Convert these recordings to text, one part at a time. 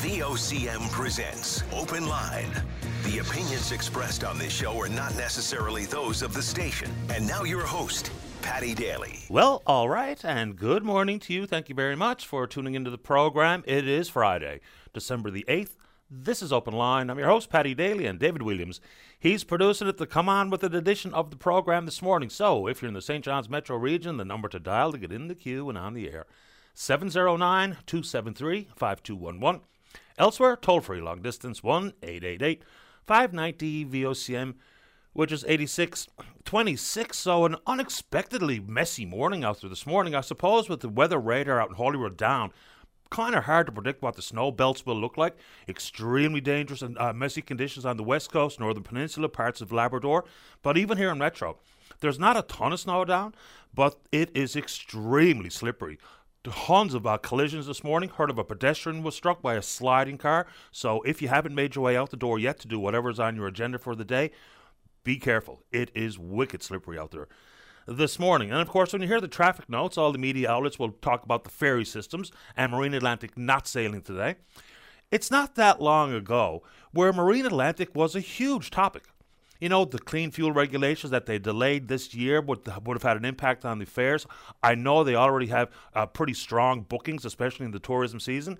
VOCM presents Open Line. The opinions expressed on this show are not necessarily those of the station. And now your host, Patty Daly. Well, all right, and good morning to you. Thank you very much for tuning into the program. It is Friday, December the 8th. This is Open Line. I'm your host, Patty Daly, and David Williams. He's producing it to come on with an edition of the program this morning. So, if you're in the St. John's metro region, the number to dial to get in the queue and on the air 709 273 5211. Elsewhere, toll free long distance 1 888 590 VOCM, which is 8626. So, an unexpectedly messy morning out there this morning, I suppose, with the weather radar out in Holyrood down. Kind of hard to predict what the snow belts will look like. Extremely dangerous and uh, messy conditions on the west coast, northern peninsula, parts of Labrador. But even here in Metro, there's not a ton of snow down, but it is extremely slippery tons of uh, collisions this morning. Heard of a pedestrian was struck by a sliding car. So if you haven't made your way out the door yet to do whatever's on your agenda for the day, be careful. It is wicked slippery out there this morning. And of course, when you hear the traffic notes, all the media outlets will talk about the ferry systems and Marine Atlantic not sailing today. It's not that long ago where Marine Atlantic was a huge topic. You know, the clean fuel regulations that they delayed this year would, would have had an impact on the fares. I know they already have uh, pretty strong bookings, especially in the tourism season.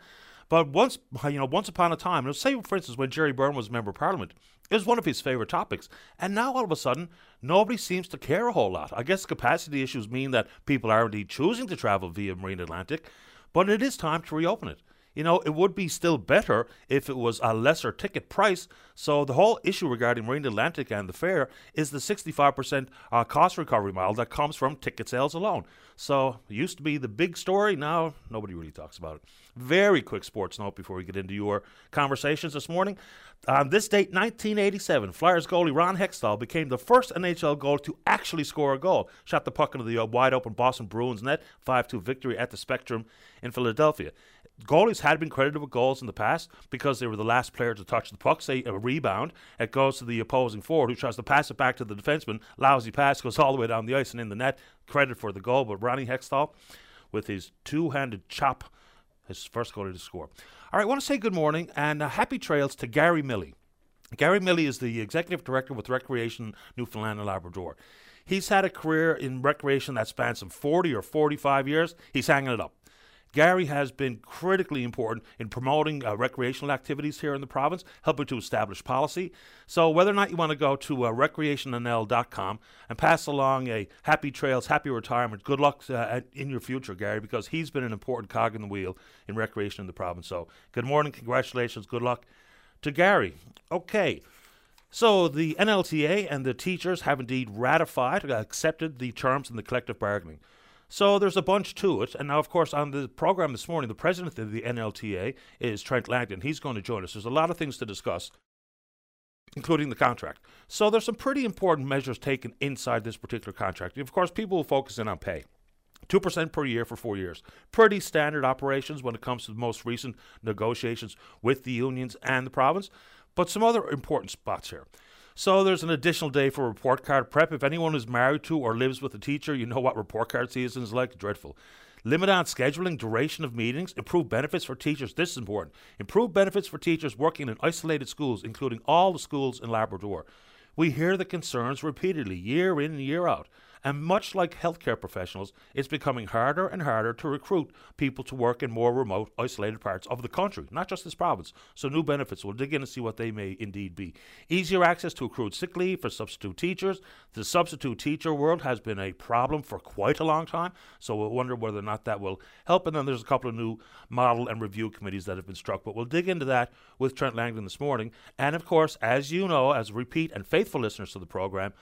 But once, you know, once upon a time, say for instance when Gerry Byrne was a member of parliament, it was one of his favorite topics. And now all of a sudden, nobody seems to care a whole lot. I guess capacity issues mean that people are indeed choosing to travel via Marine Atlantic, but it is time to reopen it. You know, it would be still better if it was a lesser ticket price. So the whole issue regarding Marine Atlantic and the fare is the 65% uh, cost recovery model that comes from ticket sales alone. So it used to be the big story. Now nobody really talks about it. Very quick sports note before we get into your conversations this morning. On this date, 1987, Flyers goalie Ron Hextall became the first NHL goalie to actually score a goal. Shot the puck into the uh, wide open Boston Bruins net, 5 2 victory at the Spectrum in Philadelphia goalies had been credited with goals in the past because they were the last player to touch the puck. Say a rebound, it goes to the opposing forward who tries to pass it back to the defenseman. Lousy pass goes all the way down the ice and in the net. Credit for the goal, but Ronnie Hextall, with his two-handed chop, his first goalie to score. All right, I want to say good morning and uh, happy trails to Gary Milley. Gary Milley is the executive director with Recreation Newfoundland and Labrador. He's had a career in recreation that spans some 40 or 45 years. He's hanging it up. Gary has been critically important in promoting uh, recreational activities here in the province, helping to establish policy. So, whether or not you want to go to uh, recreationnl.com and pass along a happy trails, happy retirement, good luck uh, in your future, Gary, because he's been an important cog in the wheel in recreation in the province. So, good morning, congratulations, good luck to Gary. Okay. So the NLTA and the teachers have indeed ratified, uh, accepted the terms in the collective bargaining. So there's a bunch to it. And now, of course, on the program this morning, the president of the NLTA is Trent Langdon. He's going to join us. There's a lot of things to discuss, including the contract. So there's some pretty important measures taken inside this particular contract. Of course, people will focus in on pay. 2% per year for four years. Pretty standard operations when it comes to the most recent negotiations with the unions and the province. But some other important spots here. So there's an additional day for report card prep. If anyone is married to or lives with a teacher, you know what report card season is like. Dreadful. Limit on scheduling, duration of meetings, improve benefits for teachers. This is important. Improve benefits for teachers working in isolated schools, including all the schools in Labrador. We hear the concerns repeatedly, year in and year out. And much like healthcare professionals, it's becoming harder and harder to recruit people to work in more remote, isolated parts of the country, not just this province. So, new benefits, we'll dig in and see what they may indeed be. Easier access to accrued sick leave for substitute teachers. The substitute teacher world has been a problem for quite a long time, so we'll wonder whether or not that will help. And then there's a couple of new model and review committees that have been struck, but we'll dig into that with Trent Langdon this morning. And of course, as you know, as repeat and faithful listeners to the program,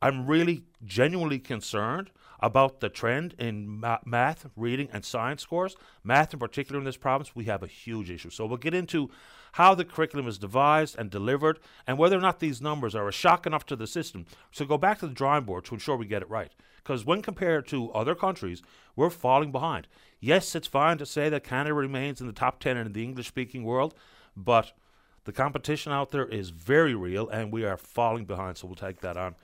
I'm really genuinely concerned about the trend in ma- math, reading, and science scores. Math, in particular, in this province, we have a huge issue. So we'll get into how the curriculum is devised and delivered, and whether or not these numbers are a shock enough to the system. So go back to the drawing board to ensure we get it right. Because when compared to other countries, we're falling behind. Yes, it's fine to say that Canada remains in the top 10 in the English speaking world, but the competition out there is very real, and we are falling behind. So we'll take that on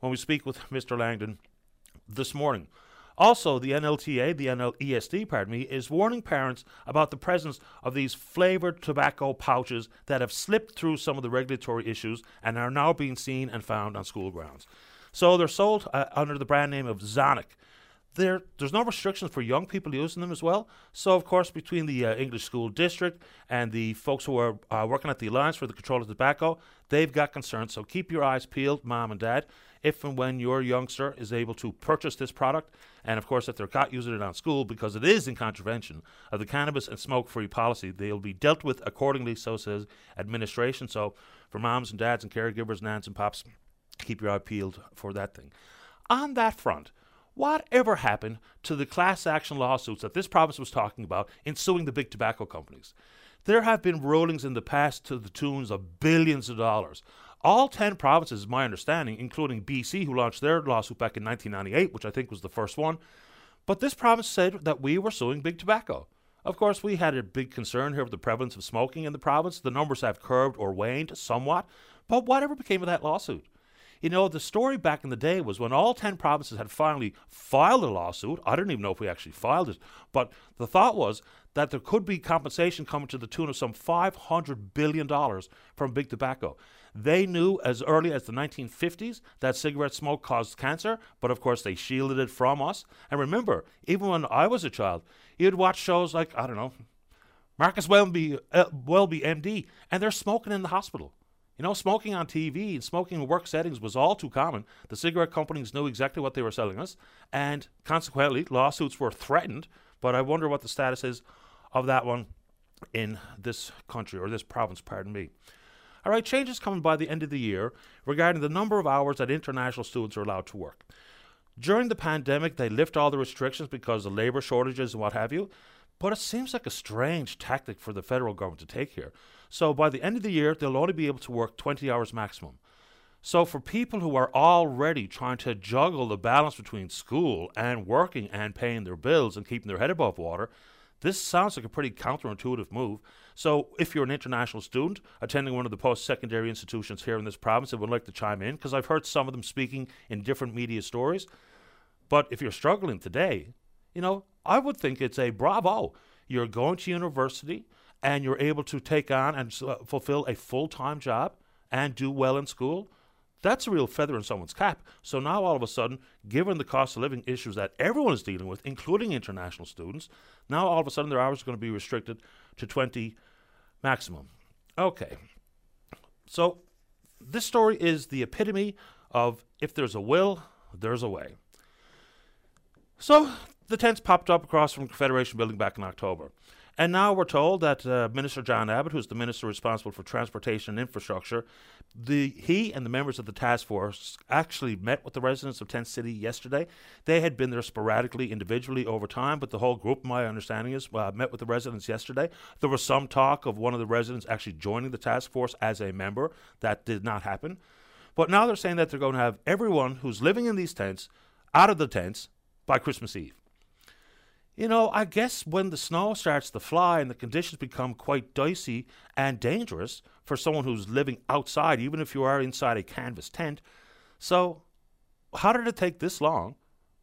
when we speak with Mr. Langdon this morning. Also, the NLTA, the NLESD, pardon me, is warning parents about the presence of these flavored tobacco pouches that have slipped through some of the regulatory issues and are now being seen and found on school grounds. So they're sold uh, under the brand name of Zonnic. There, there's no restrictions for young people using them as well. So, of course, between the uh, English School District and the folks who are uh, working at the Alliance for the Control of Tobacco, they've got concerns. So keep your eyes peeled, mom and dad, if and when your youngster is able to purchase this product. And, of course, if they're caught using it on school, because it is in contravention of the cannabis and smoke-free policy, they'll be dealt with accordingly, so says administration. So for moms and dads and caregivers, and aunts and pops, keep your eye peeled for that thing. On that front, Whatever happened to the class action lawsuits that this province was talking about in suing the big tobacco companies? There have been rulings in the past to the tunes of billions of dollars. All 10 provinces, my understanding, including BC, who launched their lawsuit back in 1998, which I think was the first one. But this province said that we were suing big tobacco. Of course, we had a big concern here of the prevalence of smoking in the province. The numbers have curbed or waned somewhat. But whatever became of that lawsuit? You know, the story back in the day was when all 10 provinces had finally filed a lawsuit. I don't even know if we actually filed it, but the thought was that there could be compensation coming to the tune of some $500 billion from big tobacco. They knew as early as the 1950s that cigarette smoke caused cancer, but of course they shielded it from us. And remember, even when I was a child, you'd watch shows like, I don't know, Marcus Welby, uh, Welby MD, and they're smoking in the hospital. You know, smoking on TV and smoking in work settings was all too common. The cigarette companies knew exactly what they were selling us, and consequently, lawsuits were threatened. But I wonder what the status is of that one in this country or this province, pardon me. All right, changes coming by the end of the year regarding the number of hours that international students are allowed to work. During the pandemic, they lift all the restrictions because of labour shortages and what have you, but it seems like a strange tactic for the federal government to take here. So by the end of the year, they'll only be able to work 20 hours maximum. So for people who are already trying to juggle the balance between school and working and paying their bills and keeping their head above water, this sounds like a pretty counterintuitive move. So, if you're an international student attending one of the post secondary institutions here in this province and would like to chime in, because I've heard some of them speaking in different media stories, but if you're struggling today, you know, I would think it's a bravo. You're going to university, and you're able to take on and uh, fulfill a full time job and do well in school, that's a real feather in someone's cap. So now all of a sudden, given the cost of living issues that everyone is dealing with, including international students, now all of a sudden their hours are going to be restricted to 20 maximum. Okay. So this story is the epitome of if there's a will, there's a way. So the tents popped up across from Confederation Building back in October. And now we're told that uh, Minister John Abbott, who's the minister responsible for transportation and infrastructure, the he and the members of the task force actually met with the residents of Tent City yesterday. They had been there sporadically, individually over time, but the whole group, my understanding is, uh, met with the residents yesterday. There was some talk of one of the residents actually joining the task force as a member. That did not happen. But now they're saying that they're going to have everyone who's living in these tents out of the tents by Christmas Eve. You know, I guess when the snow starts to fly and the conditions become quite dicey and dangerous for someone who's living outside, even if you are inside a canvas tent. So, how did it take this long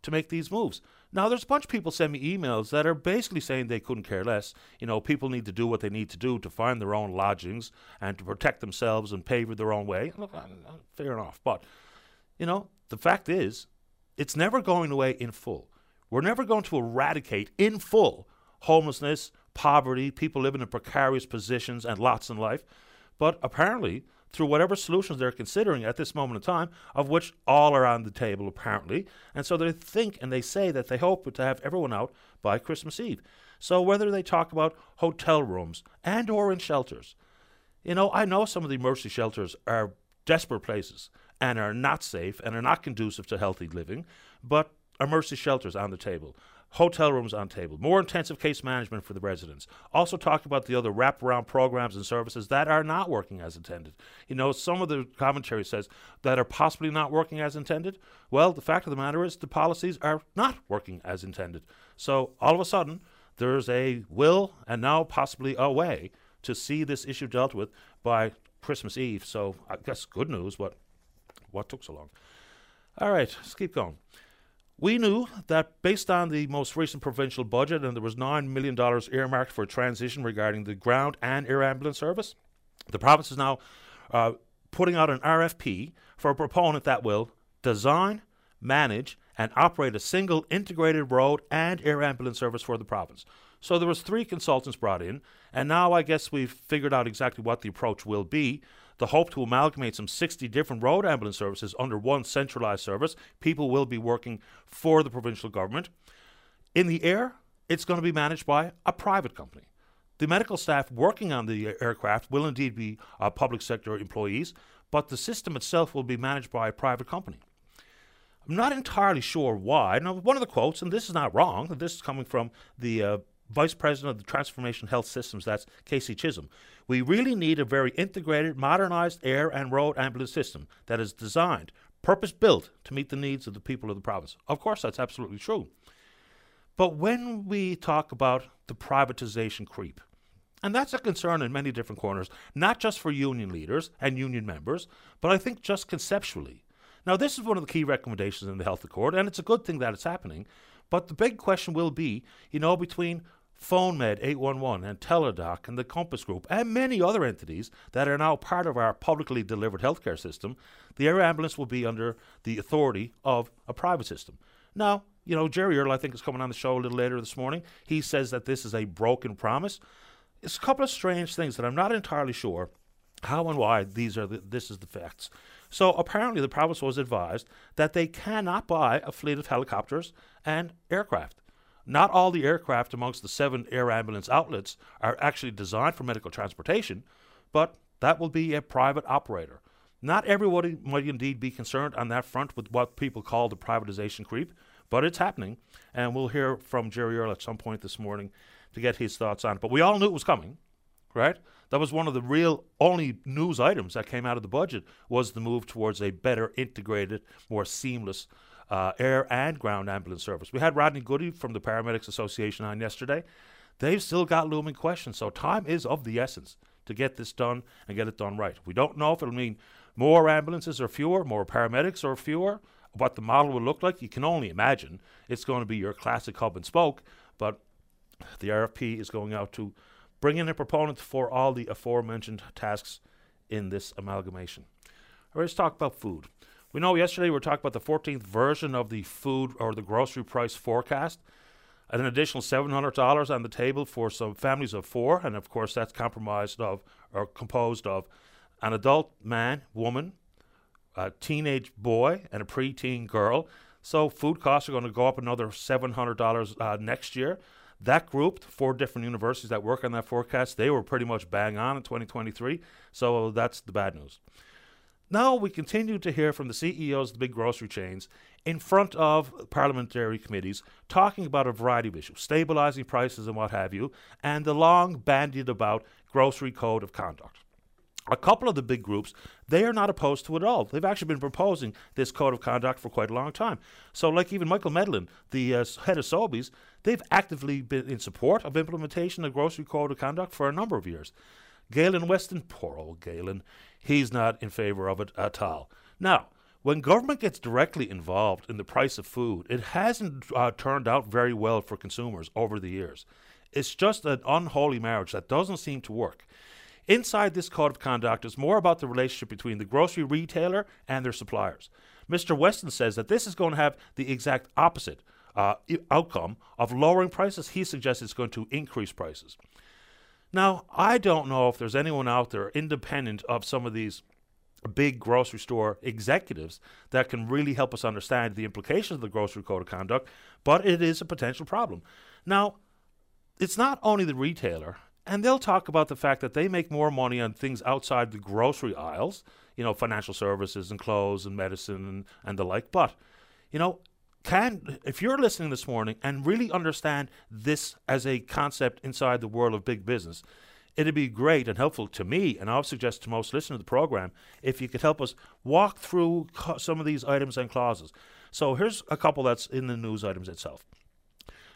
to make these moves? Now, there's a bunch of people send me emails that are basically saying they couldn't care less. You know, people need to do what they need to do to find their own lodgings and to protect themselves and pave their own way. Look, fair enough. But, you know, the fact is, it's never going away in full. We're never going to eradicate in full homelessness, poverty, people living in precarious positions, and lots in life. But apparently, through whatever solutions they're considering at this moment in time, of which all are on the table apparently, and so they think and they say that they hope to have everyone out by Christmas Eve. So whether they talk about hotel rooms and or in shelters, you know, I know some of the emergency shelters are desperate places and are not safe and are not conducive to healthy living, but emergency shelters on the table, hotel rooms on table, more intensive case management for the residents. Also talk about the other wraparound programs and services that are not working as intended. You know, some of the commentary says that are possibly not working as intended. Well, the fact of the matter is the policies are not working as intended. So all of a sudden, there's a will and now possibly a way to see this issue dealt with by Christmas Eve. So I guess good news, but what took so long? All right, let's keep going. We knew that based on the most recent provincial budget, and there was $9 million earmarked for transition regarding the ground and air ambulance service, the province is now uh, putting out an RFP for a proponent that will design, manage, and operate a single integrated road and air ambulance service for the province. So there was three consultants brought in, and now I guess we've figured out exactly what the approach will be. The hope to amalgamate some 60 different road ambulance services under one centralised service. People will be working for the provincial government. In the air, it's going to be managed by a private company. The medical staff working on the aircraft will indeed be uh, public sector employees, but the system itself will be managed by a private company. I'm not entirely sure why. Now, one of the quotes, and this is not wrong, this is coming from the uh, Vice President of the Transformation Health Systems, that's Casey Chisholm. We really need a very integrated, modernized air and road ambulance system that is designed, purpose built to meet the needs of the people of the province. Of course, that's absolutely true. But when we talk about the privatization creep, and that's a concern in many different corners, not just for union leaders and union members, but I think just conceptually. Now, this is one of the key recommendations in the Health Accord, and it's a good thing that it's happening. But the big question will be, you know, between PhoneMed 811 and Teladoc and the Compass Group and many other entities that are now part of our publicly delivered healthcare system, the air ambulance will be under the authority of a private system. Now, you know, Jerry Earle, I think, is coming on the show a little later this morning. He says that this is a broken promise. It's a couple of strange things that I'm not entirely sure how and why these are the, this is the facts. So apparently, the province was advised that they cannot buy a fleet of helicopters and aircraft. Not all the aircraft amongst the seven air ambulance outlets are actually designed for medical transportation, but that will be a private operator. Not everybody might indeed be concerned on that front with what people call the privatization creep, but it's happening, and we'll hear from Jerry Earle at some point this morning to get his thoughts on it. But we all knew it was coming, right? That was one of the real only news items that came out of the budget was the move towards a better integrated, more seamless uh, air and ground ambulance service. We had Rodney Goody from the Paramedics Association on yesterday. They've still got looming questions, so time is of the essence to get this done and get it done right. We don't know if it'll mean more ambulances or fewer, more paramedics or fewer, what the model will look like. You can only imagine it's going to be your classic hub and spoke, but the RFP is going out to bring in a proponent for all the aforementioned tasks in this amalgamation. All right, let's talk about food. We know yesterday we were talking about the 14th version of the food or the grocery price forecast. and An additional $700 on the table for some families of four, and of course that's comprised of or composed of an adult man, woman, a teenage boy, and a preteen girl. So food costs are going to go up another $700 uh, next year. That group, four different universities that work on that forecast, they were pretty much bang on in 2023. So that's the bad news. Now we continue to hear from the CEOs of the big grocery chains in front of parliamentary committees talking about a variety of issues, stabilizing prices and what have you, and the long bandied about grocery code of conduct. A couple of the big groups, they are not opposed to it at all. They've actually been proposing this code of conduct for quite a long time. So, like even Michael Medline, the uh, head of Sobeys, they've actively been in support of implementation of grocery code of conduct for a number of years. Galen Weston, poor old Galen, he's not in favour of it at all. Now, when government gets directly involved in the price of food, it hasn't uh, turned out very well for consumers over the years. It's just an unholy marriage that doesn't seem to work. Inside this code of conduct is more about the relationship between the grocery retailer and their suppliers. Mr. Weston says that this is going to have the exact opposite uh, outcome of lowering prices. He suggests it's going to increase prices. Now, I don't know if there's anyone out there independent of some of these big grocery store executives that can really help us understand the implications of the grocery code of conduct, but it is a potential problem. Now, it's not only the retailer and they'll talk about the fact that they make more money on things outside the grocery aisles, you know, financial services and clothes and medicine and, and the like. But, you know, can if you're listening this morning and really understand this as a concept inside the world of big business, it'd be great and helpful to me, and I'll suggest to most listeners of the program, if you could help us walk through some of these items and clauses. So here's a couple that's in the news items itself.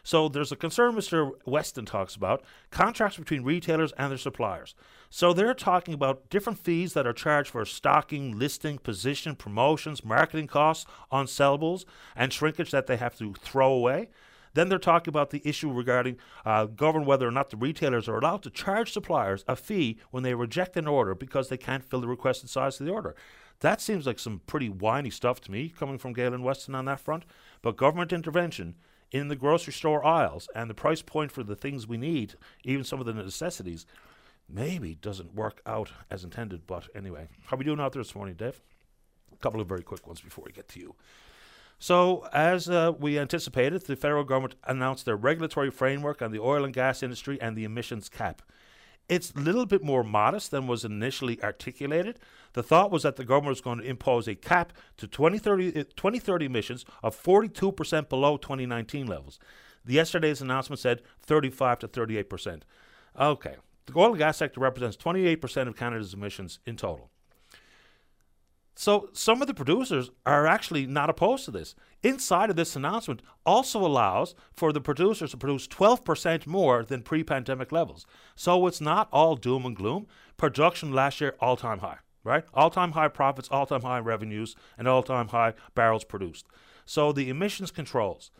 So there's a concern Mr. Weston talks about contracts between retailers and their suppliers. So they're talking about different fees that are charged for stocking, listing, position, promotions, marketing costs, unsellables, and shrinkage that they have to throw away. Then they're talking about the issue regarding uh, govern whether or not the retailers are allowed to charge suppliers a fee when they reject an order because they can't fill the requested size of the order. That seems like some pretty whiny stuff to me coming from Galen Weston on that front. But government intervention in the grocery store aisles and the price point for the things we need, even some of the necessities, maybe doesn't work out as intended. But anyway, how are we doing out there this morning, Dave? A couple of very quick ones before we get to you. So, as uh, we anticipated, the federal government announced their regulatory framework on the oil and gas industry and the emissions cap. It's a little bit more modest than was initially articulated. The thought was that the government was going to impose a cap to 2030, 2030 emissions eh, of 42% below 2019 levels. Yesterday's announcement said 35 to 38%. Okay, the oil and gas sector represents 28% of Canada's emissions in total. So some of the producers are actually not opposed to this. Inside of this announcement also allows for the producers to produce 12% more than pre-pandemic levels. So it's not all doom and gloom. Production last year all-time high, right? All-time high profits, all-time high revenues, and all-time high barrels produced. So the emissions controls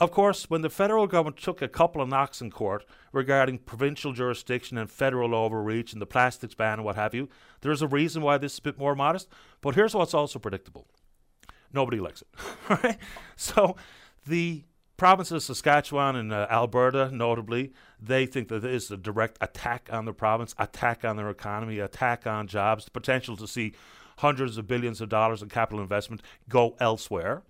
of course, when the federal government took a couple of knocks in court regarding provincial jurisdiction and federal overreach and the plastics ban and what have you, there's a reason why this is a bit more modest. But here's what's also predictable nobody likes it. right? So the provinces of Saskatchewan and uh, Alberta, notably, they think that this is a direct attack on the province, attack on their economy, attack on jobs, the potential to see hundreds of billions of dollars in capital investment go elsewhere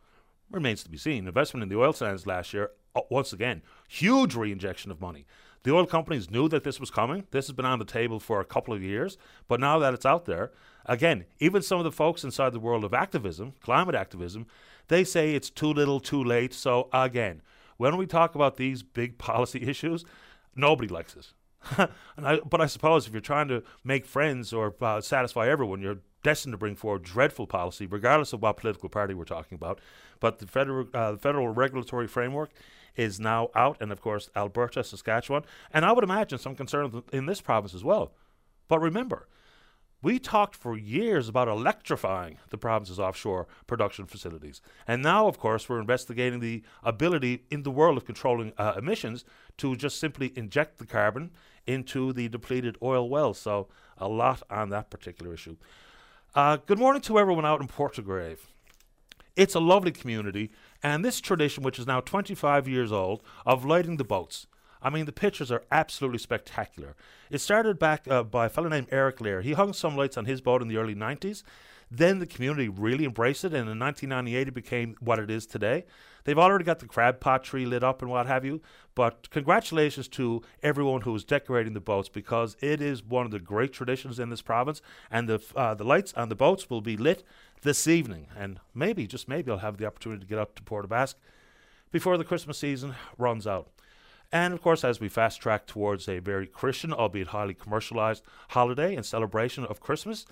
remains to be seen. Investment in the oil sands last year, uh, once again, huge reinjection of money. The oil companies knew that this was coming. This has been on the table for a couple of years, but now that it's out there, again, even some of the folks inside the world of activism, climate activism, they say it's too little, too late. So again, when we talk about these big policy issues, nobody likes this. I, but I suppose if you're trying to make friends or uh, satisfy everyone, you're destined to bring forward dreadful policy, regardless of what political party we're talking about. But the federal uh, federal regulatory framework is now out, and of course Alberta, Saskatchewan, and I would imagine some concern in this province as well. But remember, we talked for years about electrifying the province's offshore production facilities. And now, of course, we're investigating the ability in the world of controlling uh, emissions to just simply inject the carbon into the depleted oil wells. So, a lot on that particular issue. Uh, good morning to everyone out in Port de Grave. It's a lovely community, and this tradition, which is now 25 years old, of lighting the boats. I mean, the pictures are absolutely spectacular. It started back uh, by a fellow named Eric Lear. He hung some lights on his boat in the early 90s. Then the community really embraced it, and in 1998 it became what it is today. They've already got the crab pot tree lit up and what have you. But congratulations to everyone who is decorating the boats because it is one of the great traditions in this province. And the uh, the lights on the boats will be lit this evening, and maybe, just maybe, I'll have the opportunity to get up to Port Basque before the Christmas season runs out. And of course, as we fast track towards a very Christian, albeit highly commercialized, holiday and celebration of Christmas,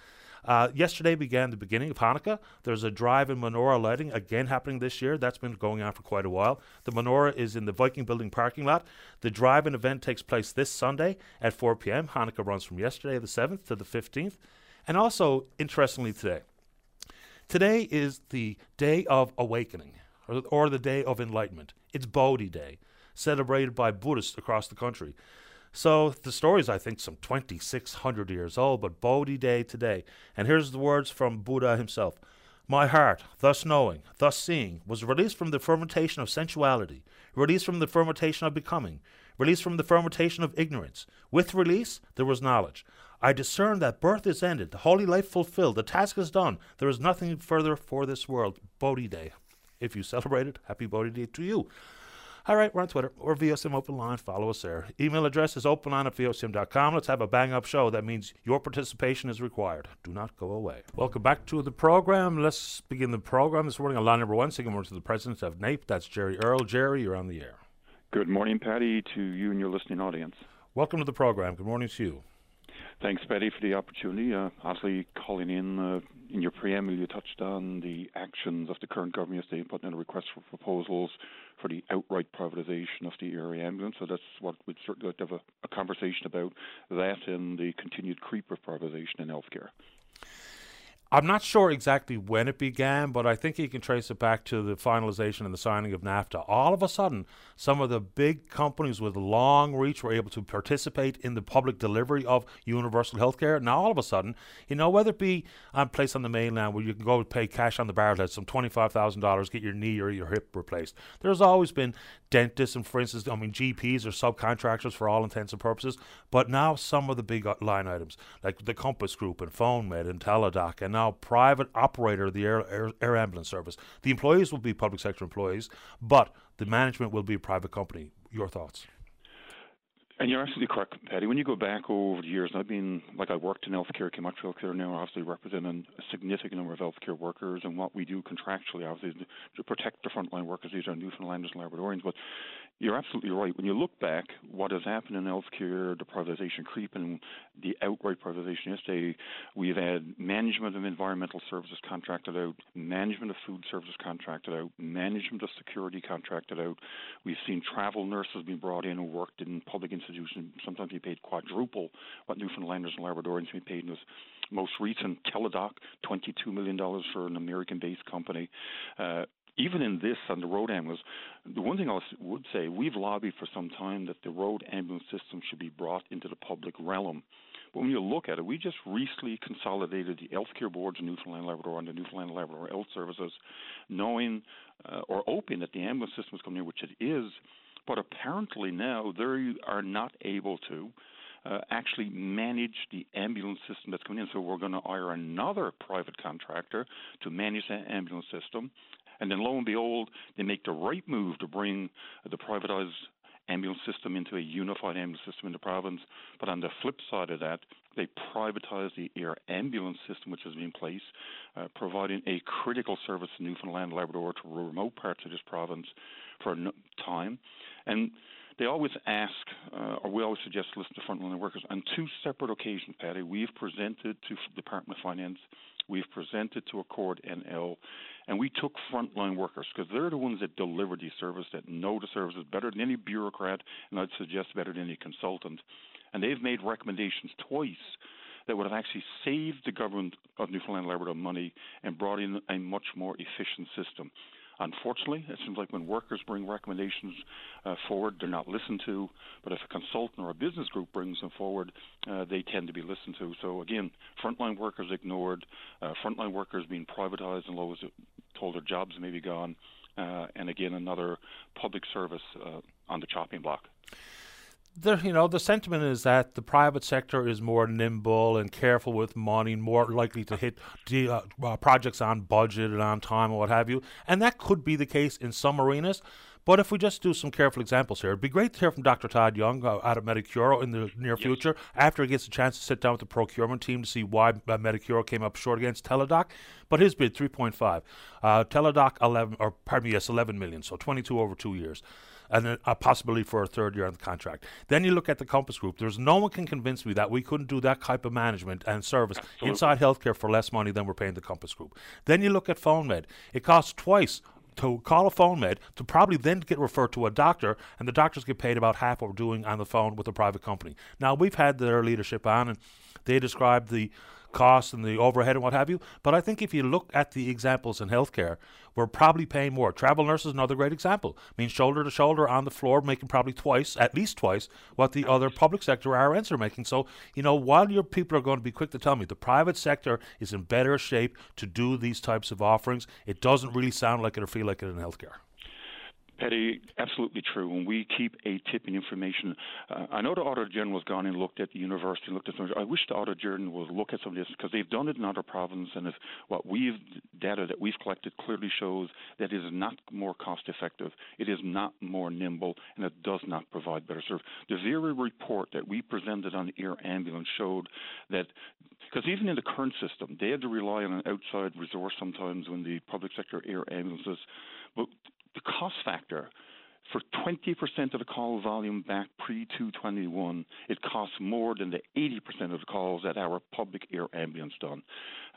uh, yesterday began the beginning of Hanukkah. There's a drive in menorah lighting again happening this year. That's been going on for quite a while. The menorah is in the Viking Building parking lot. The drive in event takes place this Sunday at 4 p.m. Hanukkah runs from yesterday, the 7th, to the 15th. And also, interestingly, today, Today is the day of awakening, or, or the day of enlightenment. It's Bodhi Day, celebrated by Buddhists across the country. So the story is, I think, some 2,600 years old, but Bodhi Day today. And here's the words from Buddha himself My heart, thus knowing, thus seeing, was released from the fermentation of sensuality, released from the fermentation of becoming, released from the fermentation of ignorance. With release, there was knowledge. I discern that birth is ended, the holy life fulfilled, the task is done. There is nothing further for this world. Bodhi Day. If you celebrate it, happy Bodhi Day to you. All right, we're on Twitter or VOCM Open Line. Follow us there. Email address is openline at VOCM.com. Let's have a bang up show. That means your participation is required. Do not go away. Welcome back to the program. Let's begin the program this morning on line number one. Saying more to the president of NAPE. That's Jerry Earle. Jerry, you're on the air. Good morning, Patty, to you and your listening audience. Welcome to the program. Good morning to you. Thanks, Patty, for the opportunity. Uh, obviously, calling in, uh, in your preamble, you touched on the actions of the current government yesterday, putting in a request for proposals for the outright privatisation of the area ambulance. So that's what we'd certainly like to have a, a conversation about that and the continued creep of privatisation in healthcare. I'm not sure exactly when it began, but I think you can trace it back to the finalization and the signing of NAFTA. All of a sudden, some of the big companies with long reach were able to participate in the public delivery of universal health care. Now, all of a sudden, you know, whether it be a place on the mainland where you can go pay cash on the bar, some $25,000, get your knee or your hip replaced. There's always been dentists and, for instance, I mean, GPs are subcontractors for all intents and purposes. But now some of the big line items, like the Compass Group and PhoneMed and Teladoc, and now private operator of the air, air, air ambulance service. The employees will be public sector employees, but the management will be a private company. Your thoughts? And you're absolutely correct, Patty. When you go back over the years, I've been like I worked in healthcare, came out to healthcare now, obviously representing a significant number of healthcare workers, and what we do contractually, obviously, to protect the frontline workers. These are Newfoundlanders and Labradorians, but you're absolutely right. When you look back, what has happened in healthcare, the privatization creep and the outright privatization yesterday, we've had management of environmental services contracted out, management of food services contracted out, management of security contracted out. We've seen travel nurses being brought in who worked in public institutions, sometimes be paid quadruple what Newfoundlanders and Labradorians be paid in this most recent Teladoc, $22 million for an American based company. Uh, even in this on the road ambulance, the one thing I would say, we've lobbied for some time that the road ambulance system should be brought into the public realm. But when you look at it, we just recently consolidated the healthcare boards in Newfoundland Labrador and the Newfoundland Labrador Health Services, knowing uh, or hoping that the ambulance system is coming in, which it is. But apparently now they are not able to. Uh, actually manage the ambulance system that's coming in. So we're going to hire another private contractor to manage that ambulance system. And then lo and behold, they make the right move to bring the privatized ambulance system into a unified ambulance system in the province. But on the flip side of that, they privatize the air ambulance system, which has been in place, uh, providing a critical service to Newfoundland, and Labrador, to remote parts of this province for a time. And they always ask, uh, or we always suggest listen to frontline workers. On two separate occasions, Patty, we've presented to Department of Finance, we've presented to Accord NL, and we took frontline workers because they're the ones that deliver these services, that know the services better than any bureaucrat, and I'd suggest better than any consultant. And they've made recommendations twice that would have actually saved the government of Newfoundland and Labrador money and brought in a much more efficient system. Unfortunately, it seems like when workers bring recommendations uh, forward, they're not listened to. But if a consultant or a business group brings them forward, uh, they tend to be listened to. So again, frontline workers ignored, uh, frontline workers being privatized and those told their jobs may be gone, uh, and again another public service uh, on the chopping block the you know the sentiment is that the private sector is more nimble and careful with money, more likely to hit de- uh, uh, projects on budget and on time and what have you, and that could be the case in some arenas. But if we just do some careful examples here, it'd be great to hear from Dr. Todd Young uh, out of Medicuro in the near yes. future after he gets a chance to sit down with the procurement team to see why uh, Medicuro came up short against Teladoc. But his bid 3.5, uh, Teladoc 11 or pardon me, yes 11 million, so 22 over two years and a possibility for a third year on the contract. Then you look at the Compass Group. There's no one can convince me that we couldn't do that type of management and service Absolutely. inside healthcare for less money than we're paying the Compass Group. Then you look at PhoneMed. It costs twice to call a phone med to probably then get referred to a doctor, and the doctors get paid about half what we're doing on the phone with a private company. Now we've had their leadership on, and they described the costs and the overhead and what have you. But I think if you look at the examples in healthcare, we're probably paying more. Travel nurses, another great example. I mean, shoulder to shoulder on the floor, making probably twice, at least twice, what the other public sector RNs are making. So, you know, while your people are going to be quick to tell me the private sector is in better shape to do these types of offerings, it doesn't really sound like it or feel like it in healthcare. Patty, absolutely true. When we keep a tipping information, uh, I know the Auditor General has gone and looked at the university and looked at some. I wish the Auditor General would look at some of this because they've done it in other provinces, and if what we've data that we've collected clearly shows that it is not more cost effective, it is not more nimble, and it does not provide better service. The very report that we presented on air ambulance showed that because even in the current system, they had to rely on an outside resource sometimes when the public sector air ambulances. But the cost factor for 20% of the call volume back pre 221, it costs more than the 80% of the calls that our public air ambulance done.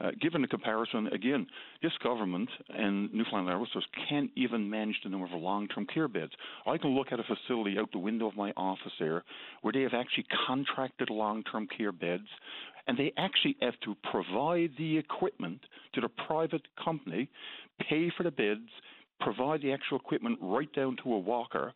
Uh, given the comparison, again, this government and Newfoundland Airways can't even manage the number of long-term care beds. I can look at a facility out the window of my office there where they have actually contracted long-term care beds and they actually have to provide the equipment to the private company, pay for the beds, provide the actual equipment right down to a walker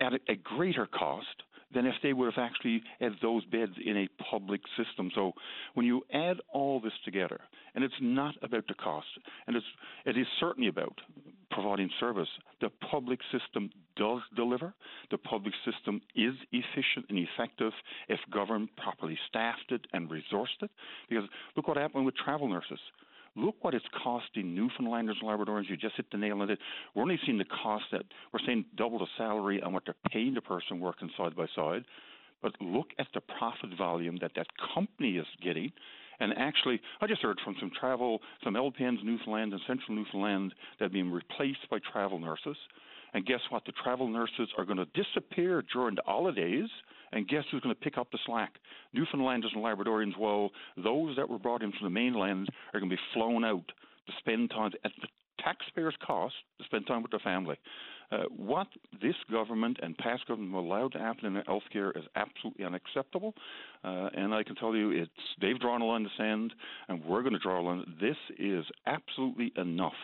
at a, a greater cost than if they would have actually had those beds in a public system. So when you add all this together, and it's not about the cost, and it's it is certainly about providing service. The public system does deliver. The public system is efficient and effective if governed properly staffed it and resourced it. Because look what happened with travel nurses. Look what it's costing Newfoundlanders and Labradorians. You just hit the nail on it. We're only seeing the cost that we're saying double the salary and what they're paying the person working side by side. But look at the profit volume that that company is getting. And actually, I just heard from some travel, some LPNs, Newfoundland and Central Newfoundland that are being replaced by travel nurses. And guess what? The travel nurses are going to disappear during the holidays and guess who's going to pick up the slack? Newfoundlanders and Labradorians. Well, those that were brought in from the mainland are going to be flown out to spend time at the taxpayers' cost to spend time with their family. Uh, what this government and past government allowed to happen in healthcare is absolutely unacceptable. Uh, and I can tell you, it's they've drawn a line in the sand, and we're going to draw a line. This is absolutely enough.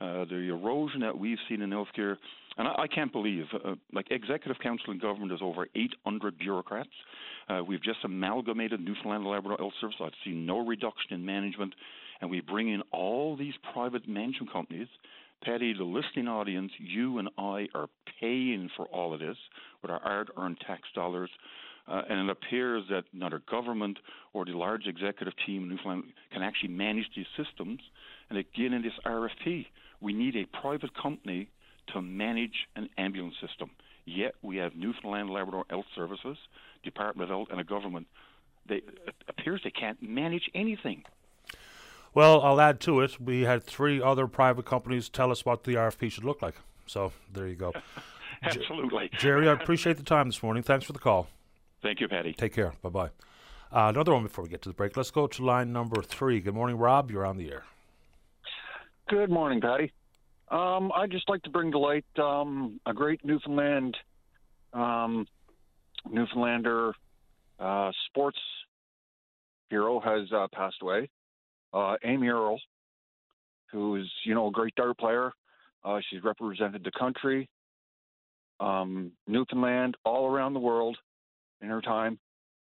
Uh, the erosion that we've seen in healthcare, and I, I can't believe, uh, like Executive Council in government is over 800 bureaucrats. Uh, we've just amalgamated Newfoundland and Labrador Health Service. I've seen no reduction in management, and we bring in all these private management companies. Patty, the listening audience, you and I are paying for all of this with our hard-earned tax dollars. Uh, and it appears that neither government or the large executive team in Newfoundland can actually manage these systems. And again, in this RFP, we need a private company to manage an ambulance system. Yet we have Newfoundland Labrador Health Services, Department of Health, and a government. They, appears they can't manage anything. Well, I'll add to it. We had three other private companies tell us what the RFP should look like. So there you go. Absolutely. Jerry, I appreciate the time this morning. Thanks for the call. Thank you, Patty. Take care. Bye bye. Uh, another one before we get to the break. Let's go to line number three. Good morning, Rob. You're on the air. Good morning, Patty. Um, I'd just like to bring to light um, a great Newfoundland, um, Newfoundlander uh, sports hero has uh, passed away. Uh, Amy Earle, who is you know a great dart player. Uh, she's represented the country, um, Newfoundland, all around the world in her time,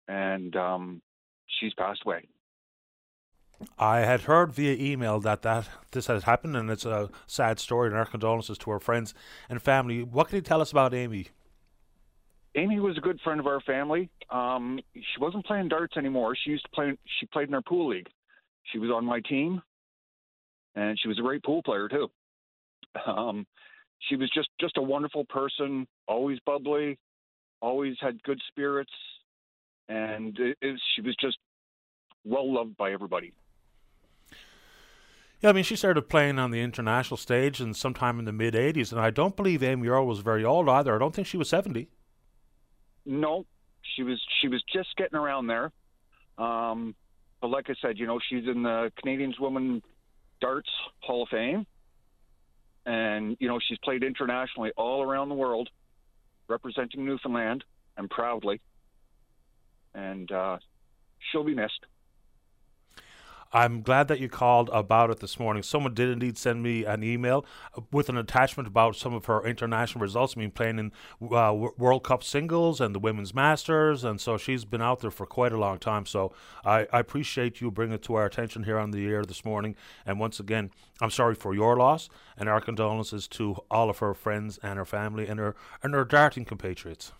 and um, she's passed away. I had heard via email that, that this had happened, and it's a sad story, and our condolences to her friends and family. What can you tell us about Amy? Amy was a good friend of our family. Um, she wasn't playing darts anymore. She used to play. She played in our pool league. She was on my team, and she was a great pool player too. Um, she was just just a wonderful person, always bubbly, always had good spirits, and it, it, she was just well loved by everybody. Yeah, I mean, she started playing on the international stage and sometime in the mid 80s, and I don't believe Amy Earle was very old either. I don't think she was 70. No, she was she was just getting around there. Um, but like I said, you know, she's in the Canadians Women Darts Hall of Fame, and you know, she's played internationally all around the world, representing Newfoundland and proudly. And uh, she'll be missed. I'm glad that you called about it this morning. Someone did indeed send me an email with an attachment about some of her international results. I mean, playing in uh, World Cup singles and the Women's Masters, and so she's been out there for quite a long time. So I, I appreciate you bringing it to our attention here on the air this morning. And once again, I'm sorry for your loss, and our condolences to all of her friends and her family and her and her darting compatriots.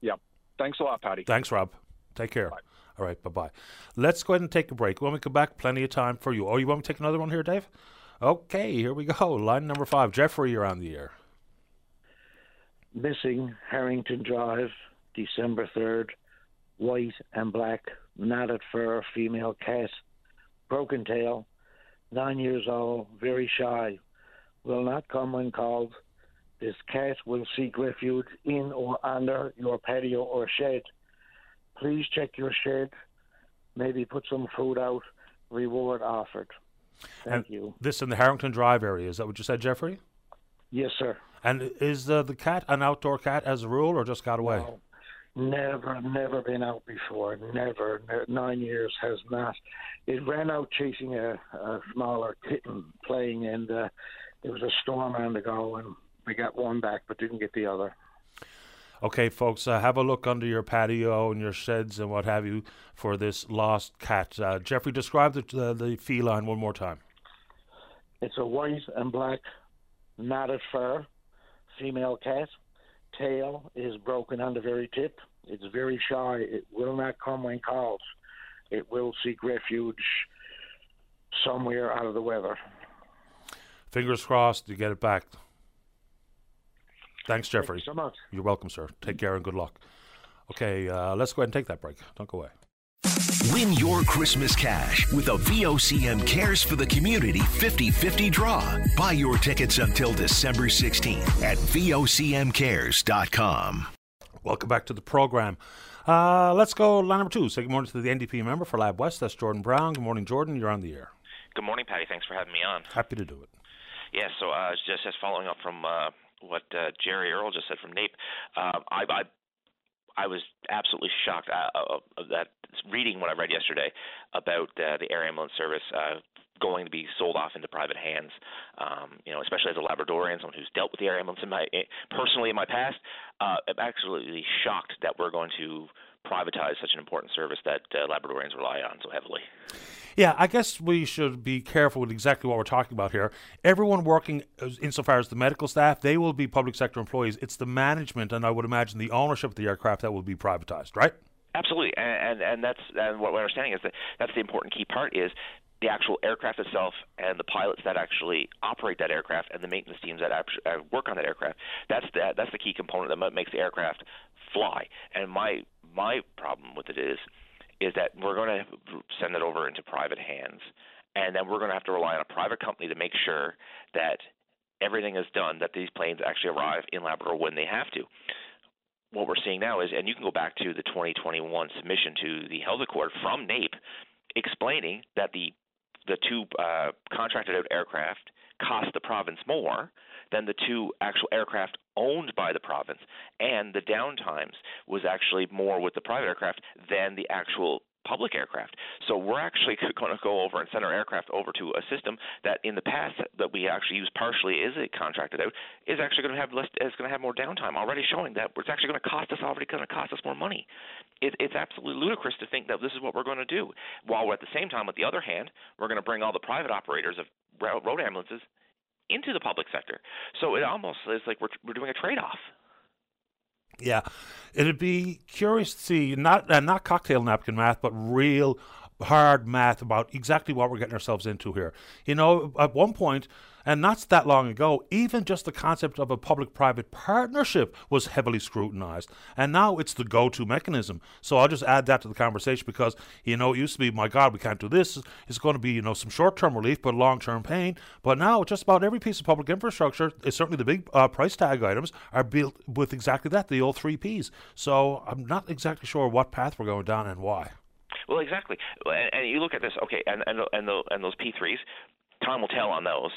Yeah. Thanks a lot, Patty. Thanks, Rob. Take care. Bye. All right, bye bye. Let's go ahead and take a break. When we come back, plenty of time for you. Oh, you want me to take another one here, Dave? Okay, here we go. Line number five. Jeffrey, you're on the air. Missing Harrington Drive, December 3rd. White and black, knotted fur, female cat, broken tail, nine years old, very shy, will not come when called. This cat will seek refuge in or under your patio or shed. Please check your shed. Maybe put some food out. Reward offered. Thank and you. This in the Harrington Drive area. Is that what you said, Jeffrey? Yes, sir. And is uh, the cat an outdoor cat as a rule, or just got away? No, never, never been out before. Never. Nine years has not. It ran out chasing a, a smaller kitten playing, and uh, there was a storm on the go, and we got one back, but didn't get the other. Okay, folks, uh, have a look under your patio and your sheds and what have you for this lost cat. Uh, Jeffrey, describe the, uh, the feline one more time. It's a white and black knotted fur female cat. Tail is broken on the very tip. It's very shy. It will not come when called. It will seek refuge somewhere out of the weather. Fingers crossed you get it back. Thanks, Jeffrey. Thank you so much. You're welcome, sir. Take care and good luck. Okay, uh, let's go ahead and take that break. Don't go away. Win your Christmas cash with a VOCM Cares for the Community 50 50 draw. Buy your tickets until December 16th at VOCMCares.com. Welcome back to the program. Uh, let's go line number two. Say good morning to the NDP member for Lab West. That's Jordan Brown. Good morning, Jordan. You're on the air. Good morning, Patty. Thanks for having me on. Happy to do it. Yeah, so uh, just just following up from uh, what uh, Jerry Earle just said from NAPE, uh, I, I I was absolutely shocked uh, that reading what I read yesterday about uh, the air ambulance service uh, going to be sold off into private hands. Um, you know, especially as a Labradorian, someone who's dealt with the air ambulance in my personally in my past, uh, I'm absolutely shocked that we're going to privatize such an important service that uh, Labradorians rely on so heavily. Yeah, I guess we should be careful with exactly what we're talking about here. Everyone working, insofar as the medical staff, they will be public sector employees. It's the management, and I would imagine the ownership of the aircraft that will be privatized, right? Absolutely, and and, and that's and what we're understanding is that that's the important key part is the actual aircraft itself and the pilots that actually operate that aircraft and the maintenance teams that actually uh, work on that aircraft. That's the that's the key component that makes the aircraft fly. And my my problem with it is is that we're going to send it over into private hands, and then we're going to have to rely on a private company to make sure that everything is done that these planes actually arrive in Labrador when they have to. What we're seeing now is, and you can go back to the 2021 submission to the Health Accord from NAPE, explaining that the the two uh, contracted out aircraft cost the province more than the two actual aircraft owned by the province, and the downtimes was actually more with the private aircraft than the actual public aircraft. So we're actually going to go over and send our aircraft over to a system that in the past that we actually use partially is it contracted out is actually going to have less is going to have more downtime already showing that it's actually going to cost us already going to cost us more money. It, it's absolutely ludicrous to think that this is what we're going to do while we're at the same time at the other hand we're going to bring all the private operators of road ambulances into the public sector. So it almost is like we're we're doing a trade off. Yeah, it'd be curious to see not uh, not cocktail napkin math, but real hard math about exactly what we're getting ourselves into here. You know, at one point, and not that long ago, even just the concept of a public private partnership was heavily scrutinized. And now it's the go to mechanism. So I'll just add that to the conversation because, you know, it used to be, my God, we can't do this. It's going to be, you know, some short term relief, but long term pain. But now just about every piece of public infrastructure, certainly the big uh, price tag items, are built with exactly that, the old three Ps. So I'm not exactly sure what path we're going down and why. Well, exactly, and, and you look at this, okay, and and and, the, and those P threes, time will tell on those.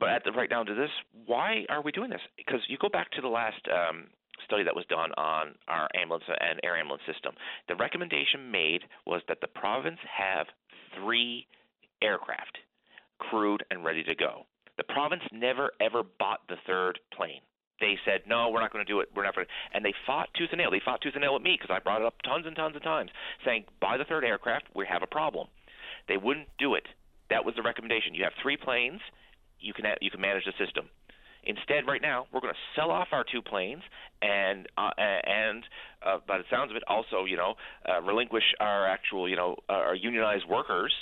But at the right down to this, why are we doing this? Because you go back to the last um, study that was done on our ambulance and air ambulance system. The recommendation made was that the province have three aircraft crewed and ready to go. The province never ever bought the third plane. They said no, we're not going to do it. We're not going. to. And they fought tooth and nail. They fought tooth and nail with me because I brought it up tons and tons of times, saying buy the third aircraft. We have a problem. They wouldn't do it. That was the recommendation. You have three planes, you can you can manage the system. Instead, right now, we're going to sell off our two planes and uh, and uh, by the sounds of it, also you know uh, relinquish our actual you know our unionized workers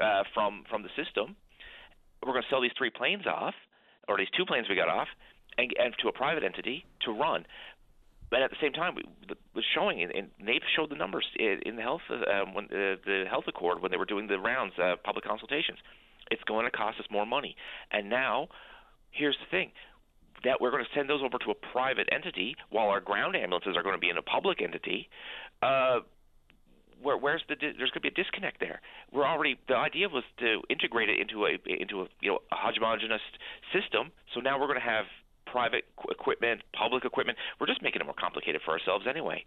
uh, from from the system. We're going to sell these three planes off, or these two planes we got off, and, and to a private entity to run. But at the same time, it was showing, and NAPE showed the numbers in the health uh, when uh, the health accord when they were doing the rounds, uh, public consultations. It's going to cost us more money. And now, here's the thing: that we're going to send those over to a private entity while our ground ambulances are going to be in a public entity. Uh, where, where's the there's going to be a disconnect there. We're already the idea was to integrate it into a into a you know a homogeneous system. So now we're going to have private equipment, public equipment. We're just making it more complicated for ourselves anyway.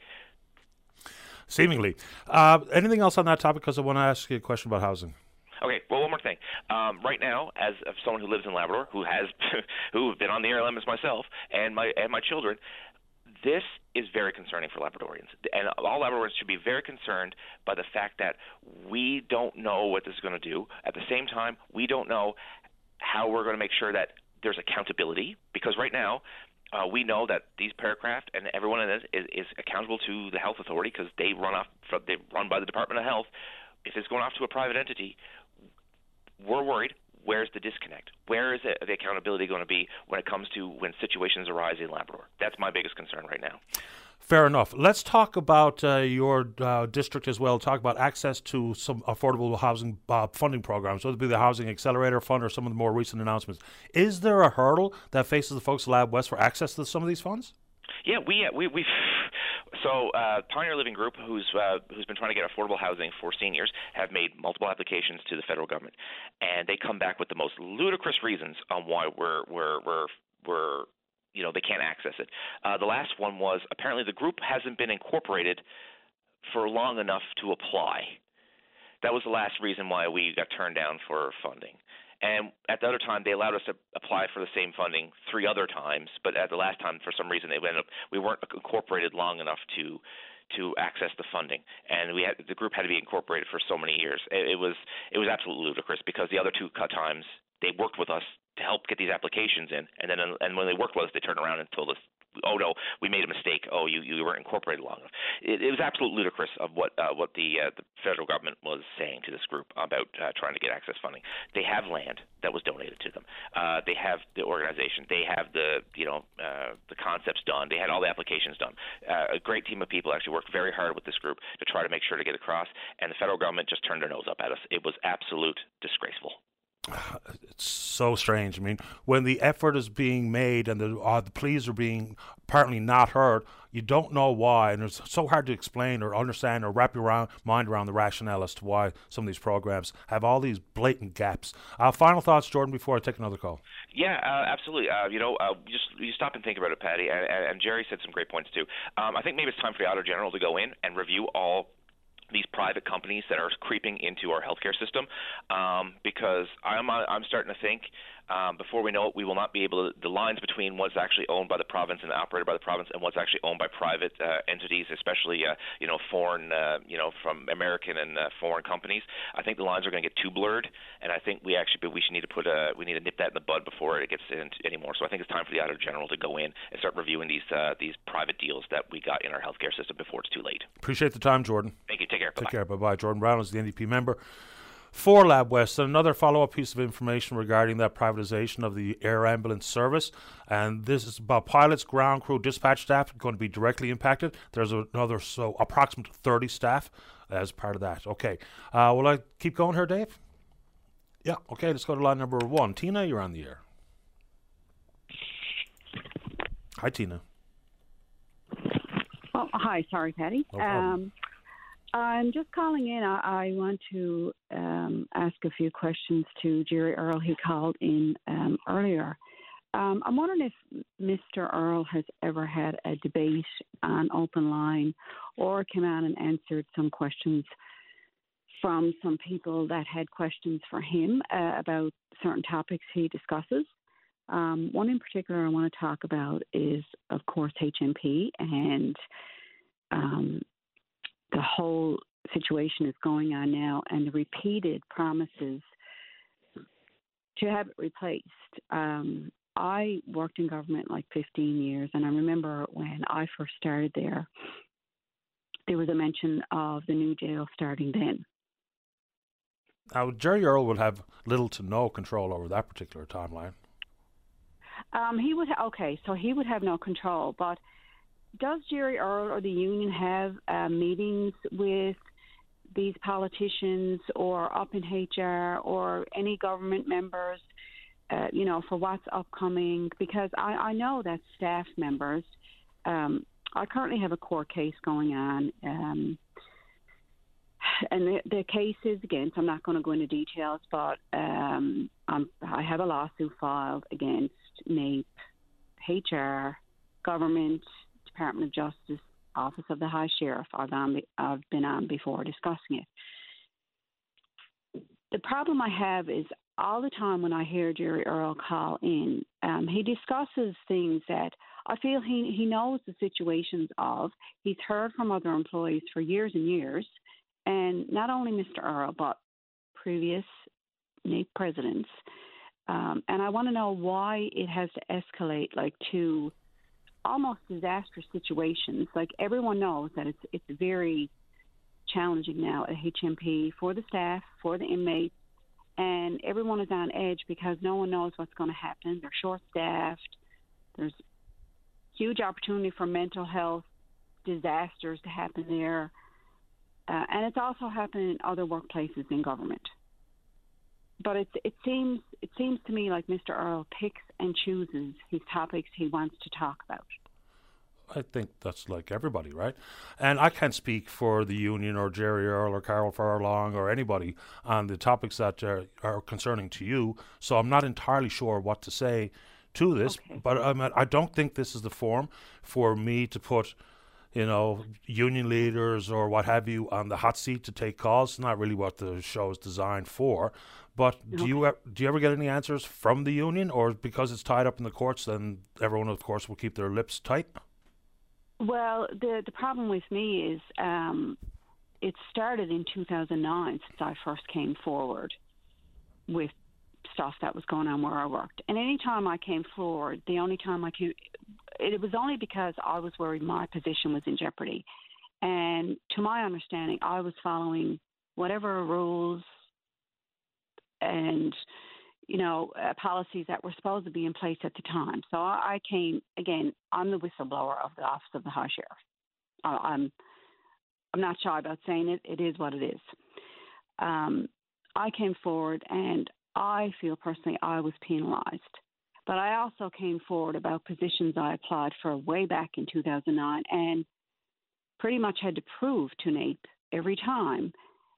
Seemingly. Uh, anything else on that topic? Because I want to ask you a question about housing. Okay. Well, one more thing. Um, right now, as someone who lives in Labrador, who has who've been on the air limits myself, and my and my children, this is very concerning for Labradorians, and all Labradorians should be very concerned by the fact that we don't know what this is going to do. At the same time, we don't know how we're going to make sure that there's accountability because right now uh, we know that these paracraft and everyone in this is, is accountable to the health authority because they run off from, they run by the Department of Health. If it's going off to a private entity, we're worried where's the disconnect? Where is it, the accountability going to be when it comes to when situations arise in Labrador? That's my biggest concern right now. Fair enough. Let's talk about uh, your uh, district as well. Talk about access to some affordable housing uh, funding programs, whether it be the Housing Accelerator Fund or some of the more recent announcements. Is there a hurdle that faces the folks at Lab West for access to some of these funds? Yeah, we uh, we we so uh, Pioneer Living Group, who's uh, who's been trying to get affordable housing for seniors, have made multiple applications to the federal government, and they come back with the most ludicrous reasons on why we're we're we're we're you know they can't access it. Uh, the last one was apparently the group hasn't been incorporated for long enough to apply. That was the last reason why we got turned down for funding. And at the other time, they allowed us to apply for the same funding three other times. But at the last time, for some reason, they ended up we weren't incorporated long enough to to access the funding, and we had the group had to be incorporated for so many years. It, it was it was absolutely ludicrous because the other two cut times they worked with us to help get these applications in, and then and when they worked with us, they turned around and told us oh no, we made a mistake. Oh, you you weren't incorporated long enough. It, it was absolutely ludicrous of what uh, what the uh, the federal government was saying to this group about uh, trying to get access funding. They have land that was donated to them. Uh, they have the organization. They have the you know uh, the concepts done. They had all the applications done. Uh, a great team of people actually worked very hard with this group to try to make sure to get across. And the federal government just turned their nose up at us. It was absolute disgraceful. It's so strange. I mean, when the effort is being made and the uh, the pleas are being apparently not heard, you don't know why, and it's so hard to explain or understand or wrap your around, mind around the rationale as to why some of these programs have all these blatant gaps. Uh, final thoughts, Jordan, before I take another call. Yeah, uh, absolutely. Uh, you know, uh, just you stop and think about it, Patty, and, and Jerry said some great points too. Um, I think maybe it's time for the Auditor General to go in and review all these private companies that are creeping into our healthcare system um, because I'm I'm starting to think um, before we know it, we will not be able to, the lines between what's actually owned by the province and operated by the province and what's actually owned by private uh, entities, especially uh, you know foreign, uh, you know from American and uh, foreign companies. I think the lines are going to get too blurred, and I think we actually we should need to put a we need to nip that in the bud before it gets in anymore. So I think it's time for the Auditor General to go in and start reviewing these uh, these private deals that we got in our healthcare system before it's too late. Appreciate the time, Jordan. Thank you. Take care. Take Bye-bye. care. Bye bye. Jordan Brown is the NDP member for Lab West. Another follow up piece of information regarding that privatization of the air ambulance service. And this is about pilots, ground crew, dispatch staff going to be directly impacted. There's another, so approximate 30 staff as part of that. Okay. Uh, will I keep going here, Dave? Yeah. Okay. Let's go to line number one. Tina, you're on the air. Hi, Tina. Oh, hi. Sorry, Patty. No um, I'm just calling in. I, I want to um, ask a few questions to Jerry Earle, who called in um, earlier. Um, I'm wondering if Mr. Earle has ever had a debate on open line or came out and answered some questions from some people that had questions for him uh, about certain topics he discusses. Um, one in particular I want to talk about is, of course, HMP and um, the whole situation is going on now and the repeated promises to have it replaced. Um, I worked in government like 15 years, and I remember when I first started there, there was a mention of the new jail starting then. Now, Jerry Earle will have little to no control over that particular timeline. Um, he would okay, so he would have no control. But does Jerry Earle or the union have uh, meetings with these politicians or up in HR or any government members uh, you know, for what's upcoming, because I, I know that staff members, um, I currently have a court case going on. Um, and the, the case is against, I'm not going to go into details, but um, I have a lawsuit filed against NAPE, HR, government, Department of Justice, Office of the High Sheriff. I've, on, I've been on before discussing it. The problem I have is all the time when I hear Jerry Earle call in, um, he discusses things that I feel he, he knows the situations of. He's heard from other employees for years and years, and not only Mr. Earle, but previous presidents. Um, and I want to know why it has to escalate like to almost disastrous situations. Like everyone knows that it's it's very challenging now at HMP for the staff, for the inmates, and everyone is on edge because no one knows what's going to happen. They're short staffed. There's huge opportunity for mental health disasters to happen there. Uh, and it's also happening in other workplaces in government. But it, it seems it seems to me like Mr. Earle picks and chooses his topics he wants to talk about. I think that's like everybody, right? And I can't speak for the union or Jerry Earle or Carol Furlong or anybody on the topics that are, are concerning to you. So I'm not entirely sure what to say to this. Okay. But um, I don't think this is the form for me to put, you know, union leaders or what have you on the hot seat to take calls. It's not really what the show is designed for. But do you do you ever get any answers from the union, or because it's tied up in the courts, then everyone, of course, will keep their lips tight? Well, the the problem with me is um, it started in 2009 since I first came forward with stuff that was going on where I worked. And any time I came forward, the only time I came, it was only because I was worried my position was in jeopardy. And to my understanding, I was following whatever rules and you know uh, policies that were supposed to be in place at the time. So I, I came again. I'm the whistleblower of the Office of the High Sheriff. I, I'm I'm not shy about saying it. It is what it is. Um, I came forward, and I feel personally I was penalised. But I also came forward about positions I applied for way back in 2009, and pretty much had to prove to NAPE every time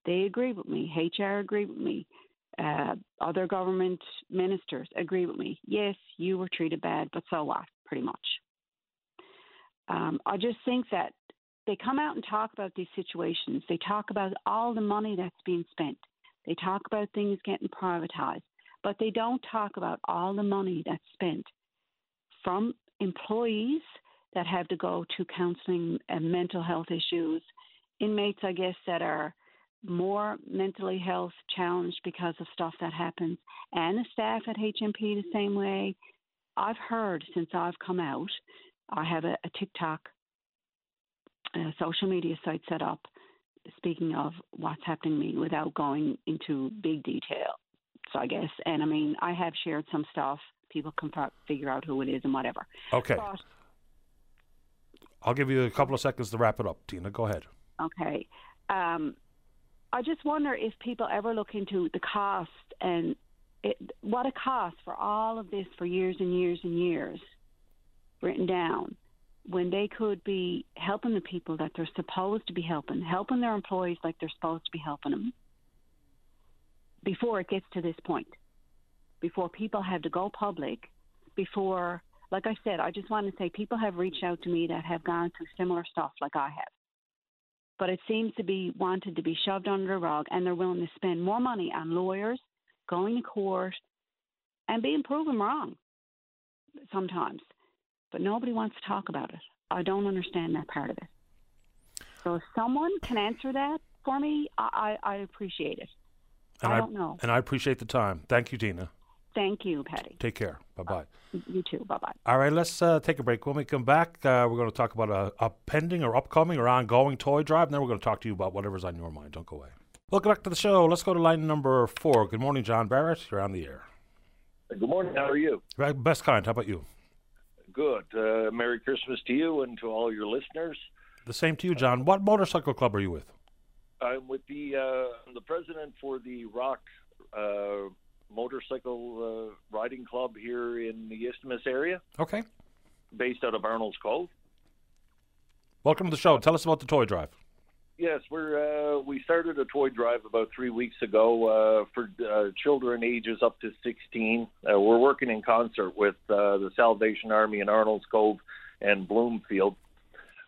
they agreed with me. HR agreed with me uh, other government ministers agree with me. Yes, you were treated bad, but so what? Pretty much. Um, I just think that they come out and talk about these situations. They talk about all the money that's being spent. They talk about things getting privatized, but they don't talk about all the money that's spent from employees that have to go to counseling and mental health issues, inmates, I guess, that are more mentally health challenged because of stuff that happens, and the staff at HMP the same way. I've heard since I've come out, I have a, a TikTok a social media site set up. Speaking of what's happening to me, without going into big detail, I guess, and I mean, I have shared some stuff. People can figure out who it is and whatever. Okay. But, I'll give you a couple of seconds to wrap it up, Tina. Go ahead. Okay. Um, I just wonder if people ever look into the cost and it, what it costs for all of this for years and years and years written down when they could be helping the people that they're supposed to be helping, helping their employees like they're supposed to be helping them before it gets to this point, before people have to go public, before, like I said, I just want to say people have reached out to me that have gone through similar stuff like I have but it seems to be wanted to be shoved under the rug, and they're willing to spend more money on lawyers, going to court, and being proven wrong sometimes. But nobody wants to talk about it. I don't understand that part of it. So if someone can answer that for me, I, I, I appreciate it. And I don't know. And I appreciate the time. Thank you, Tina. Thank you, Patty. Take care. Bye bye. You too. Bye bye. All right, let's uh, take a break. When we come back, uh, we're going to talk about a, a pending or upcoming or ongoing toy drive, and then we're going to talk to you about whatever's on your mind. Don't go away. Welcome back to the show. Let's go to line number four. Good morning, John Barrett. You're on the air. Good morning. How are you? Best kind. How about you? Good. Uh, Merry Christmas to you and to all your listeners. The same to you, John. What motorcycle club are you with? I'm with the uh, the president for the Rock uh, motorcycle uh, riding club here in the Isthmus area, Okay. based out of Arnold's Cove. Welcome to the show. Tell us about the toy drive. Yes, we're uh, we started a toy drive about three weeks ago uh, for uh, children ages up to 16. Uh, we're working in concert with uh, the Salvation Army in Arnold's Cove and Bloomfield.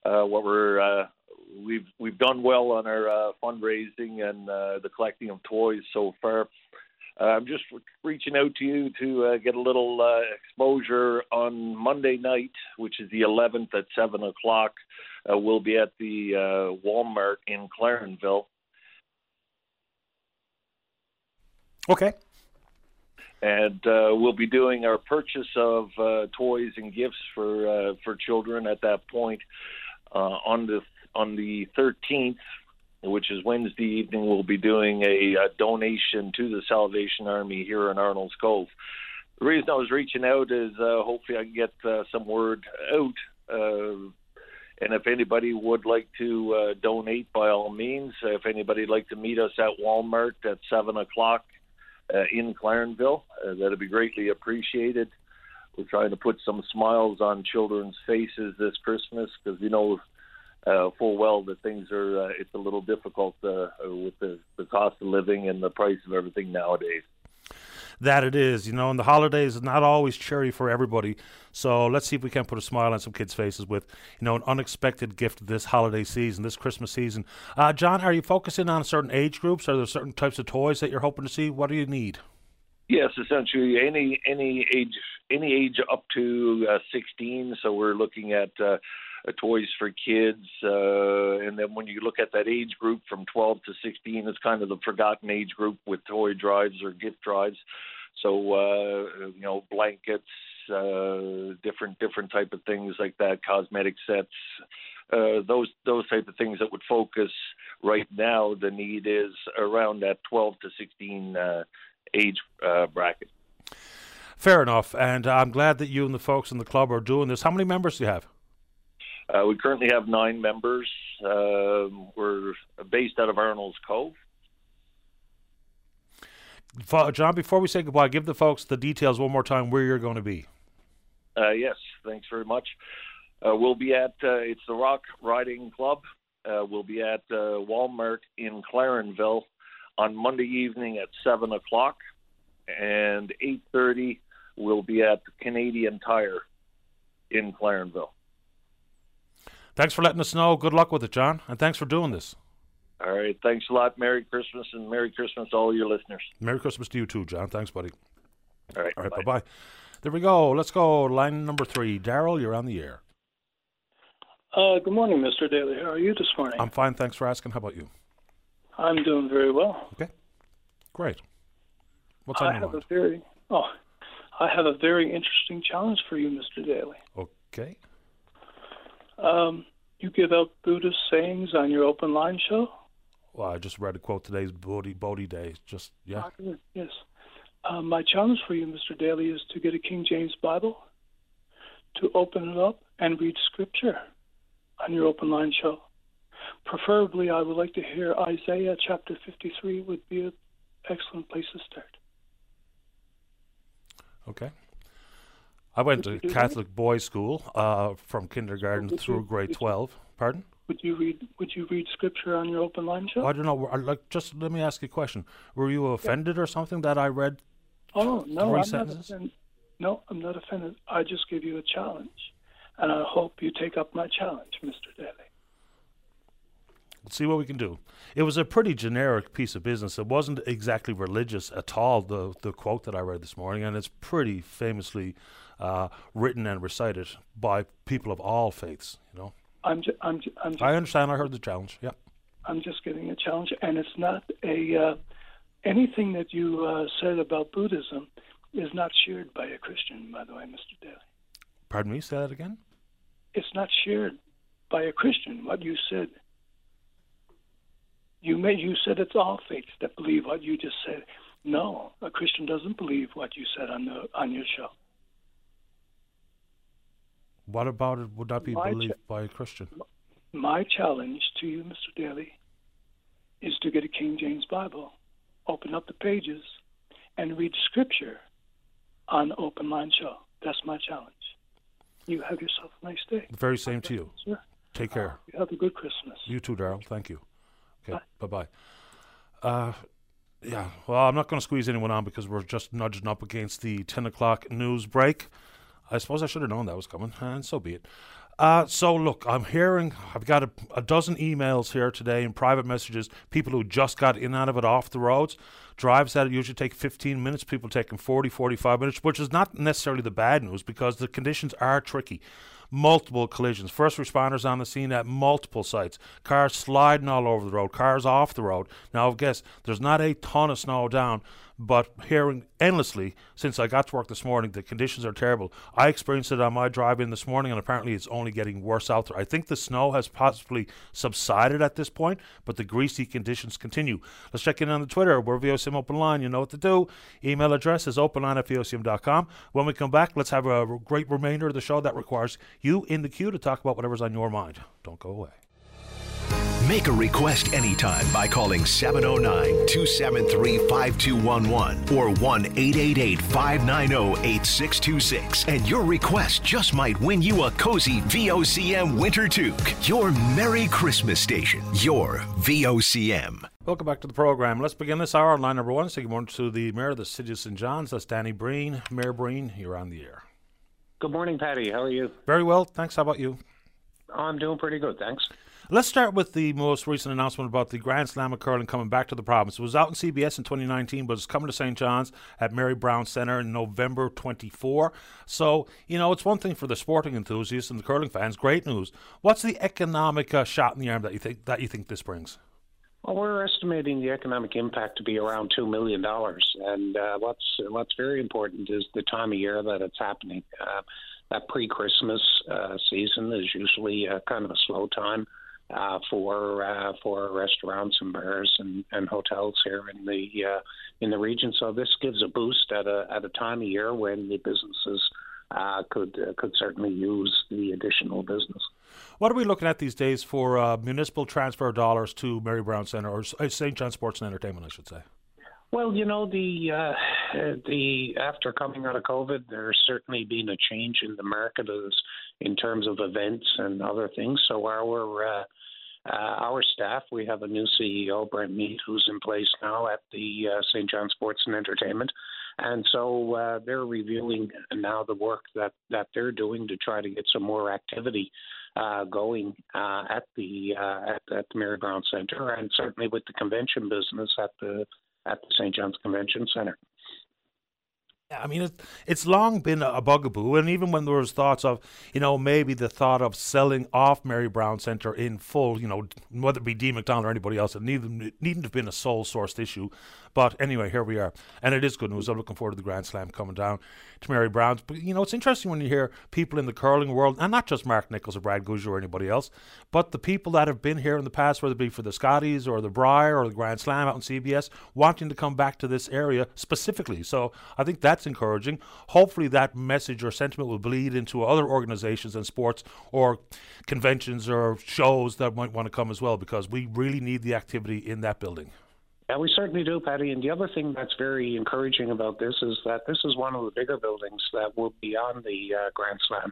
Uh, what we're uh, we've we've done well on our uh, fundraising and uh, the collecting of toys so far. Uh, I'm just reaching out to you to uh, get a little uh, exposure on Monday night, which is the 11th at seven o'clock. Uh, we'll be at the uh, Walmart in Clarenville, Okay. and uh, we'll be doing our purchase of uh, toys and gifts for uh, for children at that point uh, on the on the 13th, which is Wednesday evening. We'll be doing a, a donation to the Salvation Army here in Arnold's Cove. The reason I was reaching out is uh, hopefully I can get uh, some word out. Uh, and if anybody would like to uh, donate, by all means. If anybody would like to meet us at Walmart at seven o'clock uh, in Clarenville, uh, that'd be greatly appreciated. We're trying to put some smiles on children's faces this Christmas because you know uh, full well that things are uh, it's a little difficult uh, with the, the cost of living and the price of everything nowadays. That it is, you know, and the holidays is not always cheery for everybody. So let's see if we can put a smile on some kids' faces with, you know, an unexpected gift this holiday season, this Christmas season. Uh, John, are you focusing on certain age groups? Are there certain types of toys that you're hoping to see? What do you need? Yes, essentially any any age any age up to uh, 16. So we're looking at uh, uh, toys for kids, uh, and then when you look at that age group from 12 to 16, it's kind of the forgotten age group with toy drives or gift drives. So uh, you know, blankets, uh, different different type of things like that, cosmetic sets. Uh, those those type of things that would focus right now. The need is around that 12 to 16 uh, age uh, bracket. Fair enough, and I'm glad that you and the folks in the club are doing this. How many members do you have? Uh, we currently have nine members. Um we're based out of Arnold's Cove. John, before we say goodbye, give the folks the details one more time where you're going to be. Uh, yes, thanks very much. Uh, we'll be at uh, it's the Rock Riding Club. Uh, we'll be at uh, Walmart in Clarenville on Monday evening at seven o'clock, and eight thirty we'll be at Canadian Tire in Clarenville. Thanks for letting us know. Good luck with it, John, and thanks for doing this. All right, thanks a lot. Merry Christmas and Merry Christmas to all your listeners. Merry Christmas to you too, John. Thanks, buddy. All right, All right, bye. bye bye. There we go. Let's go. Line number three. Daryl, you're on the air. Uh, good morning, Mr. Daly. How are you this morning? I'm fine. Thanks for asking. How about you? I'm doing very well. Okay. Great. What's on I your have mind? a very oh, I have a very interesting challenge for you, Mr. Daly. Okay. Um, you give out Buddhist sayings on your open line show. Well, I just read a quote today's Bodhi Bodhi Day. Just yeah. Yes. Um, my challenge for you, Mr. Daly, is to get a King James Bible, to open it up and read Scripture on your open line show. Preferably, I would like to hear Isaiah chapter 53 would be an excellent place to start. Okay. I went Would to do that? Catholic boys' school uh, from kindergarten Would through you- grade twelve. Pardon? Would you read Would you read Scripture on your open line show? I don't know. Like, just let me ask you a question. Were you offended or something that I read? Oh no, Three I'm sentences? not offended. No, I'm not offended. I just give you a challenge, and I hope you take up my challenge, Mr. Daly. Let's see what we can do. It was a pretty generic piece of business. It wasn't exactly religious at all. The the quote that I read this morning, and it's pretty famously uh, written and recited by people of all faiths. You know. I'm ju- I'm ju- I'm just, I understand. I heard the challenge. Yeah. I'm just giving a challenge, and it's not a uh, anything that you uh, said about Buddhism is not shared by a Christian, by the way, Mr. Daly. Pardon me. Say that again. It's not shared by a Christian. What you said. You may you said it's all faiths that believe what you just said. No, a Christian doesn't believe what you said on the on your show. What about it? Would not be My believed by a Christian? My challenge to you, Mr. Daly, is to get a King James Bible, open up the pages, and read scripture on Open Line Show. That's my challenge. You have yourself a nice day. The very same to you. Sir. Take care. You have a good Christmas. You too, Daryl. Thank you. Okay. Bye. Bye bye. Uh, yeah. Well, I'm not going to squeeze anyone on because we're just nudging up against the 10 o'clock news break. I suppose I should have known that was coming, and so be it. Uh, so look, I'm hearing I've got a, a, dozen emails here today and private messages. People who just got in out of it off the roads, drives that usually take 15 minutes. People taking 40, 45 minutes, which is not necessarily the bad news because the conditions are tricky multiple collisions. First responders on the scene at multiple sites. Cars sliding all over the road, cars off the road. Now, guess there's not a ton of snow down, but hearing endlessly since I got to work this morning, the conditions are terrible. I experienced it on my drive in this morning, and apparently it's only getting worse out there. I think the snow has possibly subsided at this point, but the greasy conditions continue. Let's check in on the Twitter. We're VOCM Open Line. You know what to do. Email address is openline at VOCM.com. When we come back, let's have a great remainder of the show that requires you in the queue to talk about whatever's on your mind. Don't go away. Make a request anytime by calling 709 273 5211 or 1 888 590 8626. And your request just might win you a cozy VOCM winter toque. Your Merry Christmas station. Your VOCM. Welcome back to the program. Let's begin this hour on line number one. Say good morning to the Mayor of the City of St. John's. That's Danny Breen. Mayor Breen, you're on the air. Good morning, Patty. How are you? Very well. Thanks. How about you? I'm doing pretty good. Thanks. Let's start with the most recent announcement about the Grand Slam of curling coming back to the province. It was out in CBS in 2019, but it's coming to St. John's at Mary Brown Centre in November 24. So, you know, it's one thing for the sporting enthusiasts and the curling fans. Great news. What's the economic uh, shot in the arm that you think that you think this brings? Well, we're estimating the economic impact to be around two million dollars, and uh, what's what's very important is the time of year that it's happening. Uh, that pre-Christmas uh, season is usually uh, kind of a slow time uh, for uh, for restaurants and bars and, and hotels here in the uh, in the region. So this gives a boost at a at a time of year when the businesses uh, could uh, could certainly use the additional business. What are we looking at these days for uh, municipal transfer dollars to Mary Brown Centre or St. John Sports and Entertainment, I should say? Well, you know the uh, the after coming out of COVID, there's certainly been a change in the market as, in terms of events and other things. So our uh, uh, our staff, we have a new CEO, Brent Mead, who's in place now at the uh, St. John Sports and Entertainment. And so uh, they're reviewing now the work that, that they're doing to try to get some more activity uh, going uh, at the uh, at, at the Mary Brown Center, and certainly with the convention business at the at the St. John's Convention Center. I mean, it's, it's long been a bugaboo, and even when there was thoughts of, you know, maybe the thought of selling off Mary Brown Centre in full, you know, whether it be Dean MacDonald or anybody else, it needn't, needn't have been a sole sourced issue. But anyway, here we are, and it is good news. I'm looking forward to the Grand Slam coming down to Mary Brown's. But you know, it's interesting when you hear people in the curling world, and not just Mark Nichols or Brad Gushue or anybody else, but the people that have been here in the past, whether it be for the Scotties or the Brier or the Grand Slam out in CBS, wanting to come back to this area specifically. So I think that's encouraging. Hopefully, that message or sentiment will bleed into other organizations and sports or conventions or shows that might want to come as well, because we really need the activity in that building. Yeah, we certainly do, Patty. And the other thing that's very encouraging about this is that this is one of the bigger buildings that will be on the uh, Grand Slam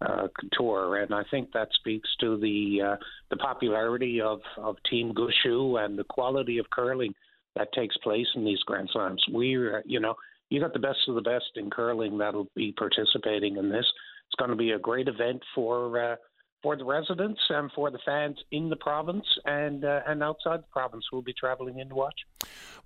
uh, tour, and I think that speaks to the uh, the popularity of of Team Gushue and the quality of curling that takes place in these Grand Slams. We, uh, you know, you got the best of the best in curling that'll be participating in this. It's going to be a great event for uh, for the residents and for the fans in the province and uh, and outside the province who will be traveling in to watch.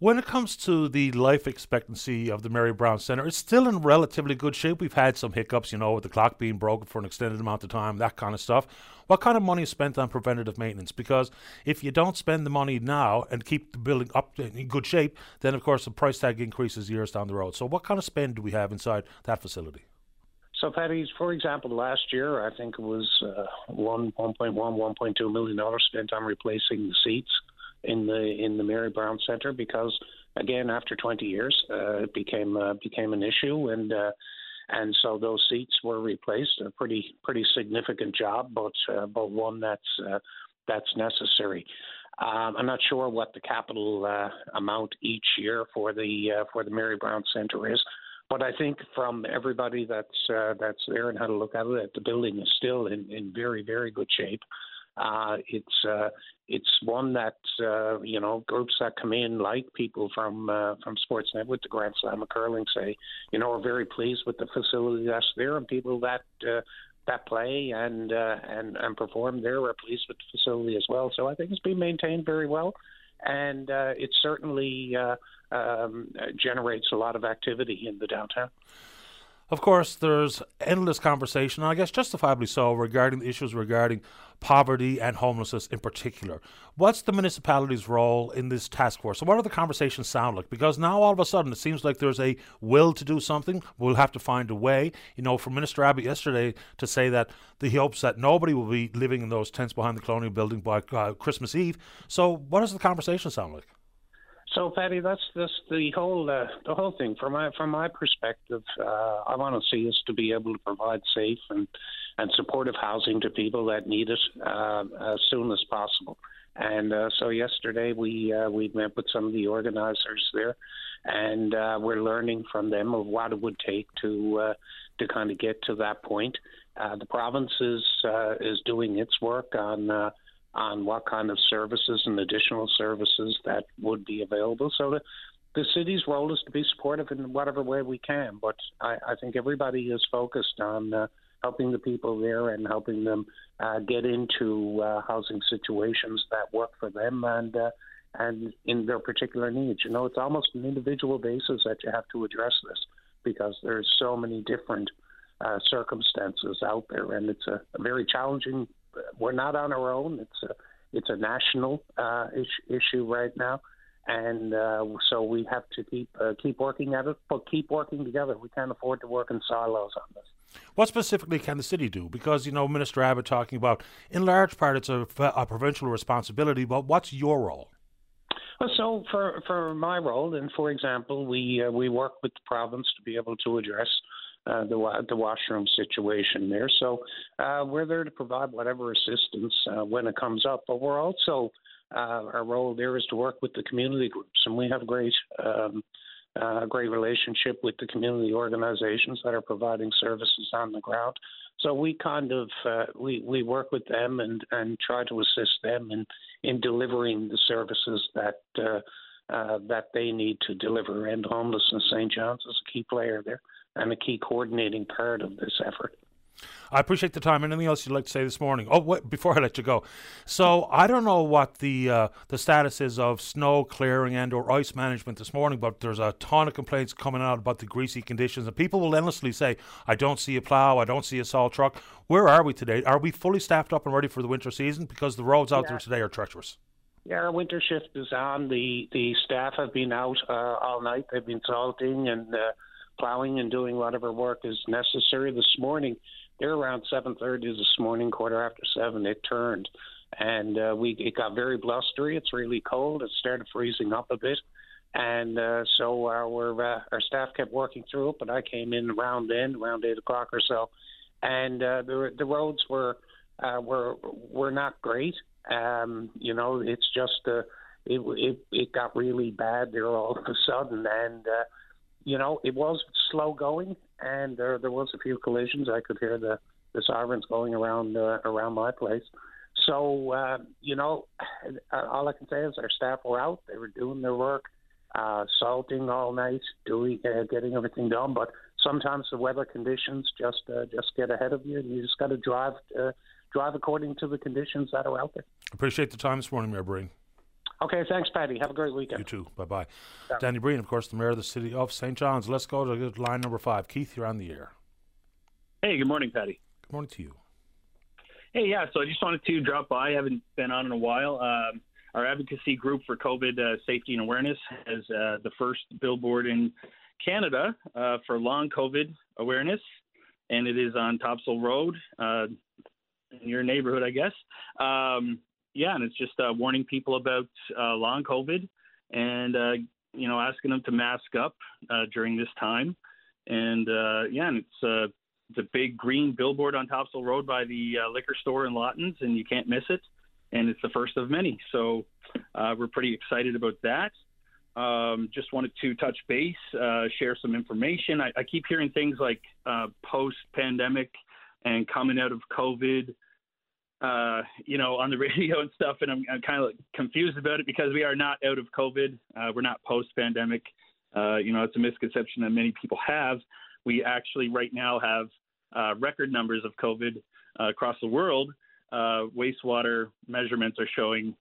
When it comes to the life expectancy of the Mary Brown Centre, it's still in relatively good shape. We've had some hiccups, you know, with the clock being broken for an extended amount of time, that kind of stuff. What kind of money is spent on preventative maintenance? Because if you don't spend the money now and keep the building up in good shape, then of course the price tag increases years down the road. So, what kind of spend do we have inside that facility? So, Patty, for example, last year I think it was uh, one, one point one, one point two million dollars spent on replacing the seats in the in the Mary Brown Center because, again, after 20 years, uh, it became uh, became an issue, and uh, and so those seats were replaced. A pretty pretty significant job, but uh, but one that's uh, that's necessary. Um, I'm not sure what the capital uh, amount each year for the for the Mary Brown Center is, but I think from everybody that's uh, that's there and had a look at it, the building is still in, in very very good shape. Uh, it's uh, it's one that uh, you know groups that come in, like people from uh, from Sportsnet with the Grand Slam of curling, say you know are very pleased with the facility that's there, and people that uh, that play and uh, and and perform there are pleased with the facility as well. So I think it's been maintained very well, and uh, it certainly uh, um, generates a lot of activity in the downtown. Of course, there's endless conversation, and I guess justifiably so, regarding the issues regarding poverty and homelessness in particular. What's the municipality's role in this task force? So, what are the conversations sound like? Because now all of a sudden it seems like there's a will to do something. We'll have to find a way. You know, for Minister Abbott yesterday to say that he hopes that nobody will be living in those tents behind the Colonial Building by uh, Christmas Eve. So, what does the conversation sound like? So, Patty, that's that's the whole uh, the whole thing. From my from my perspective, uh, I want to see us to be able to provide safe and and supportive housing to people that need it uh, as soon as possible. And uh, so yesterday we uh, we met with some of the organizers there, and uh, we're learning from them of what it would take to uh, to kind of get to that point. Uh, the province is uh, is doing its work on. Uh, on what kind of services and additional services that would be available. So the, the city's role is to be supportive in whatever way we can. But I, I think everybody is focused on uh, helping the people there and helping them uh, get into uh, housing situations that work for them and uh, and in their particular needs. You know, it's almost an individual basis that you have to address this because there's so many different uh, circumstances out there, and it's a, a very challenging we're not on our own. It's a it's a national uh, issue, issue right now, and uh, so we have to keep uh, keep working at it, but keep working together. We can't afford to work in silos on this. What specifically can the city do? Because you know, Minister Abbott talking about, in large part, it's a, a provincial responsibility. But what's your role? Well, so for for my role, and for example, we uh, we work with the province to be able to address uh, the the washroom situation there. So uh, we're there to provide whatever assistance uh, when it comes up, but we're also uh, our role there is to work with the community groups, and we have great. Um, uh, great relationship with the community organizations that are providing services on the ground. So we kind of we we work with them and and try to assist them in in delivering the services that uh, that they need to deliver. And homelessness St. John's is a key player there and a key coordinating part of this effort. I appreciate the time. Anything else you'd like to say this morning? Oh, wait, before I let you go, so I don't know what the uh, the status is of snow clearing and or ice management this morning, but there's a ton of complaints coming out about the greasy conditions, and people will endlessly say, "I don't see a plow, I don't see a salt truck." Where are we today? Are we fully staffed up and ready for the winter season? Because the roads out yeah. there today are treacherous. Yeah, our winter shift is on. the The staff have been out uh, all night. They've been salting and. Uh, plowing and doing whatever work is necessary. This morning, they're around 7:30 this morning, quarter after seven. It turned, and uh, we it got very blustery. It's really cold. It started freezing up a bit, and uh, so our uh, our staff kept working through it. But I came in around then, around eight o'clock or so, and uh, the the roads were uh, were were not great. Um, you know, it's just uh, it, it it got really bad there all of a sudden, and uh, you know, it was slow going, and there there was a few collisions. I could hear the the sirens going around uh, around my place. So uh, you know, all I can say is our staff were out. They were doing their work, uh, salting all night, doing uh, getting everything done. But sometimes the weather conditions just uh, just get ahead of you, and you just got to drive uh, drive according to the conditions that are out there. Appreciate the time this morning, Mayor Breen. Okay, thanks, Patty. Have a great weekend. You too. Bye bye. Yeah. Danny Breen, of course, the mayor of the city of St. John's. Let's go to line number five. Keith, you're on the air. Hey, good morning, Patty. Good morning to you. Hey, yeah, so I just wanted to drop by. I haven't been on in a while. Um, our advocacy group for COVID uh, safety and awareness has uh, the first billboard in Canada uh, for long COVID awareness, and it is on Topsail Road uh, in your neighborhood, I guess. Um, yeah, and it's just uh, warning people about uh, long COVID and uh, you know asking them to mask up uh, during this time. And uh, yeah, and it's uh, it's a big green billboard on Topsail Road by the uh, liquor store in Lawtons, and you can't miss it. and it's the first of many. So we're pretty excited about that. Um, just wanted to touch base, share some information. I, I, keep hearing things like uh, post pandemic and coming out of COVID, uh, you know, on the radio and stuff. And I'm, I'm kind of confused about it because we are not out of COVID. Uh, we're not post pandemic. Uh, you know, it's a misconception that many people have. We actually right now have uh, record numbers of COVID across the world. wastewater measurements are showing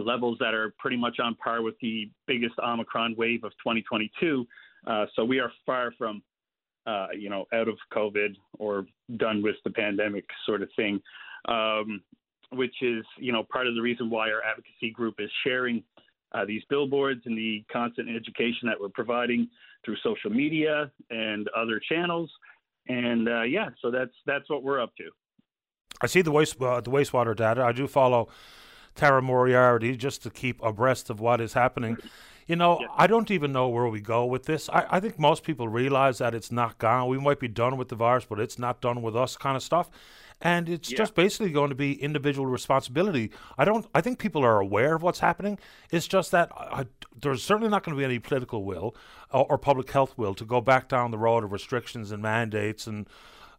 levels that are pretty much on par with the biggest Omicron wave of 2022. Uh, so we are far from, uh, you know, out of COVID or done with the pandemic sort of thing, um, which is, you know, part of the reason why our advocacy group is sharing uh, these billboards and the constant education that we're providing through social media and other channels. And uh, yeah, so that's that's what we're up to. I see the waste uh, the wastewater data. I do follow Tara Moriarty just to keep abreast of what is happening. You know, yeah. I don't even know where we go with this. I, I think most people realize that it's not gone. We might be done with the virus, but it's not done with us, kind of stuff. And it's yeah. just basically going to be individual responsibility. I don't. I think people are aware of what's happening. It's just that I, there's certainly not going to be any political will or, or public health will to go back down the road of restrictions and mandates and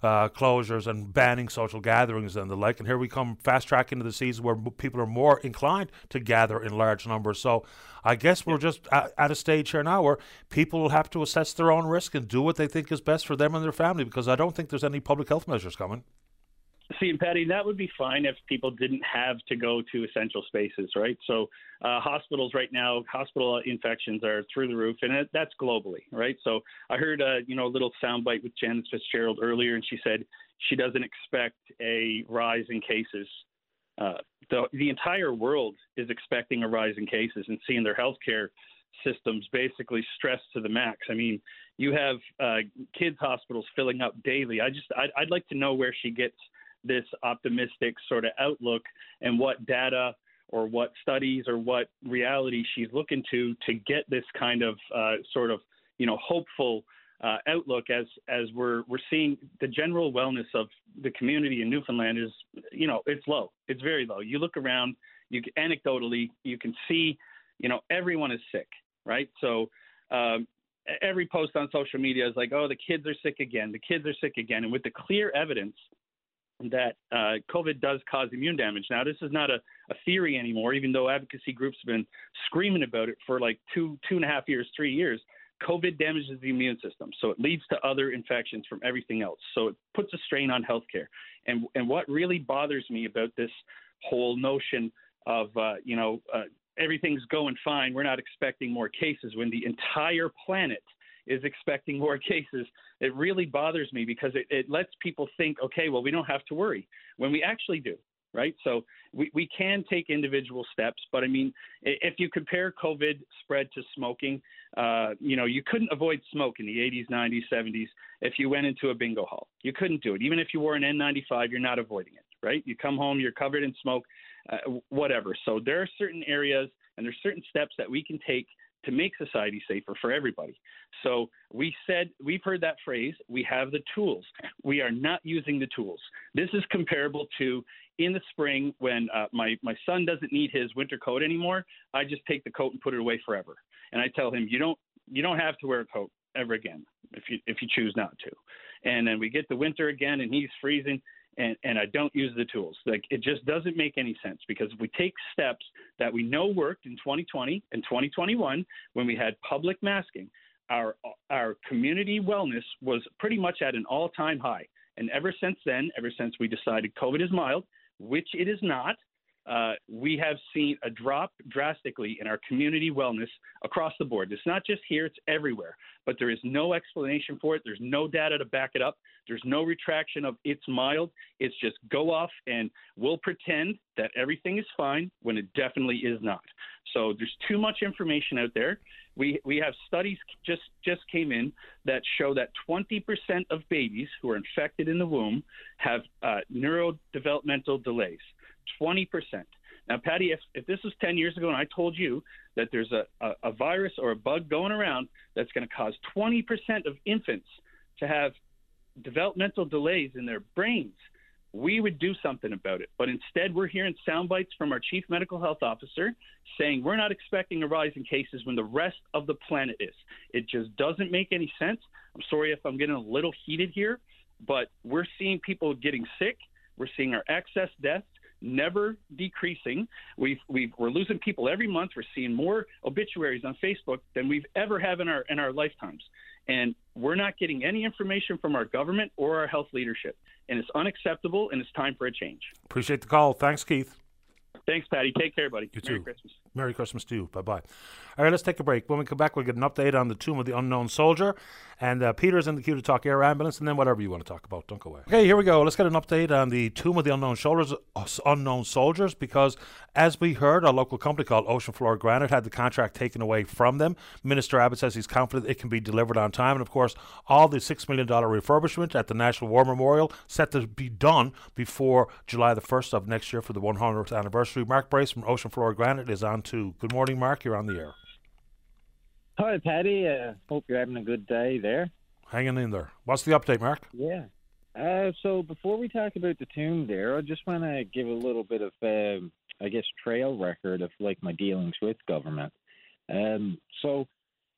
uh, closures and banning social gatherings and the like. And here we come fast track into the season where people are more inclined to gather in large numbers. So I guess we're just at, a stage here now where people will have to assess their own risk and do what they think is best for them and their family because I don't think there's any public health measures coming. See, Patty, that would be fine if people didn't have to go to essential spaces, right? So, uh, hospitals right now, hospital infections are through the roof, and it, that's globally, right? So, I heard, uh, you know, a little soundbite with Janice Fitzgerald earlier, and she said she doesn't expect a rise in cases. Uh, the, the entire world is expecting a rise in cases and seeing their healthcare systems basically stressed to the max. I mean, you have uh, kids' hospitals filling up daily. I just, I'd, I'd like to know where she gets this optimistic sort of outlook and what data or what studies or what reality she's looking to to get this kind of uh, sort of you know hopeful uh, outlook as as we're we're seeing the general wellness of the community in Newfoundland is you know it's low. It's very low. You look around you anecdotally you can see you know everyone is sick right? So um, every post on social media is like oh the kids are sick again. The kids are sick again. And with the clear evidence that uh, COVID does cause immune damage. Now, this is not a, a, theory anymore, even though advocacy groups have been screaming about it for like two, two and a half years, three years. COVID damages the immune system, so it leads to other infections from everything else. So it puts a strain on healthcare. And and what really bothers me about this whole notion of uh, you know uh, everything's going fine, we're not expecting more cases when the entire planet is expecting more cases, it really bothers me because it, it lets people think, okay, well, we don't have to worry when we actually do right? So we, we can take individual steps, but I mean, if you compare COVID spread to smoking, uh, you know, you couldn't avoid smoke in the 80s, 90s, 70s if you went into a bingo hall. You couldn't do it. Even if you wore an N95, you're not avoiding it, right? You come home, you're covered in smoke, uh, whatever. So there are certain areas and there's certain steps that we can take to make society safer for everybody. So we said, we've heard that phrase, we have the tools. We are not using the tools. This is comparable to in the spring when uh, my, my son doesn't need his winter coat anymore. I just take the coat and put it away forever. And I tell him, you don't, you don't have to wear a coat ever again if you, if you choose not to. And then we get the winter again and he's freezing and, and I don't use the tools. Like it just doesn't make any sense because if we take steps that we know worked in 2020 and 2021 when we had public masking, our our community wellness was pretty much at an all-time high. And ever since then, ever since we decided COVID is mild, which it is not, uh, we have seen a drop drastically in our community wellness across the board. It's not just here, it's everywhere. But there is no explanation for it. There's no data to back it up. There's no retraction of it's mild. It's just go off and we'll pretend that everything is fine when it definitely is not. So there's too much information out there. We, we have studies just, just came in that show that 20% of babies who are infected in the womb have uh, neurodevelopmental delays. 20%. Now, Patty, if, if this was 10 years ago and I told you that there's a, a, a virus or a bug going around that's going to cause 20% of infants to have developmental delays in their brains, we would do something about it. But instead, we're hearing sound bites from our chief medical health officer saying we're not expecting a rise in cases when the rest of the planet is. It just doesn't make any sense. I'm sorry if I'm getting a little heated here, but we're seeing people getting sick. We're seeing our excess deaths never decreasing. We've, we are losing people every month. We're seeing more obituaries on Facebook than we've ever have in our in our lifetimes, and we're not getting any information from our government or our health leadership and it's unacceptable, and it's time for a change. Appreciate the call. Thanks, Keith. Thanks, Patty. Take care, buddy. You Merry too. Christmas. Merry Christmas to you. Bye bye. All right, let's take a break. When we come back, we'll get an update on the Tomb of the Unknown Soldier. And uh, Peter's in the queue to talk air ambulance, and then whatever you want to talk about. Don't go away. Okay, here we go. Let's get an update on the Tomb of the Unknown Soldiers, uh, unknown soldiers because, as we heard, a local company called Ocean Floor Granite had the contract taken away from them. Minister Abbott says he's confident it can be delivered on time. And of course, all the $6 million refurbishment at the National War Memorial set to be done before July the 1st of next year for the 100th anniversary. Mark Brace from Ocean Floor Granite is on to. Good morning, Mark. You're on the air. Hi, Patty. Uh, hope you're having a good day there. Hanging in there. What's the update, Mark? Yeah. Uh, so before we talk about the tomb there, I just want to give a little bit of, um, I guess, trail record of like my dealings with government. Um, so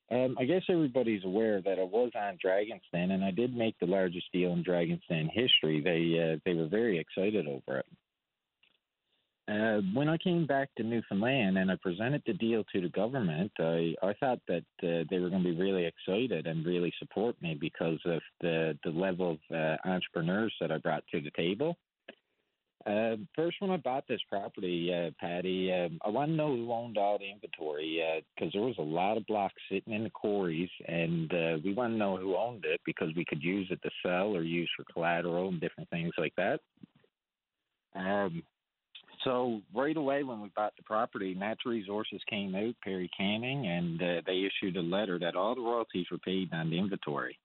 um, I guess everybody's aware that I was on Dragon's Den, and I did make the largest deal in Dragon's Den history. They uh, they were very excited over it. Uh, when I came back to Newfoundland and I presented the deal to the government, I, I thought that uh, they were going to be really excited and really support me because of the, the level of uh, entrepreneurs that I brought to the table. Uh, first, when I bought this property, uh, Patty, um, I want to know who owned all the inventory because there was a lot of blocks sitting in the quarries, and uh, we want to know who owned it because we could use it to sell or use for collateral and different things like that. Um, so right away when we bought the property, Natural Resources came out, Perry Canning, and uh, they issued a letter that all the royalties were paid on the inventory.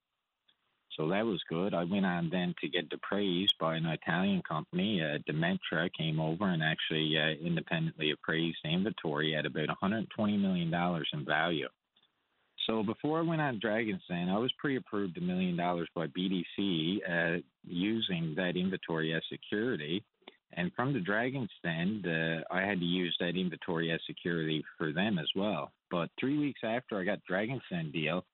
So that was good. I went on then to get appraised by an Italian company. Uh, Demetra came over and actually uh, independently appraised the inventory at about $120 million in value. So before I went on Dragon's Den, I was pre-approved a million dollars by BDC uh, using that inventory as security. And from the Dragon's Den, uh, I had to use that inventory as security for them as well. But three weeks after I got Dragon's Den deal,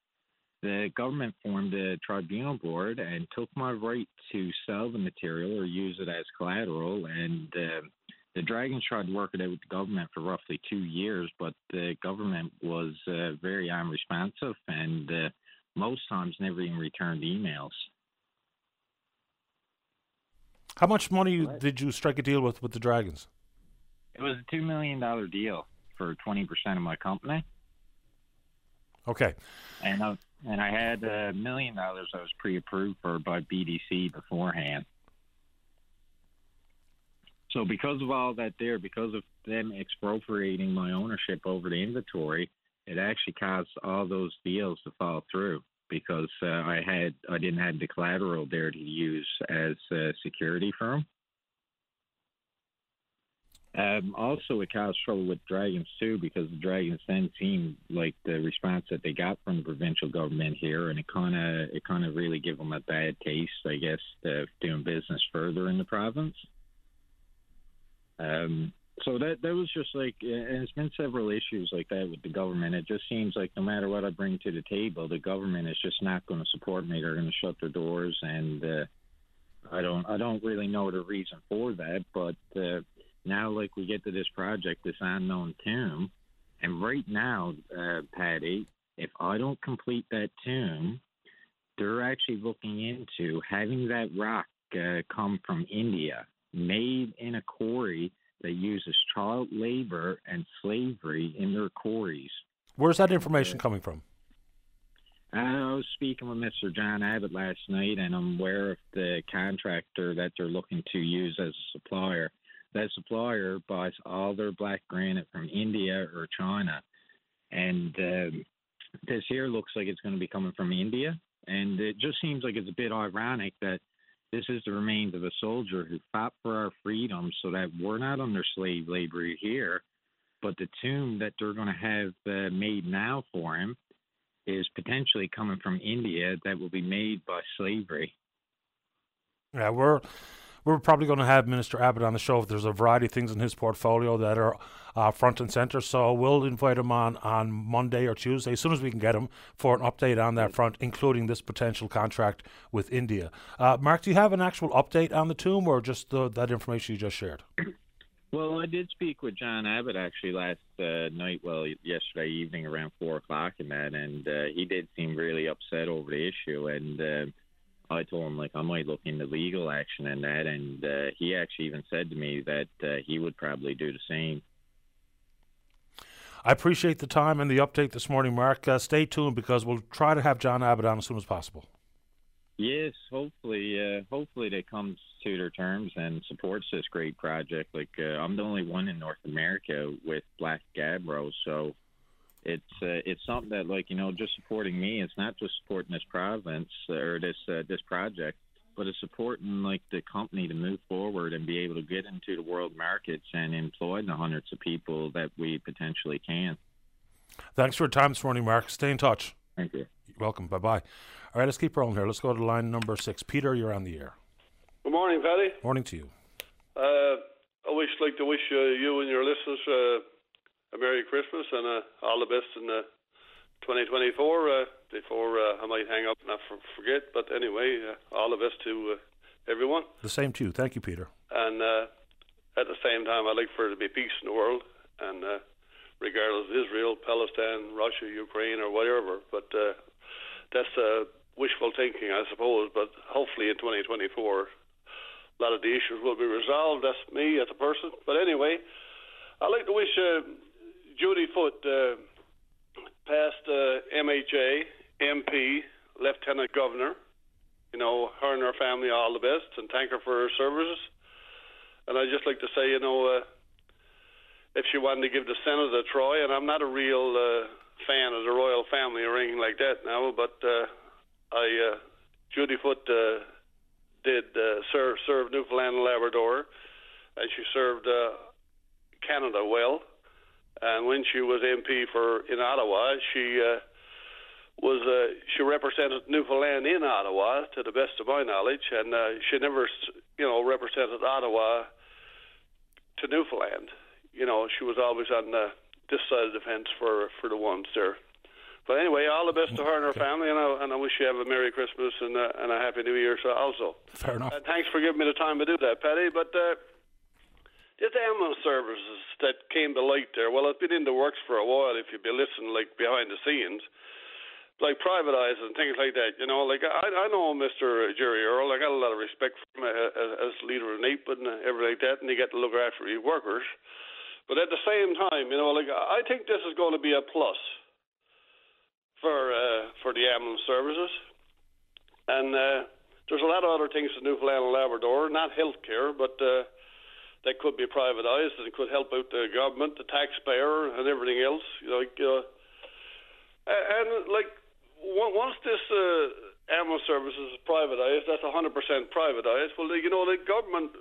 the government formed a tribunal board and took my right to sell the material or use it as collateral. And uh, the Dragons tried to work it out with the government for roughly two years, but the government was uh, very unresponsive and uh, most times never even returned emails. How much money did you strike a deal with with the Dragons? It was a two million dollar deal for twenty percent of my company. Okay. And I, and I had a million dollars I was pre-approved for by BDC beforehand. So because of all that there, because of them expropriating my ownership over the inventory, it actually caused all those deals to fall through because uh, I had I didn't have the collateral there to use as uh, security them. Um, also, it caused trouble with Dragons too because the Dragons then seemed like the response that they got from the provincial government here, and it kind of it kind of really gave them a bad taste, I guess, of doing business further in the province. Um, so that that was just like, and it's been several issues like that with the government. It just seems like no matter what I bring to the table, the government is just not going to support me. They're going to shut their doors, and uh, I don't I don't really know the reason for that. But uh, now, like we get to this project, this unknown tomb, and right now, uh, Patty, if I don't complete that tomb, they're actually looking into having that rock uh, come from India, made in a quarry that uses child labor and slavery in their quarries. Where's that information coming from? I was speaking with Mr. John Abbott last night, and I'm aware of the contractor that they're looking to use as a supplier. That supplier buys all their black granite from India or China, and um, this here looks like it's going to be coming from India. And it just seems like it's a bit ironic that this is the remains of a soldier who fought for our freedom so that we're not under slave labor here. But the tomb that they're going to have uh, made now for him is potentially coming from India that will be made by slavery. Yeah, we're we're probably going to have Minister Abbott on the show. If There's a variety of things in his portfolio that are uh, front and center. So we'll invite him on on Monday or Tuesday as soon as we can get him for an update on that front, including this potential contract with India. Uh, Mark, do you have an actual update on the tomb, or just the, that information you just shared? Well, I did speak with John Abbott actually last uh, night, well, yesterday evening around four o'clock, and that, and uh, he did seem really upset over the issue, and uh, I told him like I might look into legal action and that, and uh, he actually even said to me that uh, he would probably do the same. I appreciate the time and the update this morning, Mark. Uh, stay tuned because we'll try to have John Abbott on as soon as possible. Yes, hopefully, uh, hopefully they come to their terms and supports this great project. Like uh, I'm the only one in North America with Black Gabbro, so it's uh, it's something that like you know just supporting me. It's not just supporting this province or this uh, this project, but it's supporting like the company to move forward and be able to get into the world markets and employ the hundreds of people that we potentially can. Thanks for your time this morning, Mark. Stay in touch. Thank you. You're welcome. Bye bye. All right, let's keep rolling here. Let's go to line number six. Peter, you're on the air. Good morning, Paddy. Morning to you. Uh, I wish like to wish uh, you and your listeners uh, a Merry Christmas and uh, all the best in uh, 2024. Uh, before I might hang up and I forget, but anyway, all the best to everyone. The same to you. Thank you, Peter. And at the same time, I'd like for there to be peace in the world, and regardless of Israel, Palestine, Russia, Ukraine, or whatever. But that's uh, wishful thinking, I suppose. But hopefully in 2024, a lot of the issues will be resolved. That's me as a person. But anyway, I'd like to wish uh, Judy Foote, uh, past uh, MHA, MP, Lieutenant Governor, you know, her and her family all the best, and thank her for her services. And I'd just like to say, you know, uh, if she wanted to give the Senate a try, and I'm not a real uh, fan of the royal family or anything like that now, but uh, I uh, Judy Foote uh, did uh, serve serve Newfoundland and Labrador, and she served uh, Canada well. And when she was MP for in Ottawa, she uh, was uh, she represented Newfoundland in Ottawa, to the best of my knowledge, and uh, she never, you know, represented Ottawa to Newfoundland. You know, she was always on the this side of the fence for for the ones there. But anyway, all the best to her and her okay. family, and I, and I wish you have a Merry Christmas and, uh, and a Happy New Year so also. Fair enough. Uh, thanks for giving me the time to do that, Paddy. But uh, this ambulance services that came to light there, well, it's been in the works for a while if you've been listening, like, behind the scenes like privatized and things like that. You know, like I, I know Mr. Jerry Earle. I got a lot of respect for him as, as leader of NAPE and everything like that, and he got to look after his workers. But at the same time, you know, like I think this is going to be a plus for uh, for the ambulance services, and uh, there's a lot of other things in Newfoundland and Labrador, not healthcare, but uh, that could be privatized and could help out the government, the taxpayer, and everything else. You know, like, uh, and like once this uh, ambulance services is privatized, that's 100% privatized. Well, you know, the government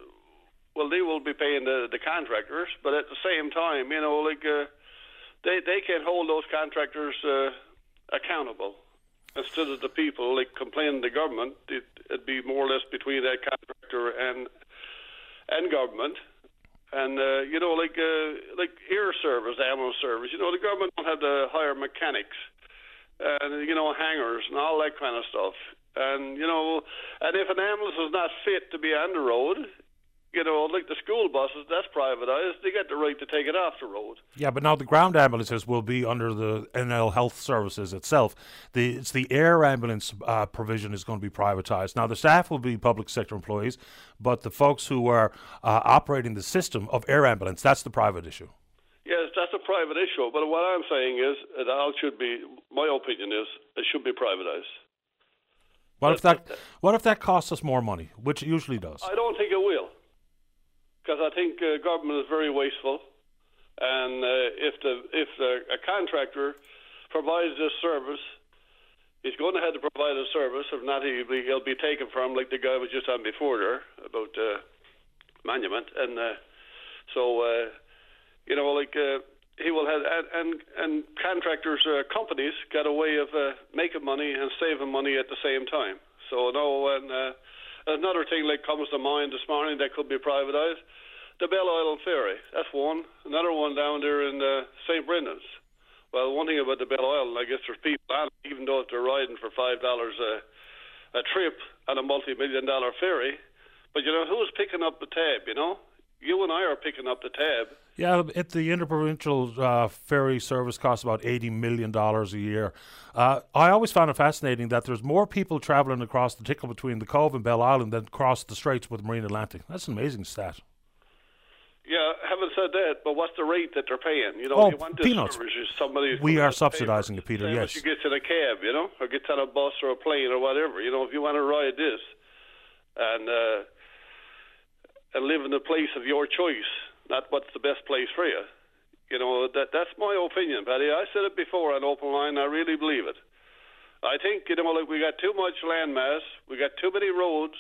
well, they will be paying the the contractors, but at the same time, you know, like uh, they they can hold those contractors uh, accountable instead of the people like complaining to the government. It, it'd be more or less between that contractor and and government. And uh, you know, like uh, like air service, ambulance service. You know, the government don't have to hire mechanics and you know hangars and all that kind of stuff. And you know, and if an ambulance is not fit to be on the road, you know, like the school buses, that's privatized. They get the right to take it off the road. Yeah, but now the ground ambulances will be under the NL Health Services itself. The it's the air ambulance uh, provision is going to be privatized. Now the staff will be public sector employees, but the folks who are uh, operating the system of air ambulance, that's the private issue. Yes, that's a private issue. But what I'm saying is, it all should be. My opinion is, it should be privatized. What if that? What if that costs us more money, which it usually does? I don't think it will because I think uh, government is very wasteful, and uh, if the if the, a contractor provides this service, he's going to have to provide a service. If not, he'll be, he'll be taken from like the guy was just on before there about uh, monument, and uh, so uh, you know like. Uh, he will have and and, and contractors uh, companies got a way of uh, making money and saving money at the same time. So no, and uh, Another thing like comes to mind this morning that could be privatised, the Belle Isle Ferry. That's one. Another one down there in uh, St. Brendan's. Well, one thing about the Belle Isle, I guess there's people on even though they're riding for five dollars a a trip on a multi-million dollar ferry. But you know who's picking up the tab? You know, you and I are picking up the tab. Yeah, it, the interprovincial uh, ferry service costs about eighty million dollars a year. Uh, I always found it fascinating that there's more people traveling across the tickle between the Cove and Bell Island than across the Straits with Marine Atlantic. That's an amazing stat. Yeah, having said that, but what's the rate that they're paying? You know, Oh, you want this peanuts. service, somebody We are subsidising it, Peter. Yes. you get in a cab, you know, or gets on a bus or a plane or whatever. You know, if you want to ride this and uh, and live in the place of your choice, not what's the best place for you. You know, that that's my opinion, Paddy. I said it before on open line. I really believe it. I think you know, like we got too much landmass, we got too many roads.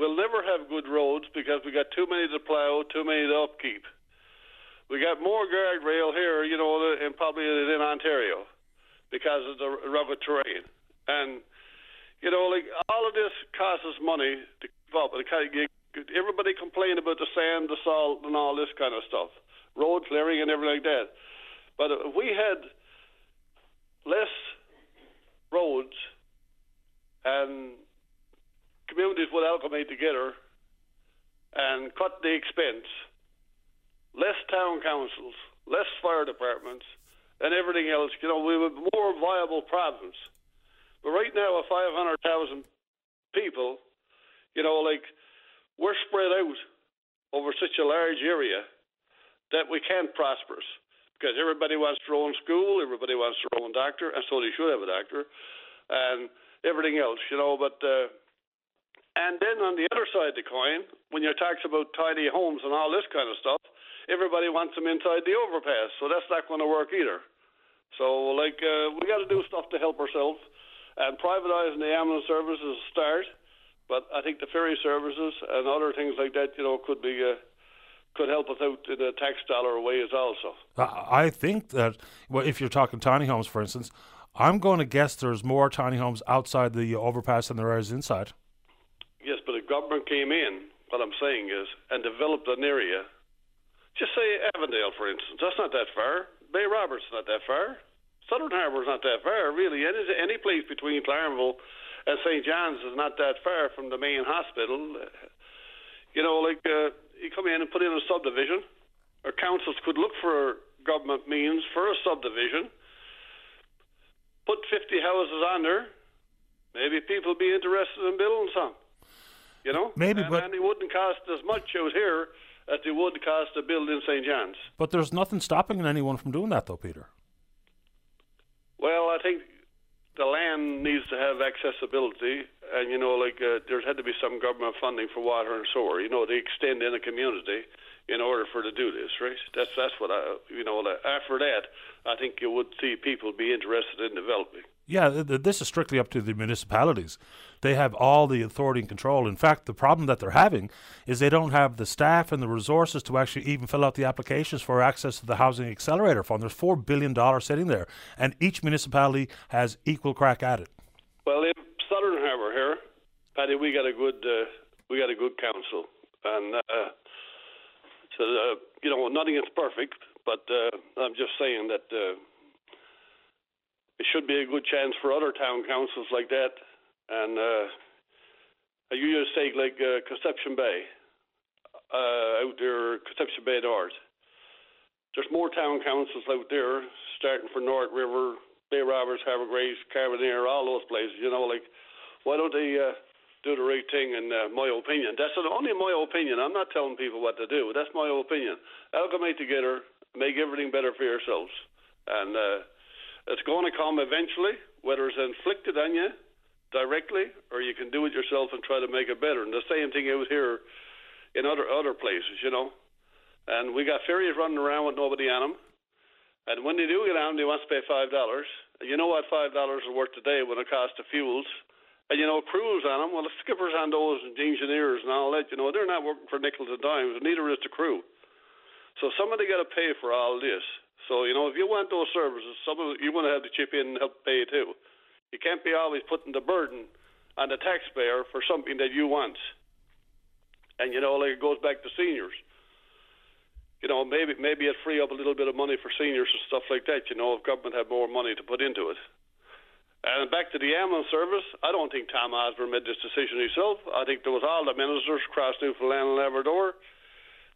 We'll never have good roads because we got too many to plow, too many to upkeep. We got more guardrail here, you know, and probably in Ontario because of the rugged terrain. And you know, like all of this costs us money to keep up. It kind of, everybody complain about the sand, the salt, and all this kind of stuff, road clearing and everything like that. But if we had less roads and communities would amalgamate together and cut the expense, less town councils, less fire departments, and everything else, you know, we would have more viable province. But right now, with 500,000 people, you know, like we're spread out over such a large area that we can't prosper because everybody wants their own school, everybody wants their own doctor, and so they should have a doctor, and everything else, you know. But uh, and then on the other side of the coin, when you talks about tiny homes and all this kind of stuff, everybody wants them inside the overpass, so that's not going to work either. So, like, uh, we got to do stuff to help ourselves, and privatizing the ambulance service is a start. But I think the ferry services and other things like that, you know, could be uh, could help us out in a tax dollar ways also. I I think that well, if you're talking tiny homes, for instance, I'm going to guess there's more tiny homes outside the overpass than there is inside. Yes, but if government came in, what I'm saying is, and developed an area, just say Avondale, for instance. That's not that far. Bay Roberts not that far. Southern Harbour's not that far, really. Any any place between Claremont and St. John's is not that far from the main hospital. You know, like uh, you come in and put in a subdivision, or councils could look for government means for a subdivision. Put 50 houses on there. Maybe people be interested in building some. You know, Maybe, and, but- and it wouldn't cost as much out here as it would cost to build in St. John's. But there's nothing stopping anyone from doing that, though, Peter. Well, I think the land needs to have accessibility, and you know, like uh, there's had to be some government funding for water and sewer. You know, they extend in a community in order for to do this, right? That's that's what I, you know. After that, I think you would see people be interested in developing. Yeah, th- this is strictly up to the municipalities. They have all the authority and control. In fact, the problem that they're having is they don't have the staff and the resources to actually even fill out the applications for access to the Housing Accelerator Fund. There's $4 billion sitting there, and each municipality has equal crack at it. Well, in Southern Harbour here, Paddy, we got a good uh, we got a good council, and uh, so uh, you know nothing is perfect, but uh, I'm just saying that uh, it should be a good chance for other town councils like that, and uh, you just take like uh, Conception Bay, uh, out there, Conception Bay North. There's more town councils out there, starting from North River, Bay Roberts, Harbour Grace, Carbonear, all those places. You know, like why don't they uh, do the right thing? In uh, my opinion, that's only my opinion. I'm not telling people what to do. That's my opinion. Amalgamate together, make everything better for yourselves, and uh, it's going to come eventually. Whether it's inflicted on you directly, or you can do it yourself and try to make it better. And the same thing out here in other other places, you know. And we got ferries running around with nobody on them. And when they do get on, they want to pay five dollars. You know what five dollars is worth today when it costs the fuels. And you know, crews on them. Well, the skippers on those and the engineers and all that. You know, they're not working for nickels and dimes, neither is the crew. So somebody got to pay for all this. So you know, if you want those services, some of you're going to have to chip in and help pay too. You can't be always putting the burden on the taxpayer for something that you want. And you know, like it goes back to seniors. You know, maybe maybe it free up a little bit of money for seniors and stuff like that. You know, if government had more money to put into it. And back to the ambulance service, I don't think Tom Osborne made this decision himself. I think there was all the ministers across Newfoundland and Labrador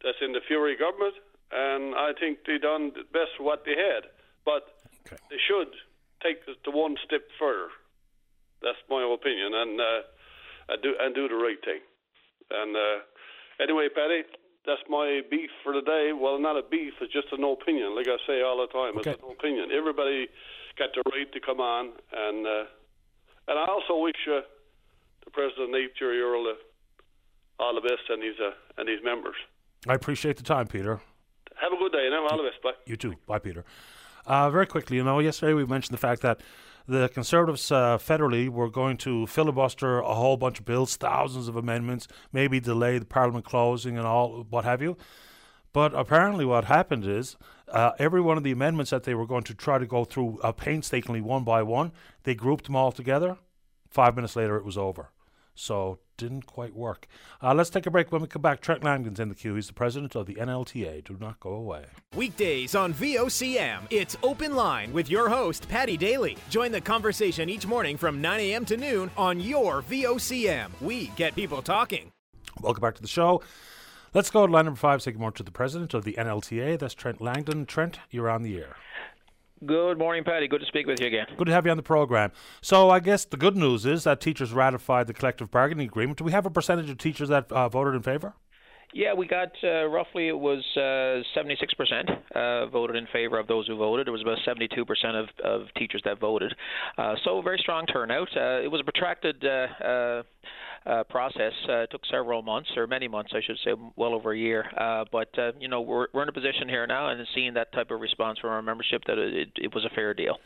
that's in the Furey government, and I think they done the best what they had. But okay. they should take the, the one step further. That's my opinion, and uh, and do and do the right thing. And uh, anyway, Paddy, that's my beef for the day. Well, not a beef; it's just an opinion. Like I say all the time, okay. it's an opinion. Everybody got the right to come on, and uh, and I also wish uh, the president Nate Jerry Earle uh, all the best and his uh, and his members. I appreciate the time, Peter. Have a good day, now. All the best. Bye. You too. Bye, Peter. Uh, very quickly, you know, yesterday we mentioned the fact that the Conservatives uh, federally were going to filibuster a whole bunch of bills, thousands of amendments, maybe delay the Parliament closing and all, what have you. But apparently, what happened is uh, every one of the amendments that they were going to try to go through uh, painstakingly one by one, they grouped them all together. Five minutes later, it was over. So didn't quite work. Uh, let's take a break. When we come back, Trent Langdon's in the queue. He's the president of the NLTA. Do not go away. Weekdays on VOCM, it's Open Line with your host, Patty Daly. Join the conversation each morning from 9 a.m. to noon on your VOCM. We get people talking. Welcome back to the show. Let's go to line number five. Say good morning to the president of the NLTA. That's Trent Langdon. Trent, you're on the air. Good morning, Paddy. Good to speak with you again. Good to have you on the program. So, I guess the good news is that teachers ratified the collective bargaining agreement. Do we have a percentage of teachers that uh, voted in favor? Yeah, we got uh, roughly it was uh, 76% uh, voted in favor of those who voted. It was about 72% of, of teachers that voted. Uh, so very strong turnout. Uh, it was a protracted uh, uh, uh, process. Uh, it took several months, or many months, I should say, well over a year. Uh, but uh, you know, we're we're in a position here now, and seeing that type of response from our membership, that it, it was a fair deal.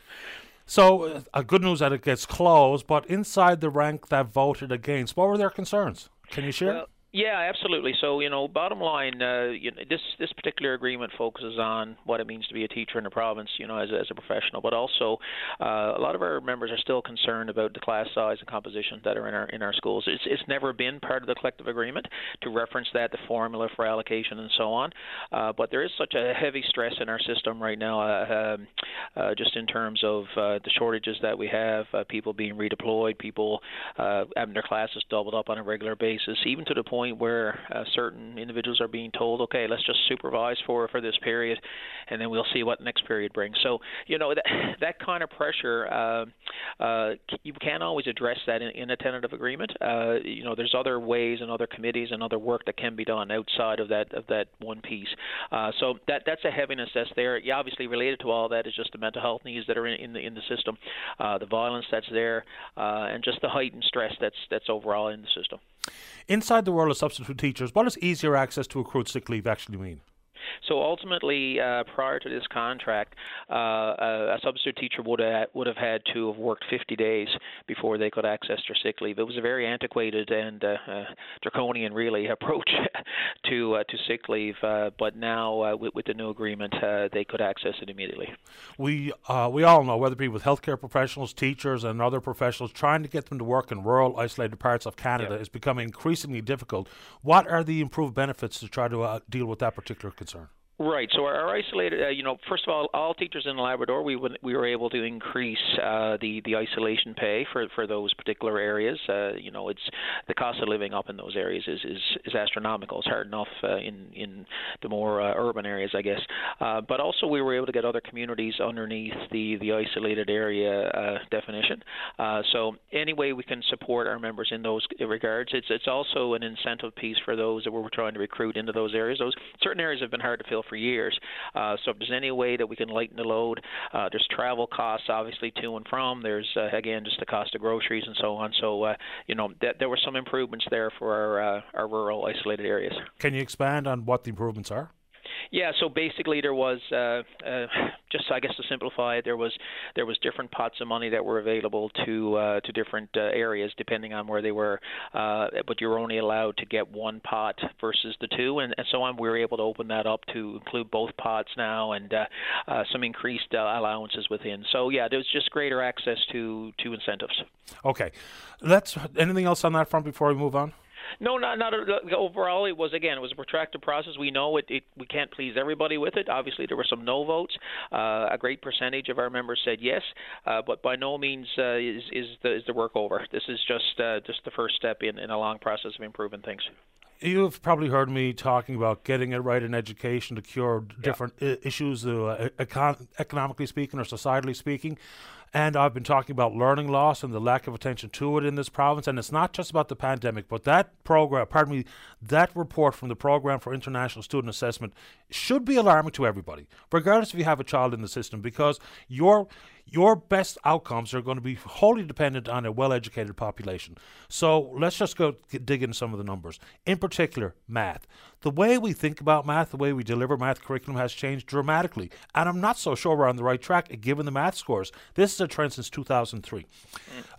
So, uh, good news that it gets closed, but inside the rank that voted against, what were their concerns? Can you share? Well, yeah, absolutely. So, you know, bottom line, uh, you know, this this particular agreement focuses on what it means to be a teacher in the province, you know, as a, as a professional. But also, uh, a lot of our members are still concerned about the class size and composition that are in our in our schools. It's it's never been part of the collective agreement to reference that, the formula for allocation, and so on. Uh, but there is such a heavy stress in our system right now, uh, um, uh, just in terms of uh, the shortages that we have, people being redeployed, people having their classes doubled up on a regular basis, even to the point point where uh, certain individuals are being told, okay, let's just supervise for for this period, and then we'll see what next period brings. So you know that that kind of pressure, uh, uh, you can't always address that in, in a tentative agreement. Uh, you know, there's other ways and other committees and other work that can be done outside of that of that one piece. Uh, so that that's a heaviness that's there. Yeah, obviously related to all that is just the mental health needs that are in, in the in the system, uh, the violence that's there, and just the heightened stress that's that's overall in the system. Inside the world of substitute teachers, what does easier access to accrued sick leave actually mean? So ultimately, uh, prior to this contract, uh, a substitute teacher would have, would have had to have worked 50 days before they could access their sick leave. It was a very antiquated and uh, uh draconian, really, approach to uh, to sick leave. Uh, but now, with, with, the new agreement, they could access it immediately. We we all know, whether it be with healthcare professionals, teachers, and other professionals, trying to get them to work in rural, isolated parts of Canada is becoming increasingly difficult. What are the improved benefits to try to deal with that particular concern? Right. So our, isolated, uh, you know, first of all, all teachers in Labrador, we we were able to increase uh, the the isolation pay for for those particular areas. Uh, you know, it's the cost of living up in those areas is is, is astronomical. It's hard enough uh, in in the more uh, urban areas, I guess. Uh, but also, we were able to get other communities underneath the the isolated area definition. So any way we can support our members in those regards, it's it's also an incentive piece for those that we're trying to recruit into those areas. Those certain areas have been hard to fill for years. Uh, so if there's any way that we can lighten the load, uh, there's travel costs obviously to and from. There's uh, again just the cost of groceries and so on. So uh, you know that there were some improvements there for our uh, our rural isolated areas. Can you expand on what the improvements are? Yeah, so basically there was uh, uh, just I guess to simplify it, there was there was different pots of money that were available to uh, to different uh, areas depending on where they were, uh, but you were only allowed to get one pot versus the two, and, and so on. We were able to open that up to include both pots now, and uh, uh, some increased uh, allowances within. So yeah, there was just greater access to to incentives. Okay, let's. Anything else on that front before we move on? No, not not overall. It was again, it was a protracted process. We know it, it we can't please everybody with it. Obviously, there were some no votes. Uh, a great percentage of our members said yes, uh, but by no means uh, is is the is the work over. This is just uh, just the first step in in a long process of improving things. You've probably heard me talking about getting it right in education to cure different yeah. I- issues, uh, econ- economically speaking or societally speaking. And I've been talking about learning loss and the lack of attention to it in this province. And it's not just about the pandemic, but that program, pardon me, that report from the Program for International Student Assessment should be alarming to everybody, regardless if you have a child in the system, because your your best outcomes are going to be wholly dependent on a well educated population. So let's just go dig into some of the numbers. In particular, math. The way we think about math, the way we deliver math curriculum has changed dramatically. And I'm not so sure we're on the right track given the math scores. This is a trend since 2003. Mm.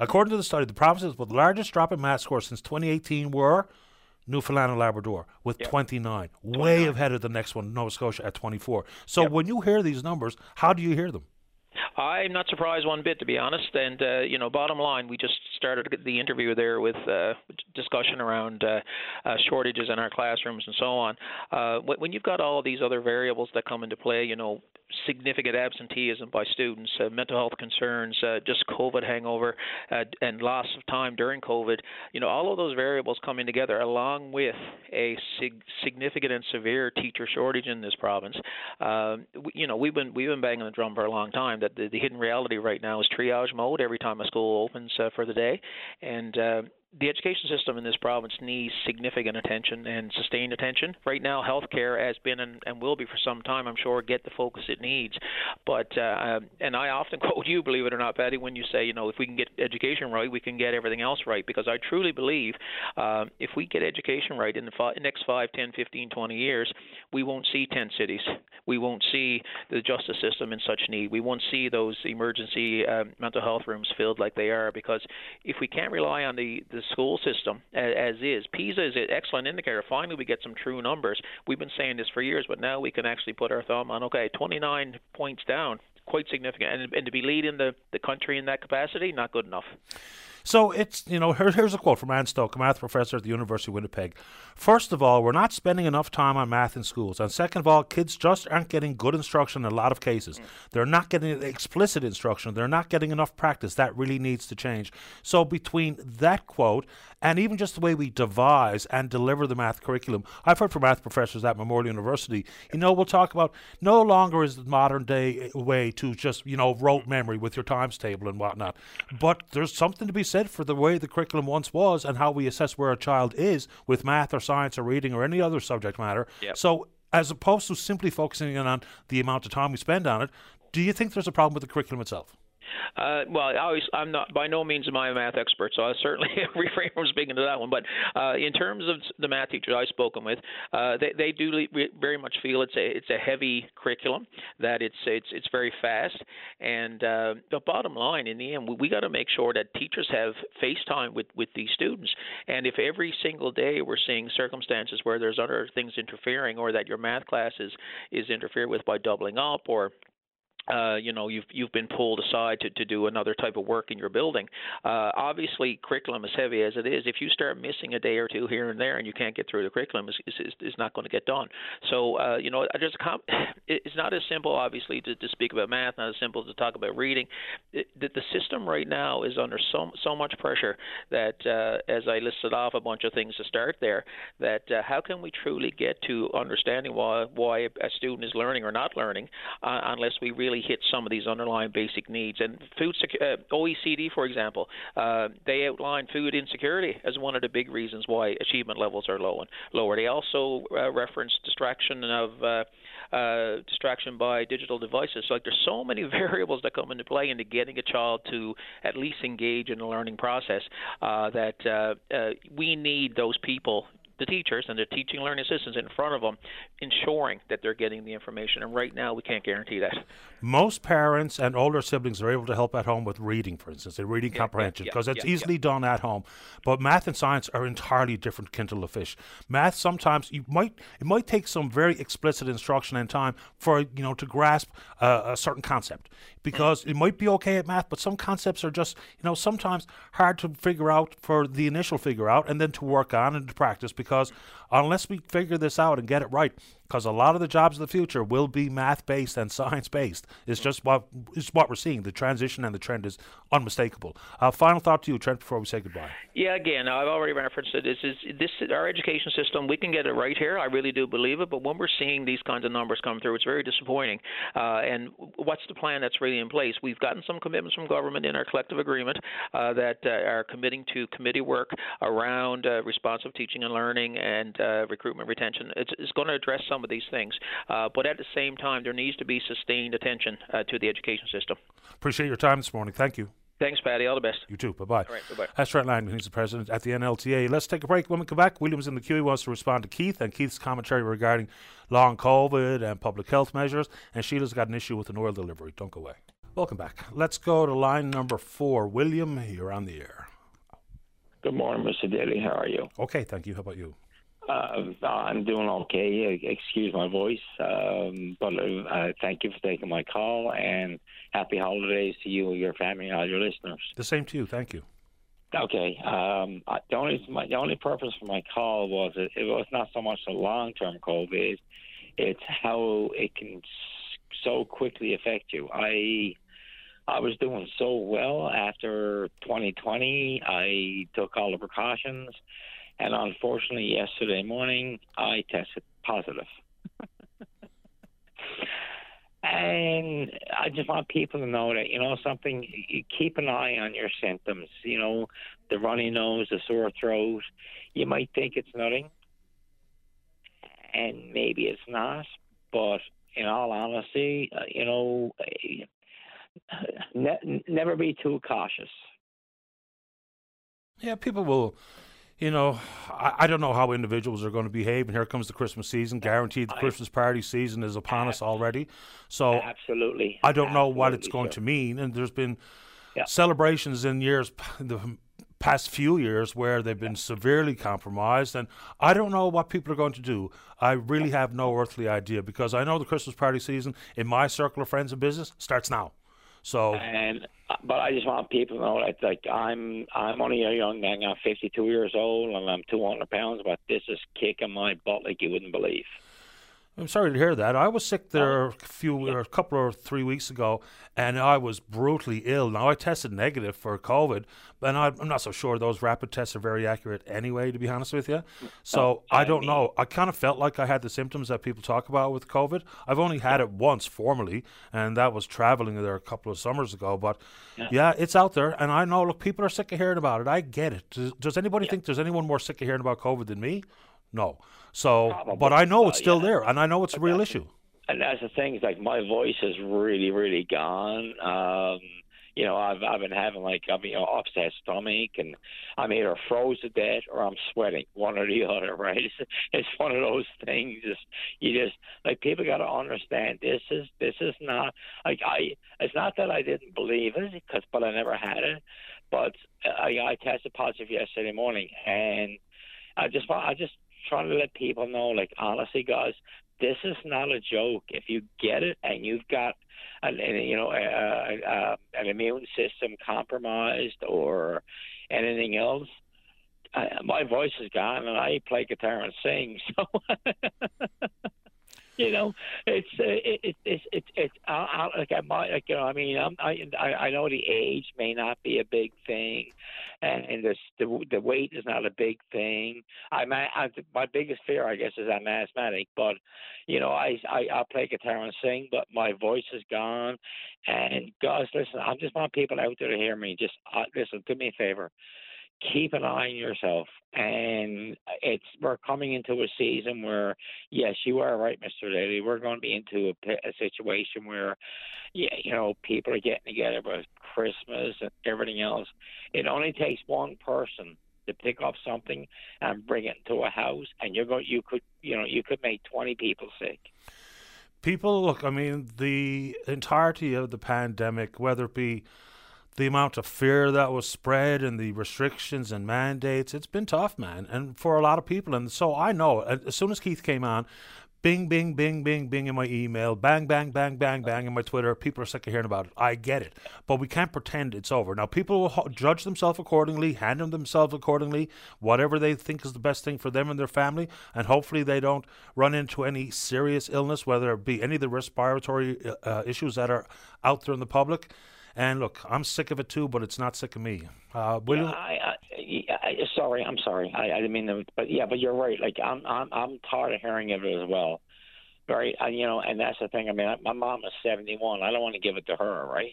According to the study, the provinces with the largest drop in math scores since 2018 were Newfoundland and Labrador with yep. 29, 29, way ahead of the next one, Nova Scotia at 24. So yep. when you hear these numbers, how do you hear them? I'm not surprised one bit, to be honest. And uh, you know, bottom line, we just started the interview there with uh, discussion around uh, uh, shortages in our classrooms and so on. Uh, when you've got all of these other variables that come into play, you know, significant absenteeism by students, uh, mental health concerns, uh, just COVID hangover, uh, and loss of time during COVID. You know, all of those variables coming together, along with a sig- significant and severe teacher shortage in this province. We, you know, we've been we've been banging the drum for a long time that the, the hidden reality right now is triage mode every time a school opens uh, for the day, and uh, the education system in this province needs significant attention and sustained attention. Right now, healthcare has been and, and will be for some time, I'm sure, get the focus it needs. But uh, um, and I often quote you, believe it or not, Patty, when you say, you know, if we can get education right, we can get everything else right. Because I truly believe uh, if we get education right in the fi- next 5, 10, 15, 20 years, we won't see tent cities. We won't see the justice system in such need. We won't see those emergency uh, mental health rooms filled like they are. Because if we can't rely on the, the the school system as, as is. PISA is an excellent indicator. Finally, we get some true numbers. We've been saying this for years, but now we can actually put our thumb on okay, 29 points down, quite significant, and, and to be leading the the country in that capacity, not good enough. So it's, you know, here, here's a quote from Anne Stokke, a math professor at the University of Winnipeg. First of all, we're not spending enough time on math in schools. And second of all, kids just aren't getting good instruction in a lot of cases. They're not getting explicit instruction. They're not getting enough practice. That really needs to change. So between that quote and even just the way we devise and deliver the math curriculum, I've heard from math professors at Memorial University, you know, we'll talk about no longer is the modern day way to just, you know, rote memory with your times table and whatnot. But there's something to be said said for the way the curriculum once was and how we assess where a child is with math or science or reading or any other subject matter. Yep. So, as opposed to simply focusing on the amount of time we spend on it, do you think there's a problem with the curriculum itself? Uh, well, I I'm not by no means am I a math expert, so I certainly refrain from speaking to that one. But uh, in terms of the math teachers I've spoken with, uh, they they do very much feel it's a it's a heavy curriculum, that it's it's it's very fast, and uh, the bottom line in the end, we, we got to make sure that teachers have face time with with these students, and if every single day we're seeing circumstances where there's other things interfering, or that your math class is is interfered with by doubling up or uh, you know you've you've been pulled aside to, to do another type of work in your building. Uh, obviously, curriculum as heavy as it is, if you start missing a day or two here and there, and you can't get through the curriculum, is is, not going to get done. So uh, you know, it's not as simple, obviously, to, to speak about math, not as simple to talk about reading. It, the, the system right now is under so so much pressure that, uh, as I listed off a bunch of things to start there, that uh, how can we truly get to understanding why why a student is learning or not learning, uh, unless we really really hit some of these underlying basic needs. And food sec- uh, OECD, for example, uh, they outline food insecurity as one of the big reasons why achievement levels are low and lower. They also uh, reference distraction of uh, uh, distraction by digital devices. So, like there's so many variables that come into play into getting a child to at least engage in the learning process uh, that we need those people the teachers and the teaching learning assistants in front of them, ensuring that they're getting the information. And right now, we can't guarantee that. Most parents and older siblings are able to help at home with reading, for instance, and reading Yeah, comprehension, because yeah, it's yeah, easily done at home. But math and science are entirely different kettle of fish. Math sometimes you might it might take some very explicit instruction and time for you know to grasp uh, a certain concept because it might be okay at math, but some concepts are just you know sometimes hard to figure out for the initial figure out and then to work on and to practice because because unless we figure this out and get it right because a lot of the jobs of the future will be math based and science based. It's just what it's what we're seeing. The transition and the trend is unmistakable. Uh, final thought to you, Trent, before we say goodbye. Yeah, again, I've already referenced it. This is this our education system. We can get it right here. I really do believe it. But when we're seeing these kinds of numbers come through, it's very disappointing. Uh, and what's the plan that's really in place? We've gotten some commitments from government in our collective agreement uh, that uh, are committing to committee work around uh, responsive teaching and learning and uh, recruitment retention. It's, it's going to address some of these things. Uh, but at the same time, there needs to be sustained attention uh, to the education system. Appreciate your time this morning. Thank you. Thanks, Patty. All the best. You too. Bye bye. All right. Bye bye. That's Trent Langdon. He's the president at the NLTA. Let's take a break. When we come back, Williams in the queue. He wants to respond to Keith and Keith's commentary regarding long COVID and public health measures. And Sheila's got an issue with an oil delivery. Don't go away. Welcome back. Let's go to line number four. William, you're on the air. Good morning, Mr. Daly. How are you? Okay, thank you. How about you? Uh, I'm doing okay. Excuse my voice, um, but uh, thank you for taking my call and happy holidays to you your family and all your listeners. The same to you. Thank you. Okay. Um, I- the only my, the only purpose for my call was it, it was not so much the long term COVID, it's how it can so quickly affect you. I I was doing so well after 2020. I took all the precautions, and unfortunately, yesterday morning I tested positive. And I just want people to know that, you know, something, you keep an eye on your symptoms. You know, the runny nose, the sore throat. You might think it's nothing, and maybe it's not. But in all honesty, uh, you know, uh, ne- never be too cautious. Yeah, people will. You know, I, I don't know how individuals are going to behave, and here comes the Christmas season. Guaranteed, the Christmas party season is upon us already. So Absolutely. I don't know what it's going to mean. And there's been celebrations in years, the past few years, where they've been severely compromised. And I don't know what people are going to do. I really have no earthly idea because I know the Christmas party season in my circle of friends and business starts now. So And uh, but I just want people to know that like I'm I'm only a young man. I'm 52 years old and I'm 200 pounds, but this is kicking my butt like you wouldn't believe. I'm sorry to hear that. I was sick there oh. a few, or a couple or three weeks ago, and I was brutally ill. Now I tested negative for COVID, and I- I'm not so sure those rapid tests are very accurate anyway. To be honest with you, so oh, I don't know. I kind of felt like I had the symptoms that people talk about with COVID. I've only had it once formally, and that was traveling there a couple of summers ago. But Yeah. yeah, it's out there, and I know. Look, people are sick of hearing about it. I get it. Does, does anybody think there's anyone more sick of hearing about COVID than me? No. So, but I know it's still there, and I know it's a real issue. And that's the thing. is like my voice is really, really gone. Um, you know, I've I've been having like I mean, you know, upset stomach, and I'm either froze to death or I'm sweating, one or the other. Right? It's, it's one of those things. Just you just like people got to understand. This is this is not like I. It's not that I didn't believe it, because but I never had it. But I I tested positive yesterday morning, and I just I just trying to let people know, like honestly, guys, this is not a joke. If you get it and you've got an, an you know a, a, a, an immune system compromised or anything else, I, my voice is gone, and I play guitar and sing. So. You know, it's uh, it, it, it's it's it's I, I, like I might like you know I mean I'm, I I know the age may not be a big thing, and, and this, the the weight is not a big thing. I'm my biggest fear I guess is I'm asthmatic, but you know I I I play guitar and sing, but my voice is gone. And guys, listen, I just want people out there to hear me. Just uh, listen, do me a favor keep an eye on yourself. And it's we're coming into a season where, yes, you are right, Mister Daly. We're going to be into a situation where, yeah, you know, people are getting together with Christmas and everything else. It only takes one person to pick up something and bring it to a house, and you're going, you could, you know, you could make 20 people sick. People look. I mean, the entirety of the pandemic, whether it be the amount of fear that was spread and the restrictions and mandates, it's been tough, man, and for a lot of people. And so I know as soon as Keith came on, bing, bing, bing, bing, bing in my email, bang, bang, bang, bang, bang in my Twitter. People are sick of hearing about it. I get it. But we can't pretend it's over. Now, people will judge themselves accordingly, handle themselves accordingly, whatever they think is the best thing for them and their family. And hopefully they don't run into any serious illness, whether it be any of the respiratory uh issues that are out there in the public. And look, I'm sick of it too, but it's not sick of me. Uh, yeah, I, I, I, sorry, I'm sorry. I, I didn't mean to, but yeah, but you're right. Like I'm, I'm, I'm tired of hearing of it as well. Right, I, you know, and that's the thing. I mean, my mom is 71. I don't want to give it to her, right?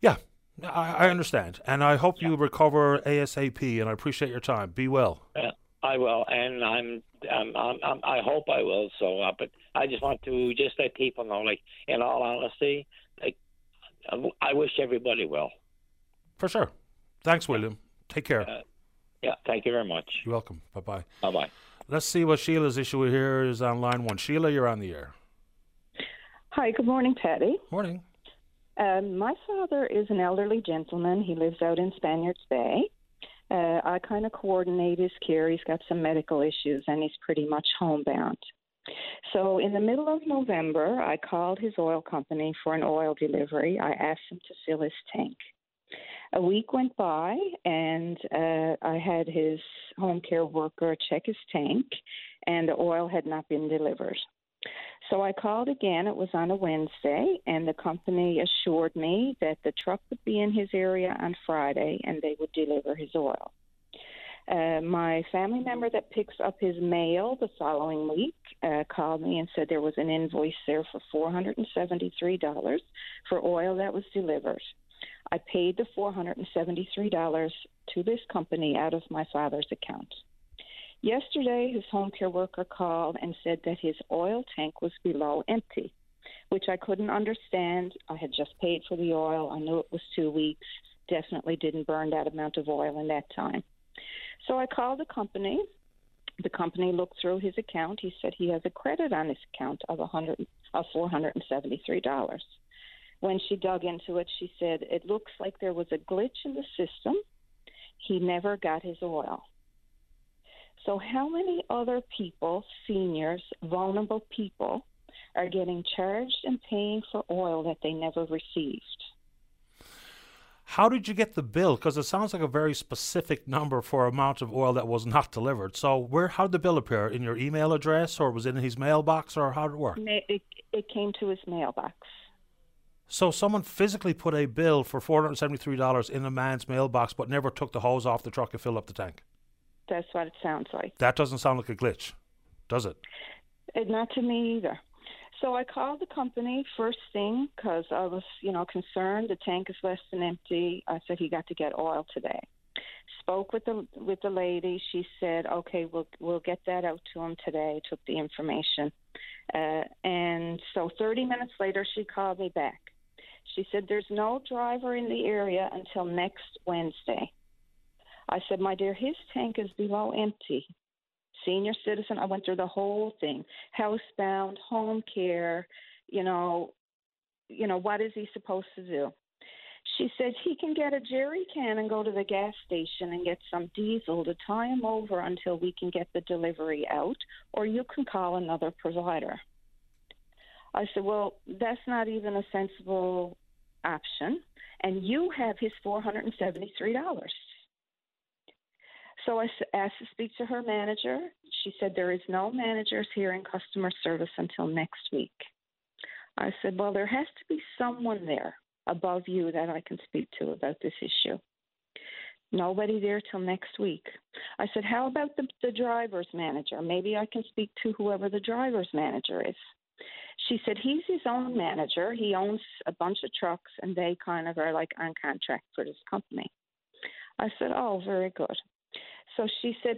Yeah, I, I understand, and I hope yeah. you recover ASAP. And I appreciate your time. Be well. Yeah, I will, and I'm, I'm, I'm, I'm i hope I will. So, uh, but I just want to just let people know, like, in all honesty, I wish everybody well. For sure. Thanks, William. Take care. Uh, yeah, thank you very much. You're welcome. Bye bye. Bye bye. Let's see what Sheila's issue here is on line one. Sheila, you're on the air. Hi, good morning, Patty. Morning. Um, my father is an elderly gentleman. He lives out in Spaniards Bay. Uh, I kind of coordinate his care. He's got some medical issues and he's pretty much homebound. So, in the middle of November, I called his oil company for an oil delivery. I asked him to fill his tank. A week went by, and uh, I had his home care worker check his tank, and the oil had not been delivered. So I called again. It was on a Wednesday, and the company assured me that the truck would be in his area on Friday and they would deliver his oil. Uh, my family member that picks up his mail the following week uh, called me and said there was an invoice there for $473 for oil that was delivered. I paid the $473 to this company out of my father's account. Yesterday, his home care worker called and said that his oil tank was below empty, which I couldn't understand. I had just paid for the oil. I knew it was two weeks. Definitely didn't burn that amount of oil in that time. So I called the company. The company looked through his account. He said he has a credit on his account of a hundred of four hundred and seventy three dollars. When she dug into it, she said it looks like there was a glitch in the system. He never got his oil. So, how many other people, seniors, vulnerable people, are getting charged and paying for oil that they never received? How did you get the bill? Because it sounds like a very specific number for amount of oil that was not delivered. So, where how did the bill appear? In your email address, or was it in his mailbox, or how did it work? It, it came to his mailbox. So, someone physically put a bill for four hundred seventy-three dollars in a man's mailbox, but never took the hose off the truck and filled up the tank. That's what it sounds like. That doesn't sound like a glitch, does it? it not to me either. So I called the company first thing because I was, you know, concerned. The tank is less than empty. I said he got to get oil today. Spoke with the with the lady. She said, "Okay, we'll we'll get that out to him today." Took the information, uh, and so 30 minutes later, she called me back. She said, "There's no driver in the area until next Wednesday." I said, "My dear, his tank is below empty senior citizen. I went through the whole thing: housebound, home care. You know, you know what is he supposed to do? She said he can get a jerry can and go to the gas station and get some diesel to tie him over until we can get the delivery out, or you can call another provider. I said, Well, that's not even a sensible option. And you have his $473. So I asked to speak to her manager. She said there is no managers here in customer service until next week. I said, Well, there has to be someone there above you that I can speak to about this issue. Nobody there till next week. I said, How about the, the driver's manager? Maybe I can speak to whoever the driver's manager is. She said, He's his own manager. He owns a bunch of trucks, and they kind of are like on contract for this company. I said, Oh, very good. So she said,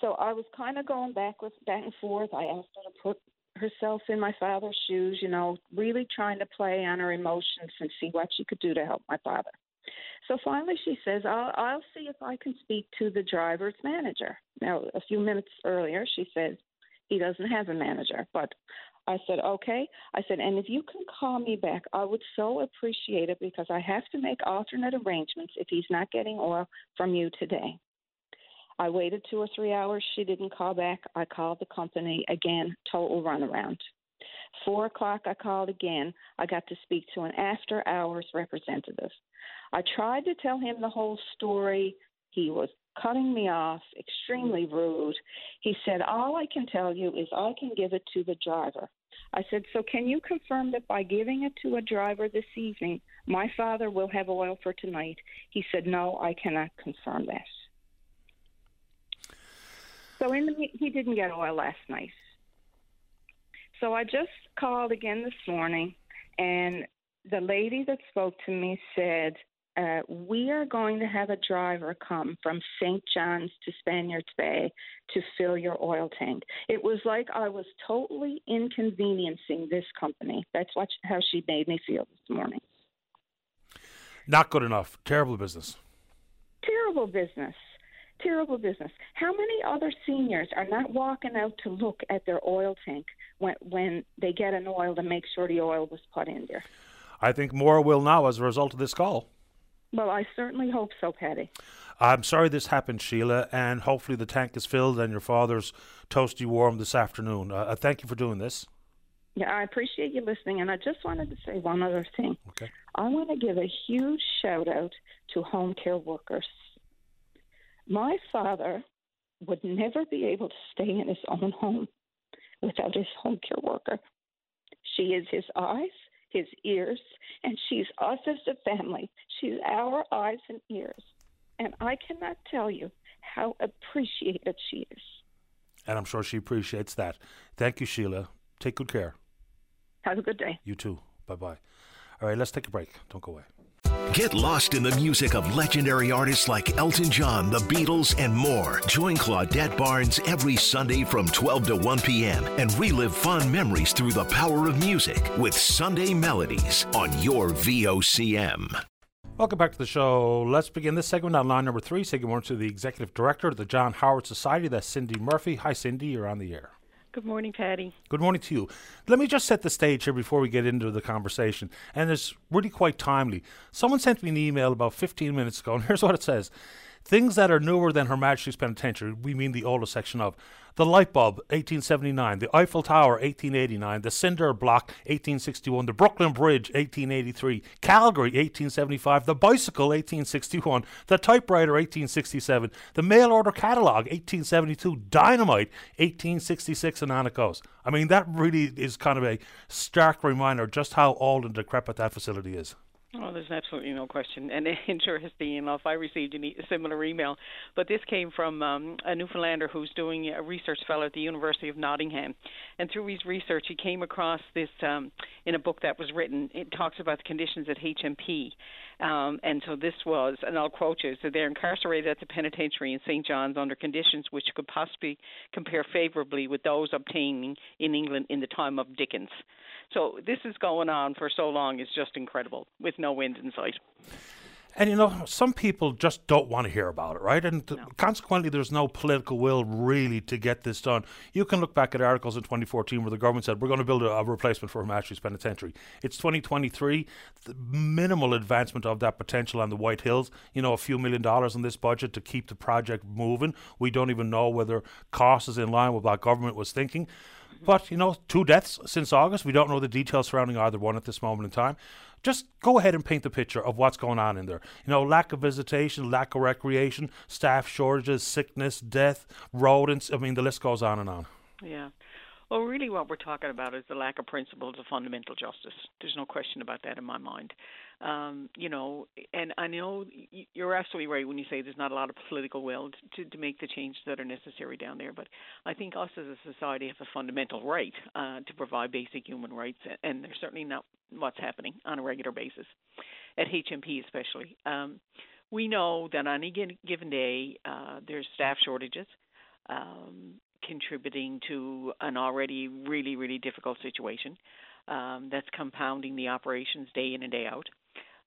so I was kind of going back with back and forth. I asked her to put herself in my father's shoes, you know, really trying to play on her emotions and see what she could do to help my father. So finally, she says, I'll, I'll see if I can speak to the driver's manager. Now, a few minutes earlier, she said he doesn't have a manager, but I said, okay. I said, and if you can call me back, I would so appreciate it because I have to make alternate arrangements if he's not getting oil from you today. I waited two or three hours. She didn't call back. I called the company again, total runaround. Four o'clock, I called again. I got to speak to an after hours representative. I tried to tell him the whole story. He was cutting me off, extremely rude. He said, All I can tell you is I can give it to the driver. I said, So can you confirm that by giving it to a driver this evening, my father will have oil for tonight? He said, No, I cannot confirm that. So in the, he didn't get oil last night. So I just called again this morning, and the lady that spoke to me said, uh, we are going to have a driver come from St. John's to Spaniards Bay to fill your oil tank. It was like I was totally inconveniencing this company. That's what how she made me feel this morning. Not good enough. Terrible business. Terrible business. Terrible business. How many other seniors are not walking out to look at their oil tank when when they get an oil to make sure the oil was put in there? I think more will now as a result of this call. Well, I certainly hope so, Patty. I'm sorry this happened, Sheila, and hopefully the tank is filled and your father's toasty warm this afternoon. Uh, thank you for doing this. Yeah, I appreciate you listening, and I just wanted to say one other thing. Okay. I want to give a huge shout out to home care workers. My father would never be able to stay in his own home without his home care worker. She is his eyes, his ears, and she's us as a family. She's our eyes and ears. And I cannot tell you how appreciated she is. And I'm sure she appreciates that. Thank you, Sheila. Take good care. Have a good day. You too. Bye bye. All right, let's take a break. Don't go away. Get lost in the music of legendary artists like Elton John, the Beatles, and more. Join Claudette Barnes every Sunday from 12 to 1 p.m. and relive fond memories through the power of music with Sunday Melodies on your VOCM. Welcome back to the show. Let's begin this segment on line number three. Say good morning to the executive director of the John Howard Society. That's Cindy Murphy. Hi, Cindy. You're on the air. Good morning, Patty. Good morning to you. Let me just set the stage here before we get into the conversation. And it's really quite timely. Someone sent me an email about 15 minutes ago, and here's what it says Things that are newer than Her Majesty's Penitentiary, we mean the oldest section of. The light bulb, 1879. The Eiffel Tower, 1889. The Cinder Block, 1861. The Brooklyn Bridge, 1883. Calgary, 1875. The bicycle, 1861. The typewriter, 1867. The mail order catalog, 1872. Dynamite, 1866, and on it goes. I mean, that really is kind of a stark reminder just how old and decrepit that facility is. Oh, there's absolutely no question. And interesting enough, I received a similar email, but this came from um, a Newfoundlander who's doing a research fellow at the University of Nottingham. And through his research, he came across this um, in a book that was written. It talks about the conditions at HMP. Um, and so this was, and I'll quote you so they're incarcerated at the penitentiary in St. John's under conditions which could possibly compare favorably with those obtaining in England in the time of Dickens. So this is going on for so long; it's just incredible, with no end in sight. And you know, some people just don't want to hear about it, right? And th- consequently, there's no political will really to get this done. You can look back at articles in 2014 where the government said we're going to build a, a replacement for Majesty's Penitentiary. It's 2023, the minimal advancement of that potential on the White Hills. You know, a few million dollars in this budget to keep the project moving. We don't even know whether cost is in line with what government was thinking. But, you know, two deaths since August. We don't know the details surrounding either one at this moment in time. Just go ahead and paint the picture of what's going on in there. You know, lack of visitation, lack of recreation, staff shortages, sickness, death, rodents. I mean, the list goes on and on. Yeah. Well, really, what we're talking about is the lack of principles of fundamental justice. There's no question about that in my mind. Um, you know, and I know you're absolutely right when you say there's not a lot of political will to, to make the changes that are necessary down there. But I think us as a society have a fundamental right uh, to provide basic human rights, and they're certainly not what's happening on a regular basis at HMP, especially. Um, we know that on any given day uh, there's staff shortages. Um, contributing to an already really, really difficult situation um, that's compounding the operations day in and day out.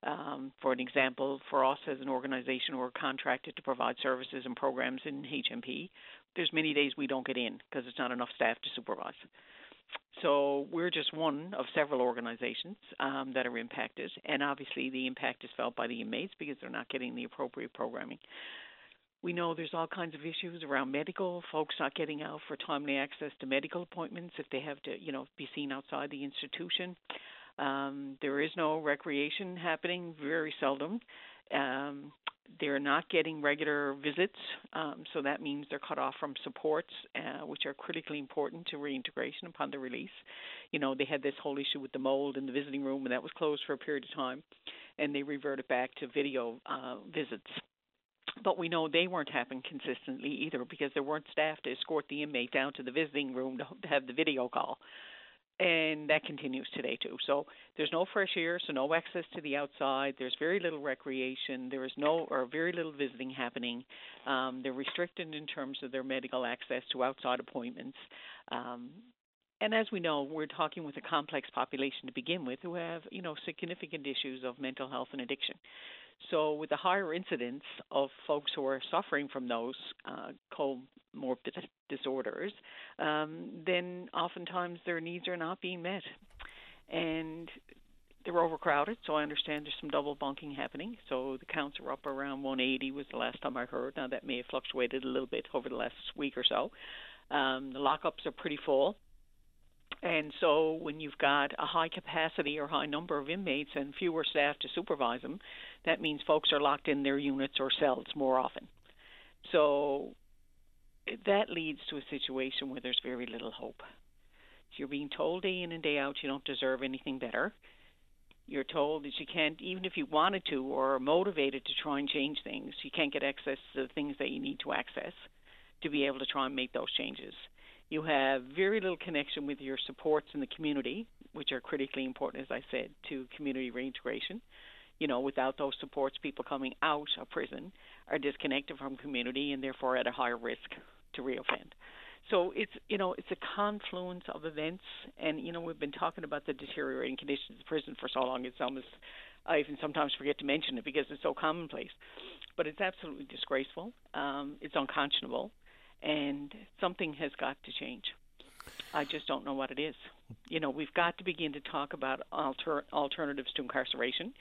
Um, for an example, for us as an organization, we're contracted to provide services and programs in HMP. There's many days we don't get in because it's not enough staff to supervise. So we're just one of several organizations um, that are impacted, and obviously the impact is felt by the inmates because they're not getting the appropriate programming. We know there's all kinds of issues around medical, folks not getting out for timely access to medical appointments if they have to, you know, be seen outside the institution. Um, there is no recreation happening, very seldom. Um, they're not getting regular visits, um, so that means they're cut off from supports, uh, which are critically important to reintegration upon the release. You know, they had this whole issue with the mold in the visiting room, and that was closed for a period of time, and they reverted back to video uh, visits. But we know they weren't happening consistently either because there weren't staff to escort the inmate down to the visiting room to, to have the video call and that continues today too. So there's no fresh air, so no access to the outside. There's very little recreation. There is no or very little visiting happening. Um, they're restricted in terms of their medical access to outside appointments. Um, and as we know, we're talking with a complex population to begin with who have, you know, significant issues of mental health and addiction. So, with a higher incidence of folks who are suffering from those uh, comorbid disorders, um, then oftentimes their needs are not being met. And they're overcrowded, so I understand there's some double bunking happening. So the counts are up around 180 was the last time I heard. Now that may have fluctuated a little bit over the last week or so. Um, the lockups are pretty full. And so when you've got a high capacity or high number of inmates and fewer staff to supervise them, that means folks are locked in their units or cells more often. So that leads to a situation where there's very little hope. You're being told day in and day out you don't deserve anything better. You're told that you can't, even if you wanted to or are motivated to try and change things, you can't get access to the things that you need to access to be able to try and make those changes. You have very little connection with your supports in the community, which are critically important, as I said, to community reintegration. You know, without those supports, people coming out of prison are disconnected from community and therefore at a higher risk to reoffend. So it's you know it's a confluence of events, and you know we've been talking about the deteriorating conditions of prison for so long. It's almost I even sometimes forget to mention it because it's so commonplace, but it's absolutely disgraceful. Um, it's unconscionable, and something has got to change. I just don't know what it is. You know, we've got to begin to talk about alter- alternatives to incarceration.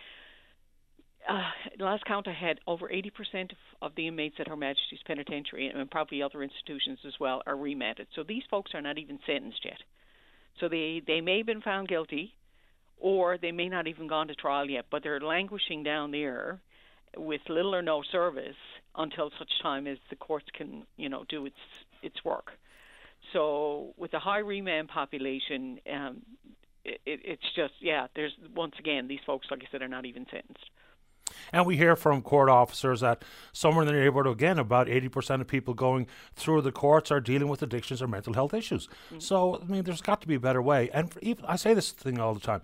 Uh, last count I had, over 80% of, of the inmates at Her Majesty's Penitentiary and probably other institutions as well are remanded. So these folks are not even sentenced yet. So they, they may have been found guilty, or they may not even gone to trial yet, but they're languishing down there with little or no service until such time as the courts can, you know, do its its work. So with a high remand population, um, it, it's just yeah. There's once again these folks, like I said, are not even sentenced. And we hear from court officers that somewhere in the neighborhood, again, about 80% of people going through the courts are dealing with addictions or mental health issues. Mm-hmm. So, I mean, there's got to be a better way. And even, I say this thing all the time,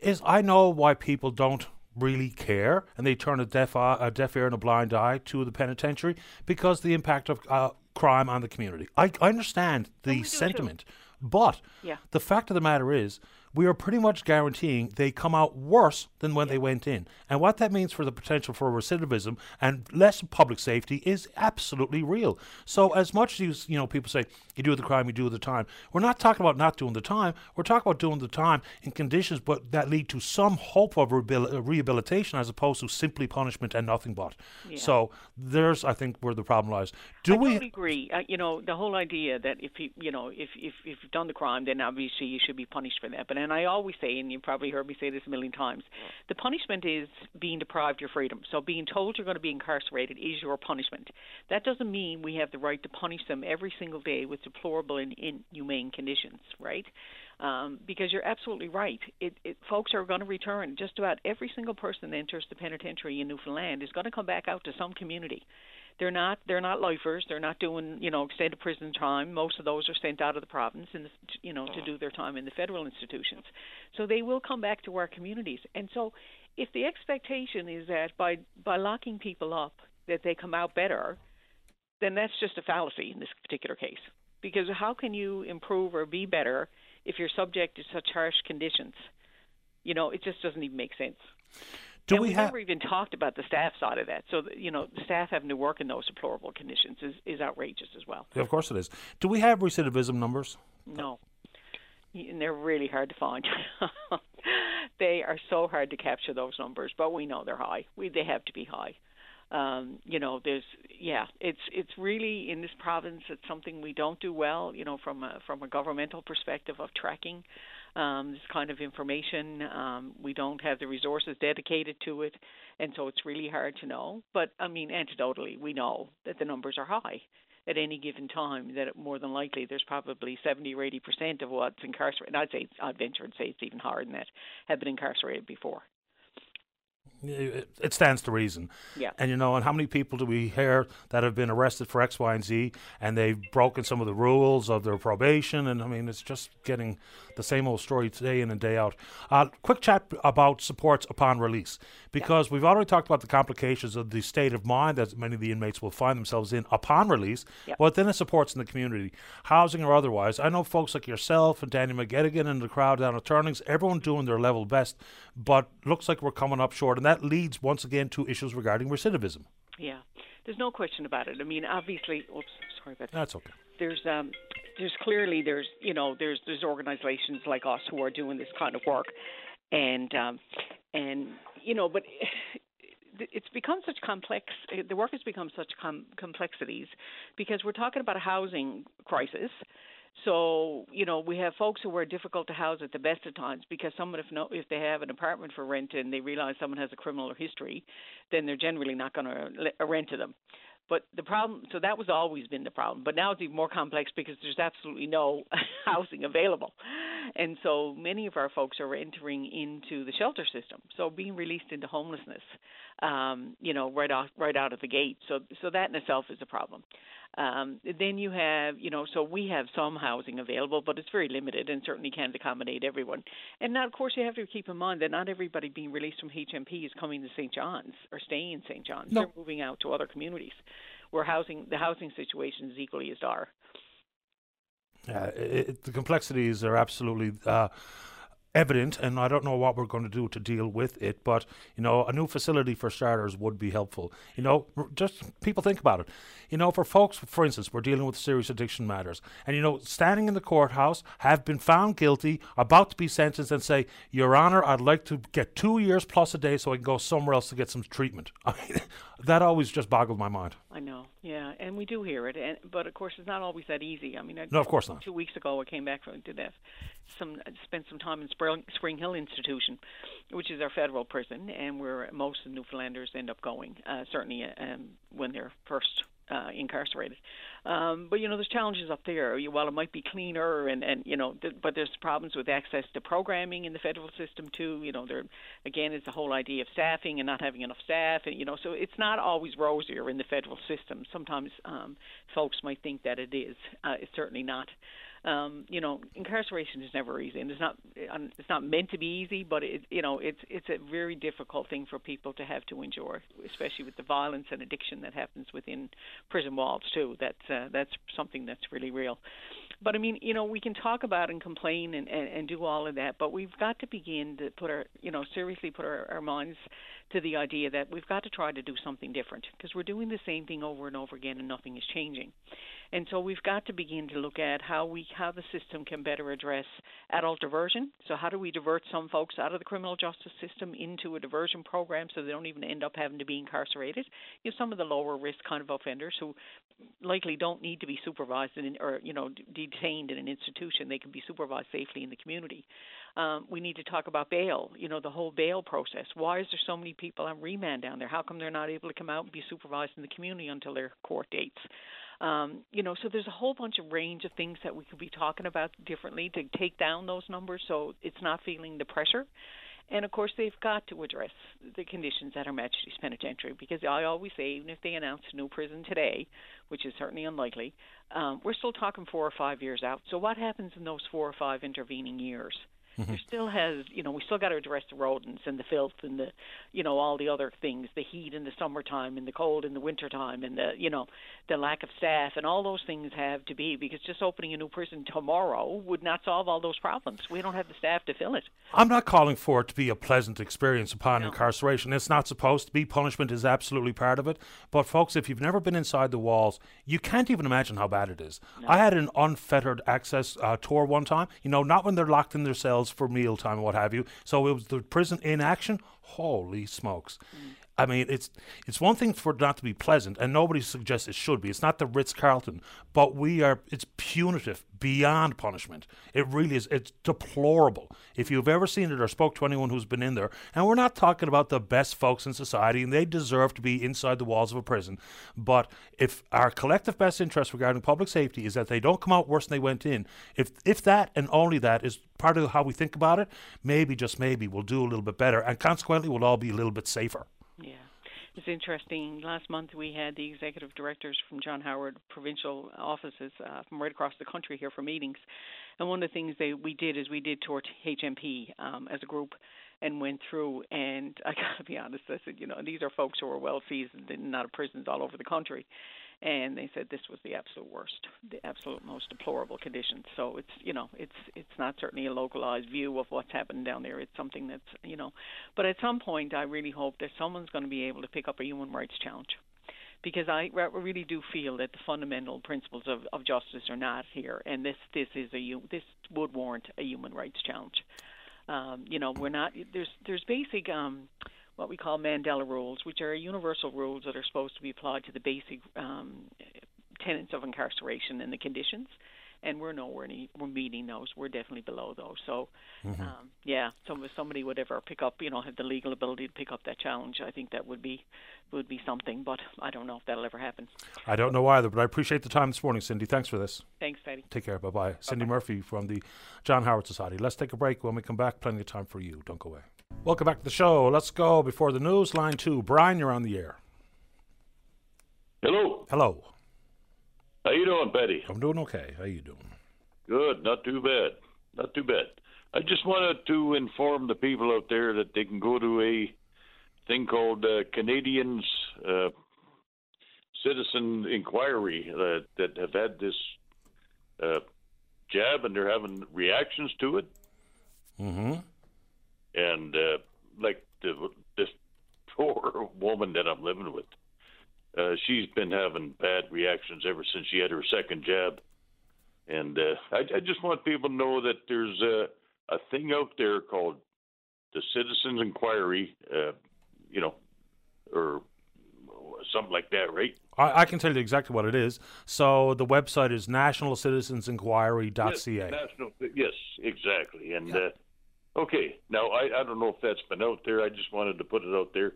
is I know why people don't really care and they turn a deaf, eye, a deaf ear and a blind eye to the penitentiary because the impact of uh, crime on the community. I, I understand the sentiment, but yeah. the fact of the matter is we are pretty much guaranteeing they come out worse than when yeah. they went in. And what that means for the potential for recidivism and less public safety is absolutely real. So as much as you know people say you do the crime, you do the time, we're not talking about not doing the time. We're talking about doing the time in conditions but that lead to some hope of rehabilitation as opposed to simply punishment and nothing but. Yeah. So there's I think where the problem lies. Do I we agree? Uh, you know the whole idea that if you you know if if if you've done the crime, then obviously you should be punished for that. But and I always say, and you've probably heard me say this a million times, the punishment is being deprived your freedom. So being told you're going to be incarcerated is your punishment. That doesn't mean we have the right to punish them every single day with deplorable and inhumane conditions, right? Um, because you're absolutely right. It, it, folks are going to return. Just about every single person that enters the penitentiary in Newfoundland is going to come back out to some community. They're not they're not lifers. They're not doing you know extended prison time. Most of those are sent out of the province and you know to do their time in the federal institutions. So they will come back to our communities. And so if the expectation is that by by locking people up that they come out better, then that's just a fallacy in this particular case. Because how can you improve or be better if you're subject to such harsh conditions? You know, it just doesn't even make sense. Do and we we've have- never even talked about the staff side of that. So you know, staff having to work in those deplorable conditions is is outrageous as well. Of course it is. Do we have recidivism numbers? No, and they're really hard to find. they are so hard to capture those numbers, but we know they're high. We they have to be high. Um, you know, there's yeah, it's it's really in this province. It's something we don't do well. You know, from a from a governmental perspective of tracking um, this kind of information. Um, we don't have the resources dedicated to it, and so it's really hard to know. But I mean, anecdotally, we know that the numbers are high at any given time. That more than likely there's probably 70 or 80 percent of what's incarcerated. I'd say I'd venture and say it's even higher than that have been incarcerated before. It stands to reason. Yeah. And you know, and how many people do we hear that have been arrested for X, Y, and Z, and they've broken some of the rules of their probation? And I mean, it's just getting the same old story day in and day out. Uh, quick chat about supports upon release, because we've already talked about the complications of the state of mind that many of the inmates will find themselves in upon release. Yep. But then the supports in the community, housing or otherwise. I know folks like yourself and Danny McGettigan and the crowd down at Turnings, everyone doing their level best, but looks like we're coming up short, and that leads once again to issues regarding recidivism. Yeah, there's no question about it. I mean, obviously, oops, sorry about that. That's okay. There's um, there's clearly there's you know there's there's organizations like us who are doing this kind of work, and um, and you know, but it's become such complex. The work has become such com- complexities because we're talking about a housing crisis. So you know we have folks who are difficult to house at the best of times because someone if no if they have an apartment for rent and they realize someone has a criminal history, then they're generally not going to rent to them. But the problem, so that was always been the problem. But now it's even more complex because there's absolutely no housing available, and so many of our folks are entering into the shelter system, so being released into homelessness, um, you know, right off right out of the gate. So so that in itself is a problem. Um, then you have, you know, so we have some housing available, but it's very limited and certainly can't accommodate everyone. And now, of course, you have to keep in mind that not everybody being released from HMP is coming to St. John's or staying in St. John's. No. They're moving out to other communities where housing, the housing situation is equally as dire. Yeah, it, it- the complexities are absolutely uh, evident, and I don't know what we're going to do to deal with it. But you know, a new facility for starters would be helpful. You know, just people think about it. You know, for folks, for instance, we're dealing with serious addiction matters, and you know, standing in the courthouse, have been found guilty, about to be sentenced, and say, "Your Honor, I'd like to get two years plus a day so I can go somewhere else to get some treatment." That always just boggled my mind. I know, yeah, and we do hear it, and but of course it's not always that easy. I mean, I, No, of course not. Two weeks ago, I came back from did have some spent some time in Spring, Springhill Institution, which is our federal prison, and where most of the Newfoundlanders end up going. Uh, certainly, uh, um, when they're first uh, incarcerated. Um, but you know, there's challenges up there. While it might be cleaner, and and you know, th- but there's problems with access to programming in the federal system too. You know, there again, it's the whole idea of staffing and not having enough staff, and you know, so it's not always rosier in the federal system. Sometimes um, folks might think that it is. Uh, it's certainly not. Um, you know, incarceration is never easy, and it's not um, it's not meant to be easy, but it you know it's it's a very difficult thing for people to have to endure, especially with the violence and addiction that happens within prison walls too. That's uh, that's something that's really real. But I mean, you know, we can talk about and complain and, and, and do all of that, but we've got to begin to put our, you know, seriously put our, our minds to the idea that we've got to try to do something different because we're doing the same thing over and over again and nothing is changing. And so we've got to begin to look at how we how the system can better address adult diversion. So how do we divert some folks out of the criminal justice system into a diversion program so they don't even end up having to be incarcerated? You know, some of the lower risk kind of offenders who likely don't need to be supervised in, or you know detained in an institution. They can be supervised safely in the community. Um, we need to talk about bail. You know, the whole bail process. Why is there so many people on remand down there? How come they're not able to come out and be supervised in the community until their court dates? Um, you know, so there's a whole bunch of range of things that we could be talking about differently to take down those numbers so it's not feeling the pressure. And of course, they've got to address the conditions at our Majesty's Penitentiary because I always say, even if they announce a new prison today, which is certainly unlikely, um, we're still talking four or five years out. So, what happens in those four or five intervening years? There still has, you know, we still got to address the rodents and the filth and the, you know, all the other things, the heat in the summertime and the cold in the wintertime and the, you know, the lack of staff and all those things have to be because just opening a new prison tomorrow would not solve all those problems. We don't have the staff to fill it. I'm not calling for it to be a pleasant experience upon incarceration. It's not supposed to be. Punishment is absolutely part of it. But, folks, if you've never been inside the walls, you can't even imagine how bad it is. I had an unfettered access uh, tour one time, you know, not when they're locked in their cells for mealtime what have you. So it was the prison in action. Holy smokes. Mm. I mean, it's it's one thing for not to be pleasant, and nobody suggests it should be. It's not the Ritz Carlton, but we are. It's punitive beyond punishment. It really is. It's deplorable. If you've ever seen it or spoke to anyone who's been in there, and we're not talking about the best folks in society, and they deserve to be inside the walls of a prison. But if our collective best interest regarding public safety is that they don't come out worse than they went in, if if that and only that is part of how we think about it, maybe just maybe we'll do a little bit better, and consequently we'll all be a little bit safer. Yeah. It's interesting. Last month we had the executive directors from John Howard provincial offices uh, from right across the country here for meetings. And one of the things that we did is we did tour HMP um, as a group and went through. And I got to be honest, I said, you know, these are folks who are well seasoned out of prisons all over the country. And they said this was the absolute worst, the absolute most deplorable conditions. So it's you know it's it's not certainly a localized view of what's happened down there. It's something that's you know, but at some point I really hope that someone's going to be able to pick up a human rights challenge because I really do feel that the fundamental principles of, of justice are not here, and this this is a this would warrant a human rights challenge. Um, you know, we're not there's there's basic um, what we call Mandela rules, which are universal rules that are supposed to be applied to the basic um, tenets of incarceration and the conditions. And we're nowhere near we're meeting those. We're definitely below those. So, Mm-hmm. um, yeah, so if somebody would ever pick up, you know, have the legal ability to pick up that challenge, I think that would be would be something. But I don't know if that'll ever happen. I don't know either, but I appreciate the time this morning, Cindy. Thanks for this. Thanks, Patty. Take care. Bye bye. Cindy Murphy from the John Howard Society. Let's take a break. When we come back, plenty of time for you. Don't go away. Welcome back to the show. Let's go before the news. Line two. Brian, you're on the air. Hello. Hello. How you doing, Betty? I'm doing okay. How you doing? Good. Not too bad. Not too bad. I just wanted to inform the people out there that they can go to a thing called uh, Canadians uh, Citizen Inquiry uh, that have had this uh, jab and they're having reactions to it. Mm-hmm. And uh, like the, this poor woman that I'm living with, uh, she's been having bad reactions ever since she had her second jab. And uh, I, I just want people to know that there's a, a thing out there called the Citizens Inquiry, uh, you know, or something like that, right? I, I can tell you exactly what it is. So the website is nationalcitizensinquiry.ca. Yes, national, yes, exactly. And uh, okay, now I, I don't know if that's been out there. I just wanted to put it out there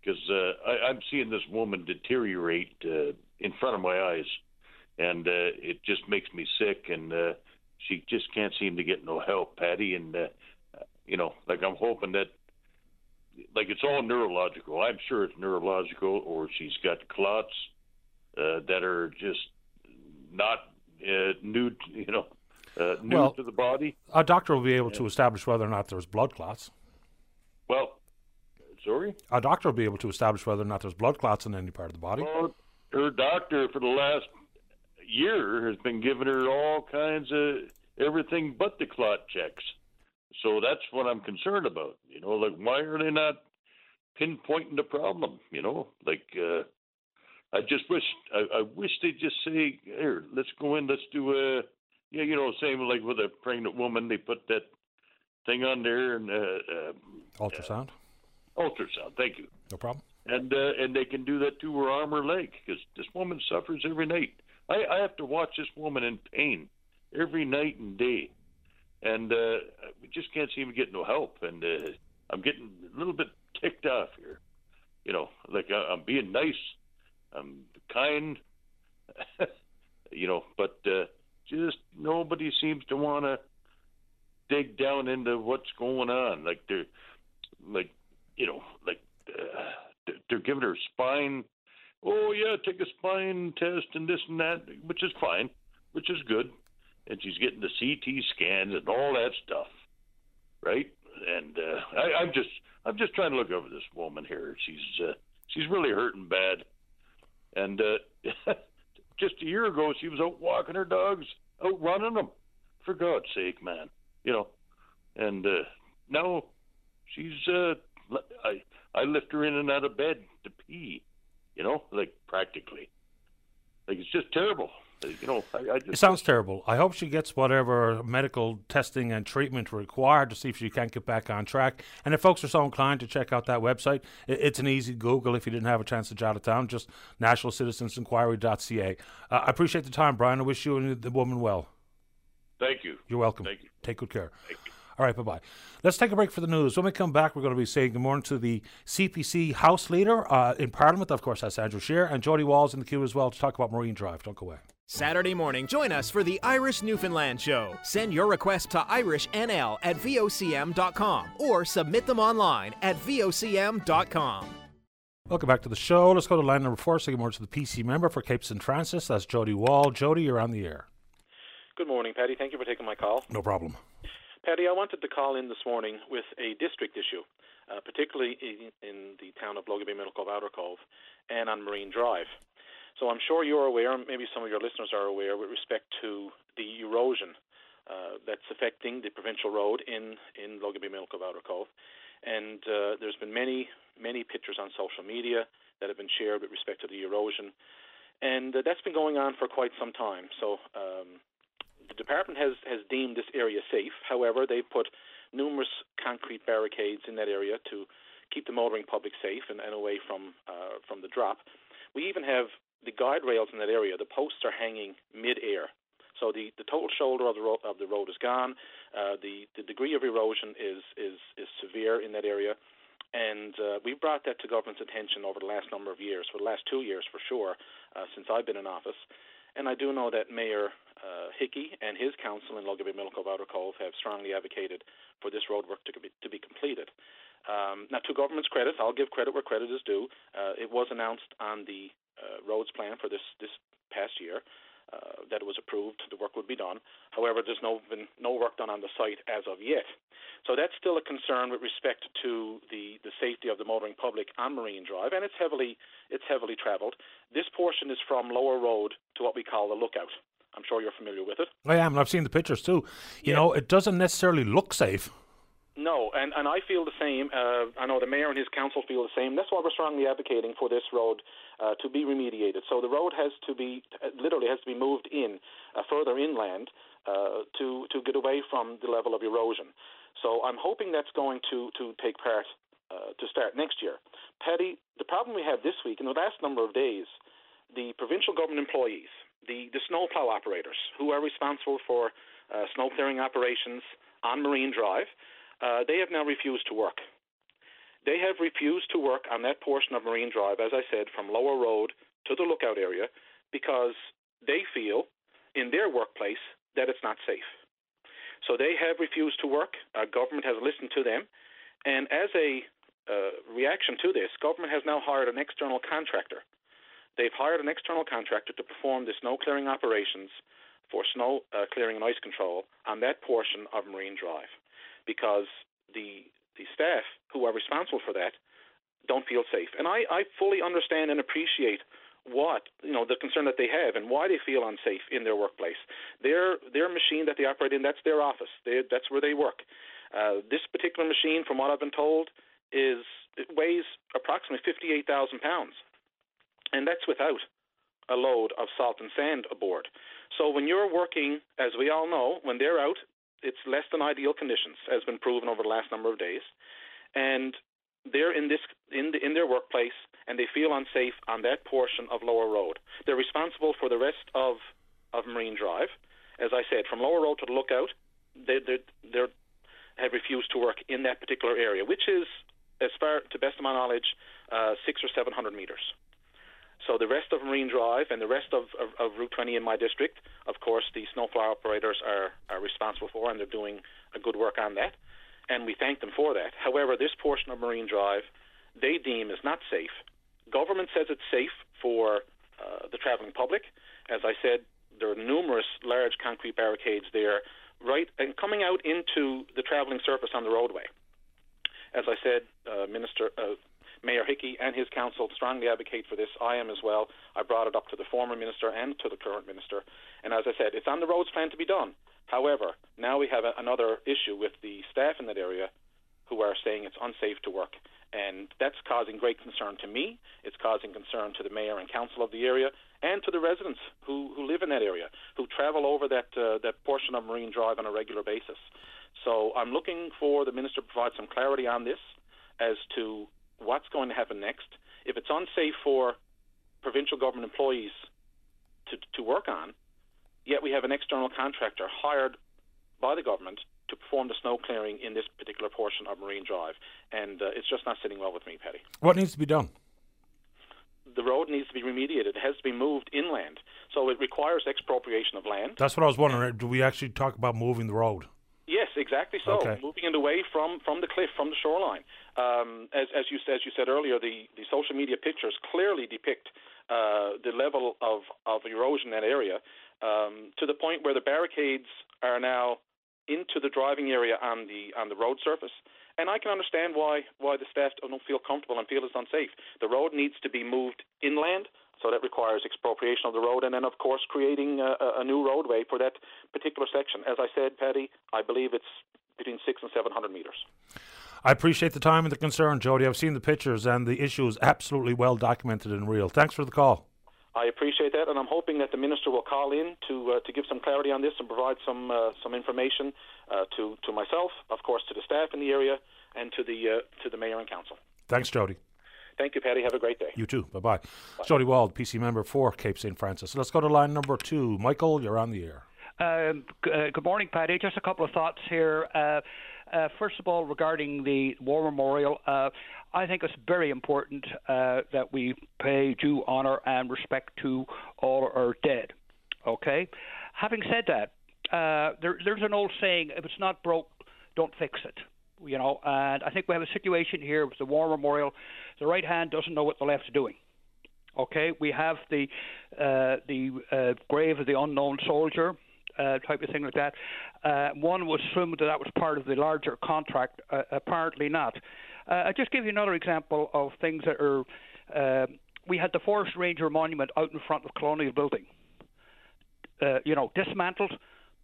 because uh, I, I'm seeing this woman deteriorate uh, in front of my eyes, and uh, it just makes me sick. And uh, she just can't seem to get no help, Patty. And uh, you know, like I'm hoping that, like it's all neurological. I'm sure it's neurological, or she's got clots uh, that are just not uh, new, you know, uh, new Well- to the body. A doctor will be able to establish whether or not there's blood clots. Well, sorry. A doctor will be able to establish whether or not there's blood clots in any part of the body. Well, her doctor for the last year has been giving her all kinds of everything but the clot checks. So that's what I'm concerned about. You know, like why are they not pinpointing the problem? You know, like uh, I just wish I, I wish they'd just say, here, let's go in, let's do a yeah, you know, same like with a pregnant woman, they put that thing on there and uh, uh, Ultrasound. ultrasound. Thank you. No problem. and uh, and they can do that to her arm or leg because this woman suffers every night. I, I have to watch this woman in pain every night and day, and uh, we just can't seem to get no help. And uh, I'm getting a little bit ticked off here. You know, like I, I'm being nice, I'm kind, you know, but uh, just nobody seems to want to dig down into what's going on. Like they're, like, you know, like uh, they're- giving her spine. Oh yeah, take a spine test and this and that, which is fine, which is good, and she's getting the CT scans and all that stuff. right? And uh, I, I'm just I'm just trying to look over this woman here. She's uh, she's really hurting bad, and uh, just a year ago she was out walking her dogs, out running them. For God's sake, man, you know. And uh, now she's uh, I I lift her in and out of bed to pee, you know, like practically. Like it's just terrible. You know, I, I just, It sounds terrible. I hope she gets whatever medical testing and treatment required to see if she can get back on track. And if folks are so inclined to check out that website, it, it's an easy Google if you didn't have a chance to jot it down, just nationalcitizensinquiry.ca. Uh, I appreciate the time, Brian. I wish you and the woman well. Thank you. You're welcome. Thank you. Take good care. All right, bye bye. Let's take a break for the news. When we come back, we're going to be saying good morning to the CPC House Leader uh, in Parliament. Of course, that's Andrew Scheer, and Joedy Wall's in the queue as well to talk about Marine Drive. Don't go away. Saturday morning, join us for the Irish Newfoundland Show. Send your request to irishnl at vocm.com or submit them online at vocm.com. Welcome back to the show. Let's go to line number four. Say good morning to the PC member for Cape St. Francis. That's Joedy Wall. Joedy, you're on the air. Good morning, Patty. Thank you for taking my call. No problem. Patty, I wanted to call in this morning with a district issue, uh, particularly in, in the town of Logy Bay, Middle Cove, Outer Cove, and on Marine Drive. So I'm sure you're aware, and maybe some of your listeners are aware, with respect to the erosion uh, that's affecting the provincial road in in Cove, Outer Cove. And uh, there's been many, many pictures on social media that have been shared with respect to the erosion. And uh, that's been going on for quite some time. So um, the department has, has deemed this area safe. However, they've put numerous concrete barricades in that area to keep the motoring public safe and, and away from uh, from the drop. We even have the guide rails in that area. The posts are hanging mid-air, so the, the total shoulder of the road of the road is gone. Uh, the the degree of erosion is is is severe in that area, and uh, we brought that to government's attention over the last number of years, for the last two years for sure, uh, since I've been in office. And I do know that Mayor uh, Hickey and his council in Middle Cove, Outer Cove have strongly advocated for this road work to be, to be completed. Um, now, to government's credit, I'll give credit where credit is due. Uh, it was announced on the uh, roads plan for this this past year uh, that it was approved, the work would be done. However, there's no been no work done on the site as of yet. So that's still a concern with respect to the, the safety of the motoring public on Marine Drive, and it's heavily it's heavily travelled. This portion is from Lower Road to what we call the Lookout. I'm sure you're familiar with it. I am, and I've seen the pictures too. You know, it doesn't necessarily look safe. No, and, and I feel the same. Uh, I know the mayor and his council feel the same. That's why we're strongly advocating for this road uh, to be remediated. So the road has to be uh, literally has to be moved in uh, further inland uh, to to get away from the level of erosion. So I'm hoping that's going to to take part uh, to start next year. Patty, the problem we had this week in the last number of days, the provincial government employees, the the snowplow operators who are responsible for snow clearing operations on Marine Drive uh, they have now refused to work. They have refused to work on that portion of Marine Drive, as I said, from Lower Road to the lookout area, because they feel in their workplace that it's not safe. So they have refused to work. Uh, government has listened to them. And as a uh, reaction to this, government has now hired an external contractor. They've hired an external contractor to perform the snow clearing operations for snow uh, clearing and ice control on that portion of Marine Drive because the the staff who are responsible for that don't feel safe. And I, I fully understand and appreciate what you know the concern that they have and why they feel unsafe in their workplace. Their their machine that they operate in that's their office. They, that's where they work. Uh, this particular machine, from what I've been told, is it weighs approximately fifty eight thousand pounds, and that's without a load of salt and sand aboard. So when you're working, as we all know, when they're out, it's less than ideal conditions, has been proven over the last number of days, and they're in this in the, in their workplace and they feel unsafe on that portion of Lower Road. They're responsible for the rest of of Marine Drive, as I said, from Lower Road to the Lookout. They they they have refused to work in that particular area, which is, as far to best of my knowledge, uh, six or seven hundred meters. So the rest of Marine Drive and the rest of, of, of Route 20 in my district, of course, the snowplow operators are, are responsible for, and they're doing a good work on that, and we thank them for that. However, this portion of Marine Drive, they deem is not safe. Government says it's safe for uh, the traveling public. As I said, there are numerous large concrete barricades there right, and coming out into the travelling surface on the roadway. As I said, uh, Minister uh, Mayor Hickey and his council strongly advocate for this. I am as well. I brought it up to the former minister and to the current minister. And as I said, it's on the roads plan to be done. However, now we have a, another issue with the staff in that area who are saying it's unsafe to work. And that's causing great concern to me. It's causing concern to the mayor and council of the area and to the residents who, who live in that area, who travel over that, uh, that portion of Marine Drive on a regular basis. So I'm looking for the minister to provide some clarity on this as to what's going to happen next. If it's unsafe for provincial government employees to, to work on, yet we have an external contractor hired by the government to perform the snow clearing in this particular portion of Marine Drive. And uh, it's just not sitting well with me, Patty. What needs to be done? The road needs to be remediated. It has to be moved inland. So it requires expropriation of land. That's what I was wondering. Do we actually talk about moving the road? Yes, exactly so. Okay. Moving it away from, from the cliff, from the shoreline. Um, as, as, you, as you said earlier, the, the social media pictures clearly depict uh, the level of, of erosion in that area um, to the point where the barricades are now into the driving area on the on the road surface. And I can understand why why the staff don't feel comfortable and feel it's unsafe. The road needs to be moved inland, so that requires expropriation of the road, and then of course creating a, a new roadway for that particular section. As I said, Patty, I believe it's between six and seven hundred meters. I appreciate the time and the concern, Joedy. I've seen the pictures, and the issue is absolutely well documented and real. Thanks for the call. I appreciate that, and I'm hoping that the minister will call in to uh, to give some clarity on this and provide some uh, some information uh, to to myself, of course, to the staff in the area, and to the uh, to the mayor and council. Thanks, Joedy. Thank you, Patty. Have a great day. You too. Bye bye. Joedy Wall, PC member for Cape St. Francis. Let's go to line number two. Michael, you're on the air. Um, g- uh, good morning, Patty. Just a couple of thoughts here. Uh, uh, first of all, regarding the War Memorial, uh, I think it's very important uh, that we pay due honour and respect to all our dead. Okay. Having said that, uh, there, there's an old saying: if it's not broke, don't fix it. You know, and I think we have a situation here with the War Memorial. The right hand doesn't know what the left's doing. Okay, we have the uh, the uh, grave of the unknown soldier uh, type of thing like that. Uh, one was assumed that that was part of the larger contract. Uh, apparently not. Uh, I'll just give you another example of things that are. Uh, we had the Forest Ranger Monument out in front of Colonial Building. Uh, you know, dismantled,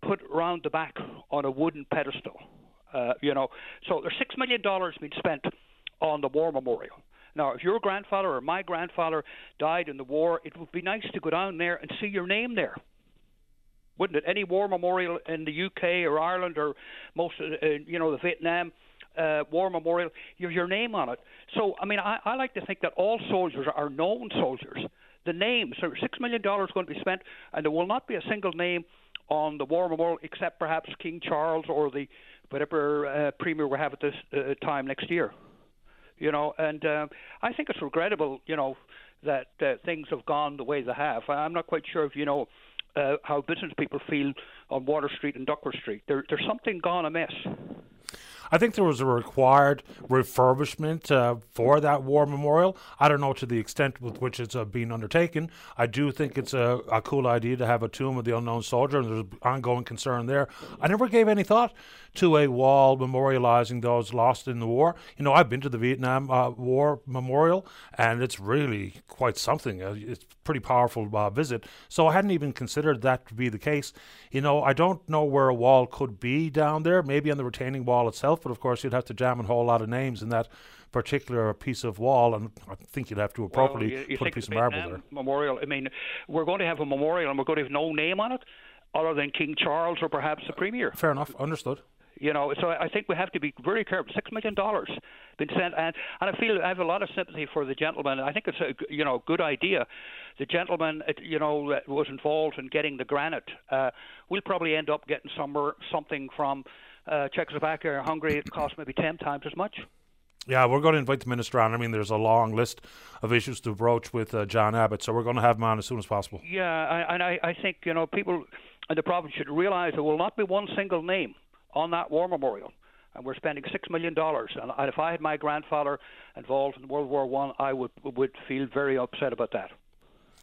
put round the back on a wooden pedestal. Uh, you know, so there's six million dollars being spent on the war memorial. Now, if your grandfather or my grandfather died in the war, it would be nice to go down there and see your name there wouldn't it? Any war memorial in the UK or Ireland or most uh, you know the Vietnam uh, war memorial, you have your name on it. So I mean, I, I like to think that all soldiers are known soldiers. The names, so six million dollars going to be spent, and there will not be a single name on the war memorial except perhaps King Charles or the whatever uh, premier we have at this uh, time next year. You know, and uh, I think it's regrettable, you know, that uh, things have gone the way they have. I'm not quite sure if you know uh, how business people feel on Water Street and Duckworth Street. There, there's something gone amiss. I think there was a required refurbishment uh, for that war memorial. I don't know to the extent with which it's uh, being undertaken. I do think it's a, a, cool idea to have a tomb of the unknown soldier, and there's ongoing concern there. I never gave any thought to a wall memorializing those lost in the war. You know, I've been to the Vietnam uh, War Memorial, and it's really quite something. Uh, it's pretty powerful uh, visit. So I hadn't even considered that to be the case. You know, I don't know where a wall could be down there, maybe on the retaining wall itself but of course you'd have to jam a whole lot of names in that particular piece of wall, and I think you'd have to appropriately well, you, you put a piece of marble there. Memorial. I mean, we're going to have a memorial, and we're going to have no name on it, other than King Charles or perhaps the Premier. Fair enough. Understood. You know, so I think we have to be very careful. Six million dollars been sent, and and I feel I have a lot of sympathy for the gentleman. I think it's a you know good idea. The gentleman, you know, that was involved in getting the granite. Uh, we'll probably end up getting somewhere something from uh, Czechoslovakia or Hungary, it costs maybe 10 times as much. Yeah, we're going to invite the minister on. I mean, there's a long list of issues to broach with uh, John Abbott, so we're going to have him on as soon as possible. Yeah, I, and I, I think you know people in the province should realise there will not be one single name on that war memorial, and we're spending six million dollars. And if I had my grandfather involved in World War One, I, I would would feel very upset about that.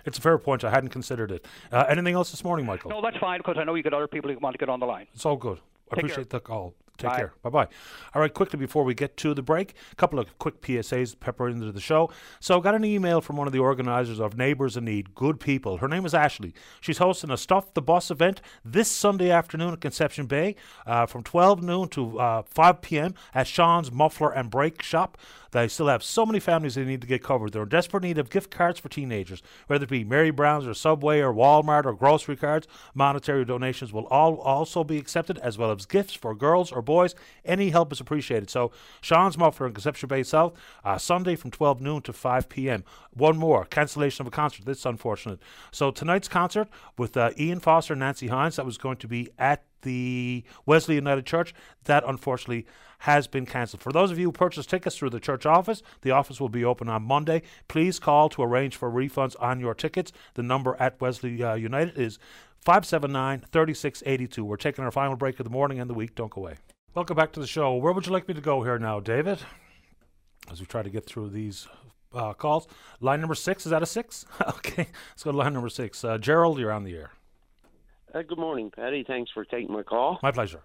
It's a fair point. I hadn't considered it. Uh, anything else this morning, Michael? No, that's fine because I know you got other people who want to get on the line. It's all good. I Take appreciate the call. Take Bye. care. Bye bye. All right, quickly before we get to the break, a couple of quick PSAs pepper into the show. So, I got an email from one of the organizers of Neighbours in Need, good people. Her name is Ashley. She's hosting a Stuff the Bus event this Sunday afternoon at Conception Bay uh, from 12 noon to uh, 5 p.m. at Sean's Muffler and Brake Shop. They still have so many families they need to get covered. They're in desperate need of gift cards for teenagers, whether it be Mary Brown's or Subway or Walmart or grocery cards. Monetary donations will all also be accepted, as well as gifts for girls or boys. Any help is appreciated. So, Sean's Muffler in Conception Bay South, uh, Sunday from 12 noon to 5 p.m. One more cancellation of a concert. This is unfortunate. So, tonight's concert with uh, Ian Foster and Nancy Hines, that was going to be at the Wesley United Church. That unfortunately has been cancelled. For those of you who purchased tickets through the church office, the office will be open on Monday. Please call to arrange for refunds on your tickets. The number at Wesley uh, United is 579 3682. We're taking our final break of the morning and the week. Don't go away. Welcome back to the show. Where would you like me to go here now, David? As we try to get through these uh, calls. Line number six, is that a six? okay, let's go to line number six. Uh, Gerald, you're on the air. Uh, good morning, Patty. Thanks for taking my call. My pleasure.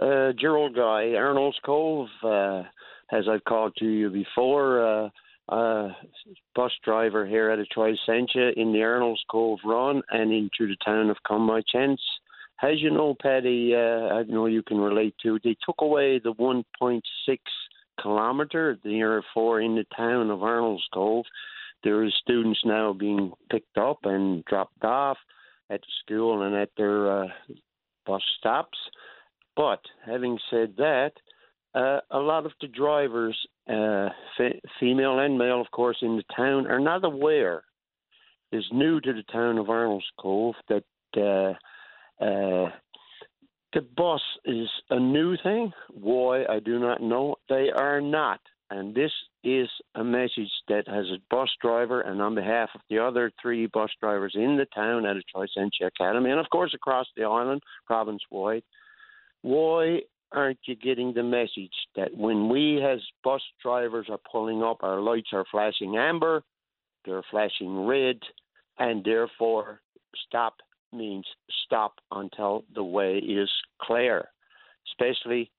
Uh, Gerald Guy, Arnold's Cove. Uh, as I've called to you before, uh, uh, bus driver here at a Tricentia in the Arnold's Cove run and into the town of Come By Chance. As you know, Patty, uh, I know you can relate to. They took away the 1.6 kilometre, the near four in the town of Arnold's Cove. There is students now being picked up and dropped off at the school and at their uh, bus stops. But having said that, uh, a lot of the drivers, uh, fe- female and male, of course, in the town, are not aware. Is new to the town of Arnold's Cove that uh, uh, the bus is a new thing. Why I do not know. They are not, and this is a message that has a bus driver and on behalf of the other three bus drivers in the town at a Tricentia Academy, and of course across the island, province wide. Why aren't you getting the message that when we as bus drivers are pulling up, our lights are flashing amber, they're flashing red, and therefore stop means stop until the way is clear, especially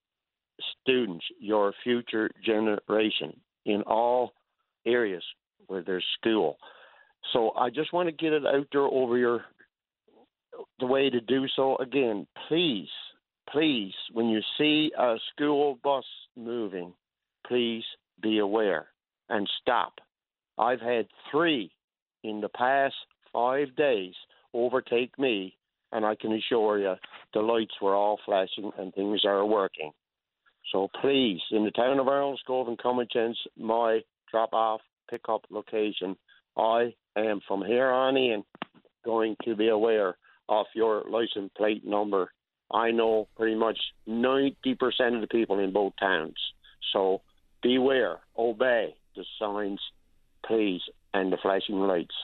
students, your future generation in all areas where there's school. So I just want to get it out there over your the way to do so again. Please, please, when you see a school bus moving, please be aware and stop. I've had three in the past five days overtake me, and I can assure you the lights were all flashing and things are working. So please, in the town of Arnold's Cove and Come By Chance, my drop off pickup location, I am from here on in going to be aware of your license plate number. I know pretty much 90% of the people in both towns. So beware, obey the signs, please, and the flashing lights.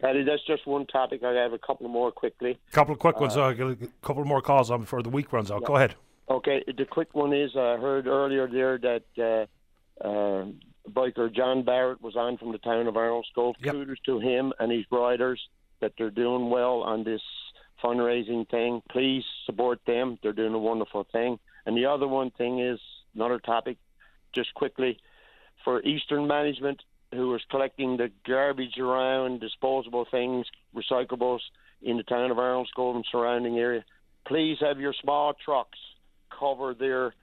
Patty, that's just one topic. I have a couple more quickly. A couple of quick ones. Uh, Uh, a couple more calls on before the week runs out. Go ahead. Okay, the quick one is I heard earlier there that uh, uh, biker John Barrett was on from the town of Arnold's Cove. Kudos to him and his riders that they're doing well on this fundraising thing. Please support them. They're doing a wonderful thing. And the other one thing is another topic, just quickly, for Eastern Management, who is collecting the garbage around, disposable things, recyclables in the town of Arnold's Cove and surrounding area. Please have your small trucks cover their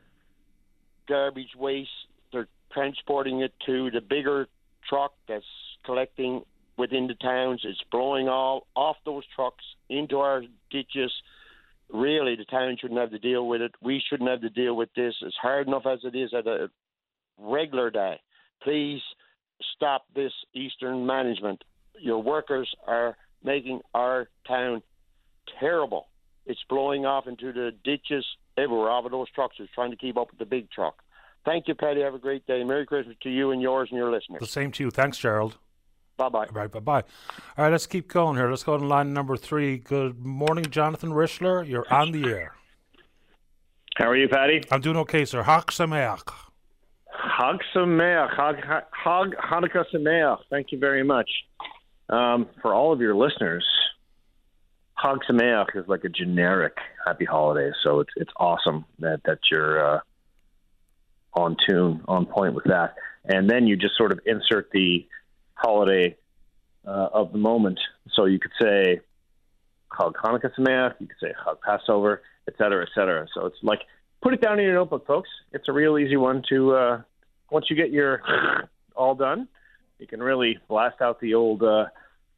garbage waste. They're transporting it to the bigger truck that's collecting within the towns. It's blowing all off those trucks into our ditches. Really, the town shouldn't have to deal with it. We shouldn't have to deal with this. It's hard enough as it is at a regular day. Please stop this Eastern management. Your workers are making our town terrible. It's blowing off into the ditches everywhere. All of those trucks are trying to keep up with the big truck. Thank you, Patty. Have a great day. Merry Christmas to you and yours and your listeners. The same to you. Thanks, Gerald. Bye bye. Right, bye bye. All right, let's keep going here. Let's go to line number three. Good morning, Jonathan Rischler. You're on the air. How are you, Patty? I'm doing okay, sir. Hak Sameach. Hag Sameach, Hag, Hag Hanukkah Sameach. Thank you very much um, for all of your listeners. Chag Sameach is like a generic Happy holiday, so it's it's awesome that that you're uh, on tune, on point with that, and then you just sort of insert the holiday uh, of the moment. So you could say Chag Hanukkah Sameach, you could say Chag Passover, et cetera, et cetera. So it's like put it down in your notebook, folks. It's a real easy one to uh, once you get your all done, you can really blast out the old uh,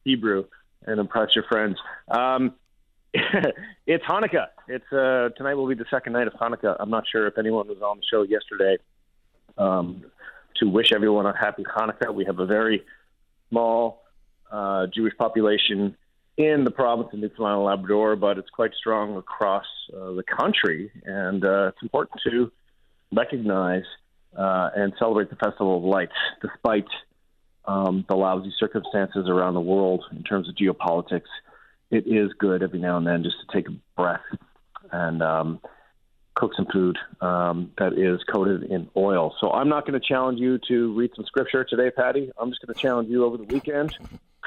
Hebrew and impress your friends. Um, it's Hanukkah. It's uh, tonight will be the second night of Hanukkah. I'm not sure if anyone was on the show yesterday um, to wish everyone a happy Hanukkah. We have a very small uh, Jewish population in the province of Newfoundland and Labrador, but it's quite strong across uh, the country, and uh, it's important to recognize uh, and celebrate the Festival of Lights, despite um, the lousy circumstances around the world in terms of geopolitics. It is good every now and then just to take a breath and um, cook some food um, that is coated in oil. So I'm not going to challenge you to read some scripture today, Patty. I'm just going to challenge you over the weekend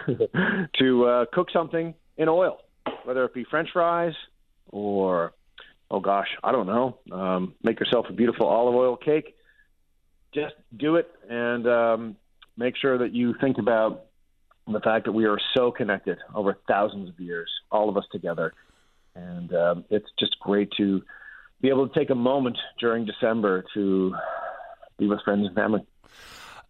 to uh, cook something in oil, whether it be French fries or, oh gosh, I don't know, um, make yourself a beautiful olive oil cake. Just do it and um, make sure that you think about the fact that we are so connected over thousands of years, all of us together. And um, it's just great to be able to take a moment during December to be with friends and family.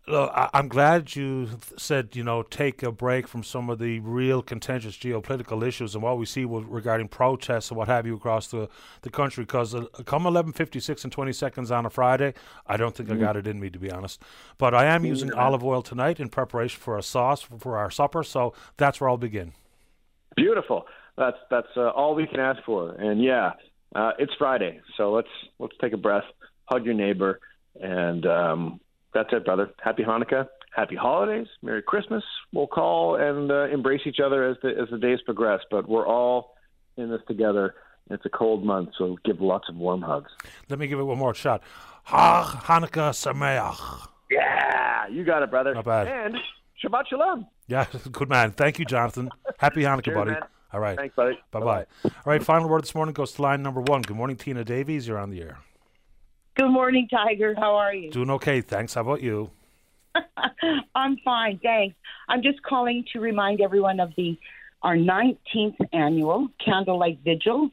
Look, I'm glad you said, you know, take a break from some of the real contentious geopolitical issues and what we see with, regarding protests and what have you across the, the country. Because uh, come 11:56 and 20 seconds on a Friday, I don't think mm. I got it in me to be honest. But I am using olive oil tonight in preparation for a sauce for, for our supper, so that's where I'll begin. Beautiful. That's that's uh, all we can ask for. And yeah, uh, it's Friday, so let's let's take a breath, hug your neighbor, and um, that's it, brother. Happy Hanukkah, happy holidays, Merry Christmas. We'll call and uh, embrace each other as the as the days progress, but we're all in this together. It's a cold month, so give lots of warm hugs. Let me give it one more shot. Ha Hanukkah Sameach. Yeah, you got it, brother. Not bad. And Shabbat Shalom. Yeah, good man. Thank you, Jonathan. Happy Hanukkah, Cheers, buddy. man. All right. Thanks, buddy. Bye bye. All right, final word this morning goes to line number one. Good morning, Tina Davies. You're on the air. Good morning, Tiger. How are you? Doing okay, thanks. How about you? I'm fine, thanks. I'm just calling to remind everyone of the our 19th annual candlelight vigil.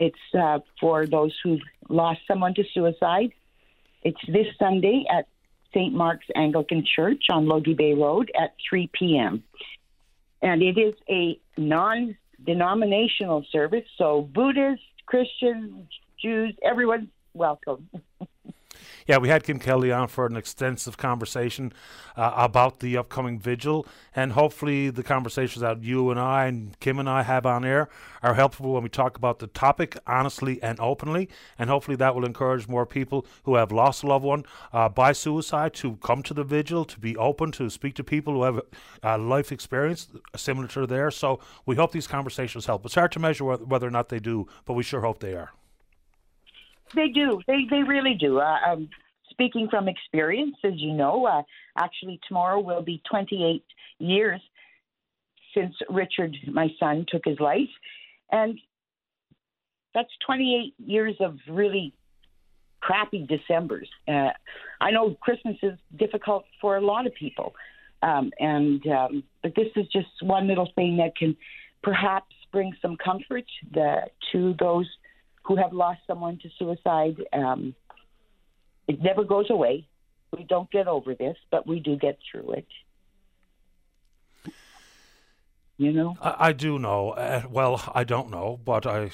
It's uh, for those who've lost someone to suicide. It's this Sunday at St. Mark's Anglican Church on Logy Bay Road at 3 p.m. And it is a non denominational service, so Buddhists, Christians, Jews, everyone's welcome. Yeah, we had Kim Kelly on for an extensive conversation uh, about the upcoming vigil, and hopefully the conversations that you and I and Kim and I have on air are helpful when we talk about the topic honestly and openly, and hopefully that will encourage more people who have lost a loved one uh, by suicide to come to the vigil, to be open to speak to people who have a life experience similar to theirs. So we hope these conversations help. It's hard to measure whether or not they do, but we sure hope they are. They do. They they really do. Uh, um, speaking from experience, as you know, uh, actually tomorrow will be 28 years since Richard, my son, took his life, and that's 28 years of really crappy December's. Uh, I know Christmas is difficult for a lot of people, um, and um, but this is just one little thing that can perhaps bring some comfort the, to those who have lost someone to suicide. Um, it never goes away. We don't get over this, but we do get through it. You know, I, I do know. Uh, well, I don't know, but I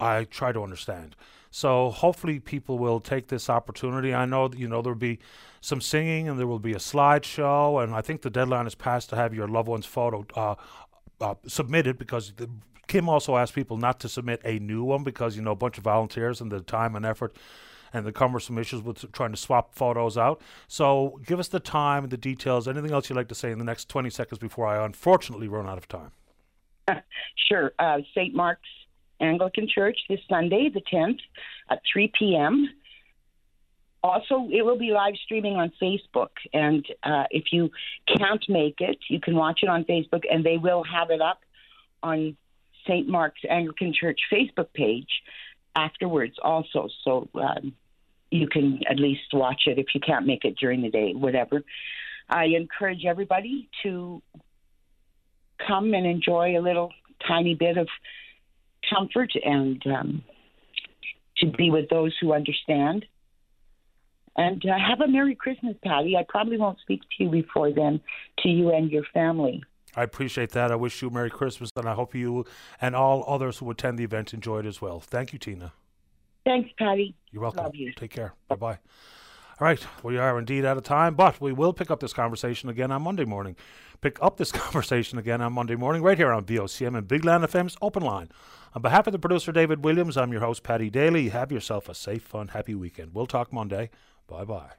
I try to understand. So hopefully people will take this opportunity. I know that you know there'll be some singing and there will be a slideshow, and I think the deadline is passed to have your loved one's photo uh, uh, submitted because the, Kim also asked people not to submit a new one because you know a bunch of volunteers and the time and effort and the cumbersome issues with trying to swap photos out. So give us the time and the details. Anything else you'd like to say in the next 20 seconds before I unfortunately run out of time? sure. Uh, St. Mark's Anglican Church this Sunday, the 10th, at 3 p.m. Also, it will be live streaming on Facebook. And uh, if you can't make it, you can watch it on Facebook, and they will have it up on St. Mark's Anglican Church Facebook page afterwards also. So um, you can at least watch it if you can't make it during the day, whatever. I encourage everybody to come and enjoy a little tiny bit of comfort and um, to be with those who understand. And uh, have a Merry Christmas, Patty. I probably won't speak to you before then, to you and your family. I appreciate that. I wish you a Merry Christmas, and I hope you and all others who attend the event enjoy it as well. Thank you, Tina. Thanks, Patty. You're welcome. Love you. Take care. Bye bye. All right, we are indeed out of time, but we will pick up this conversation again on Monday morning. Pick up this conversation again on Monday morning, right here on VOCM and Big Land FM's Open Line. On behalf of the producer David Williams, I'm your host Patty Daly. Have yourself a safe, fun, happy weekend. We'll talk Monday. Bye bye.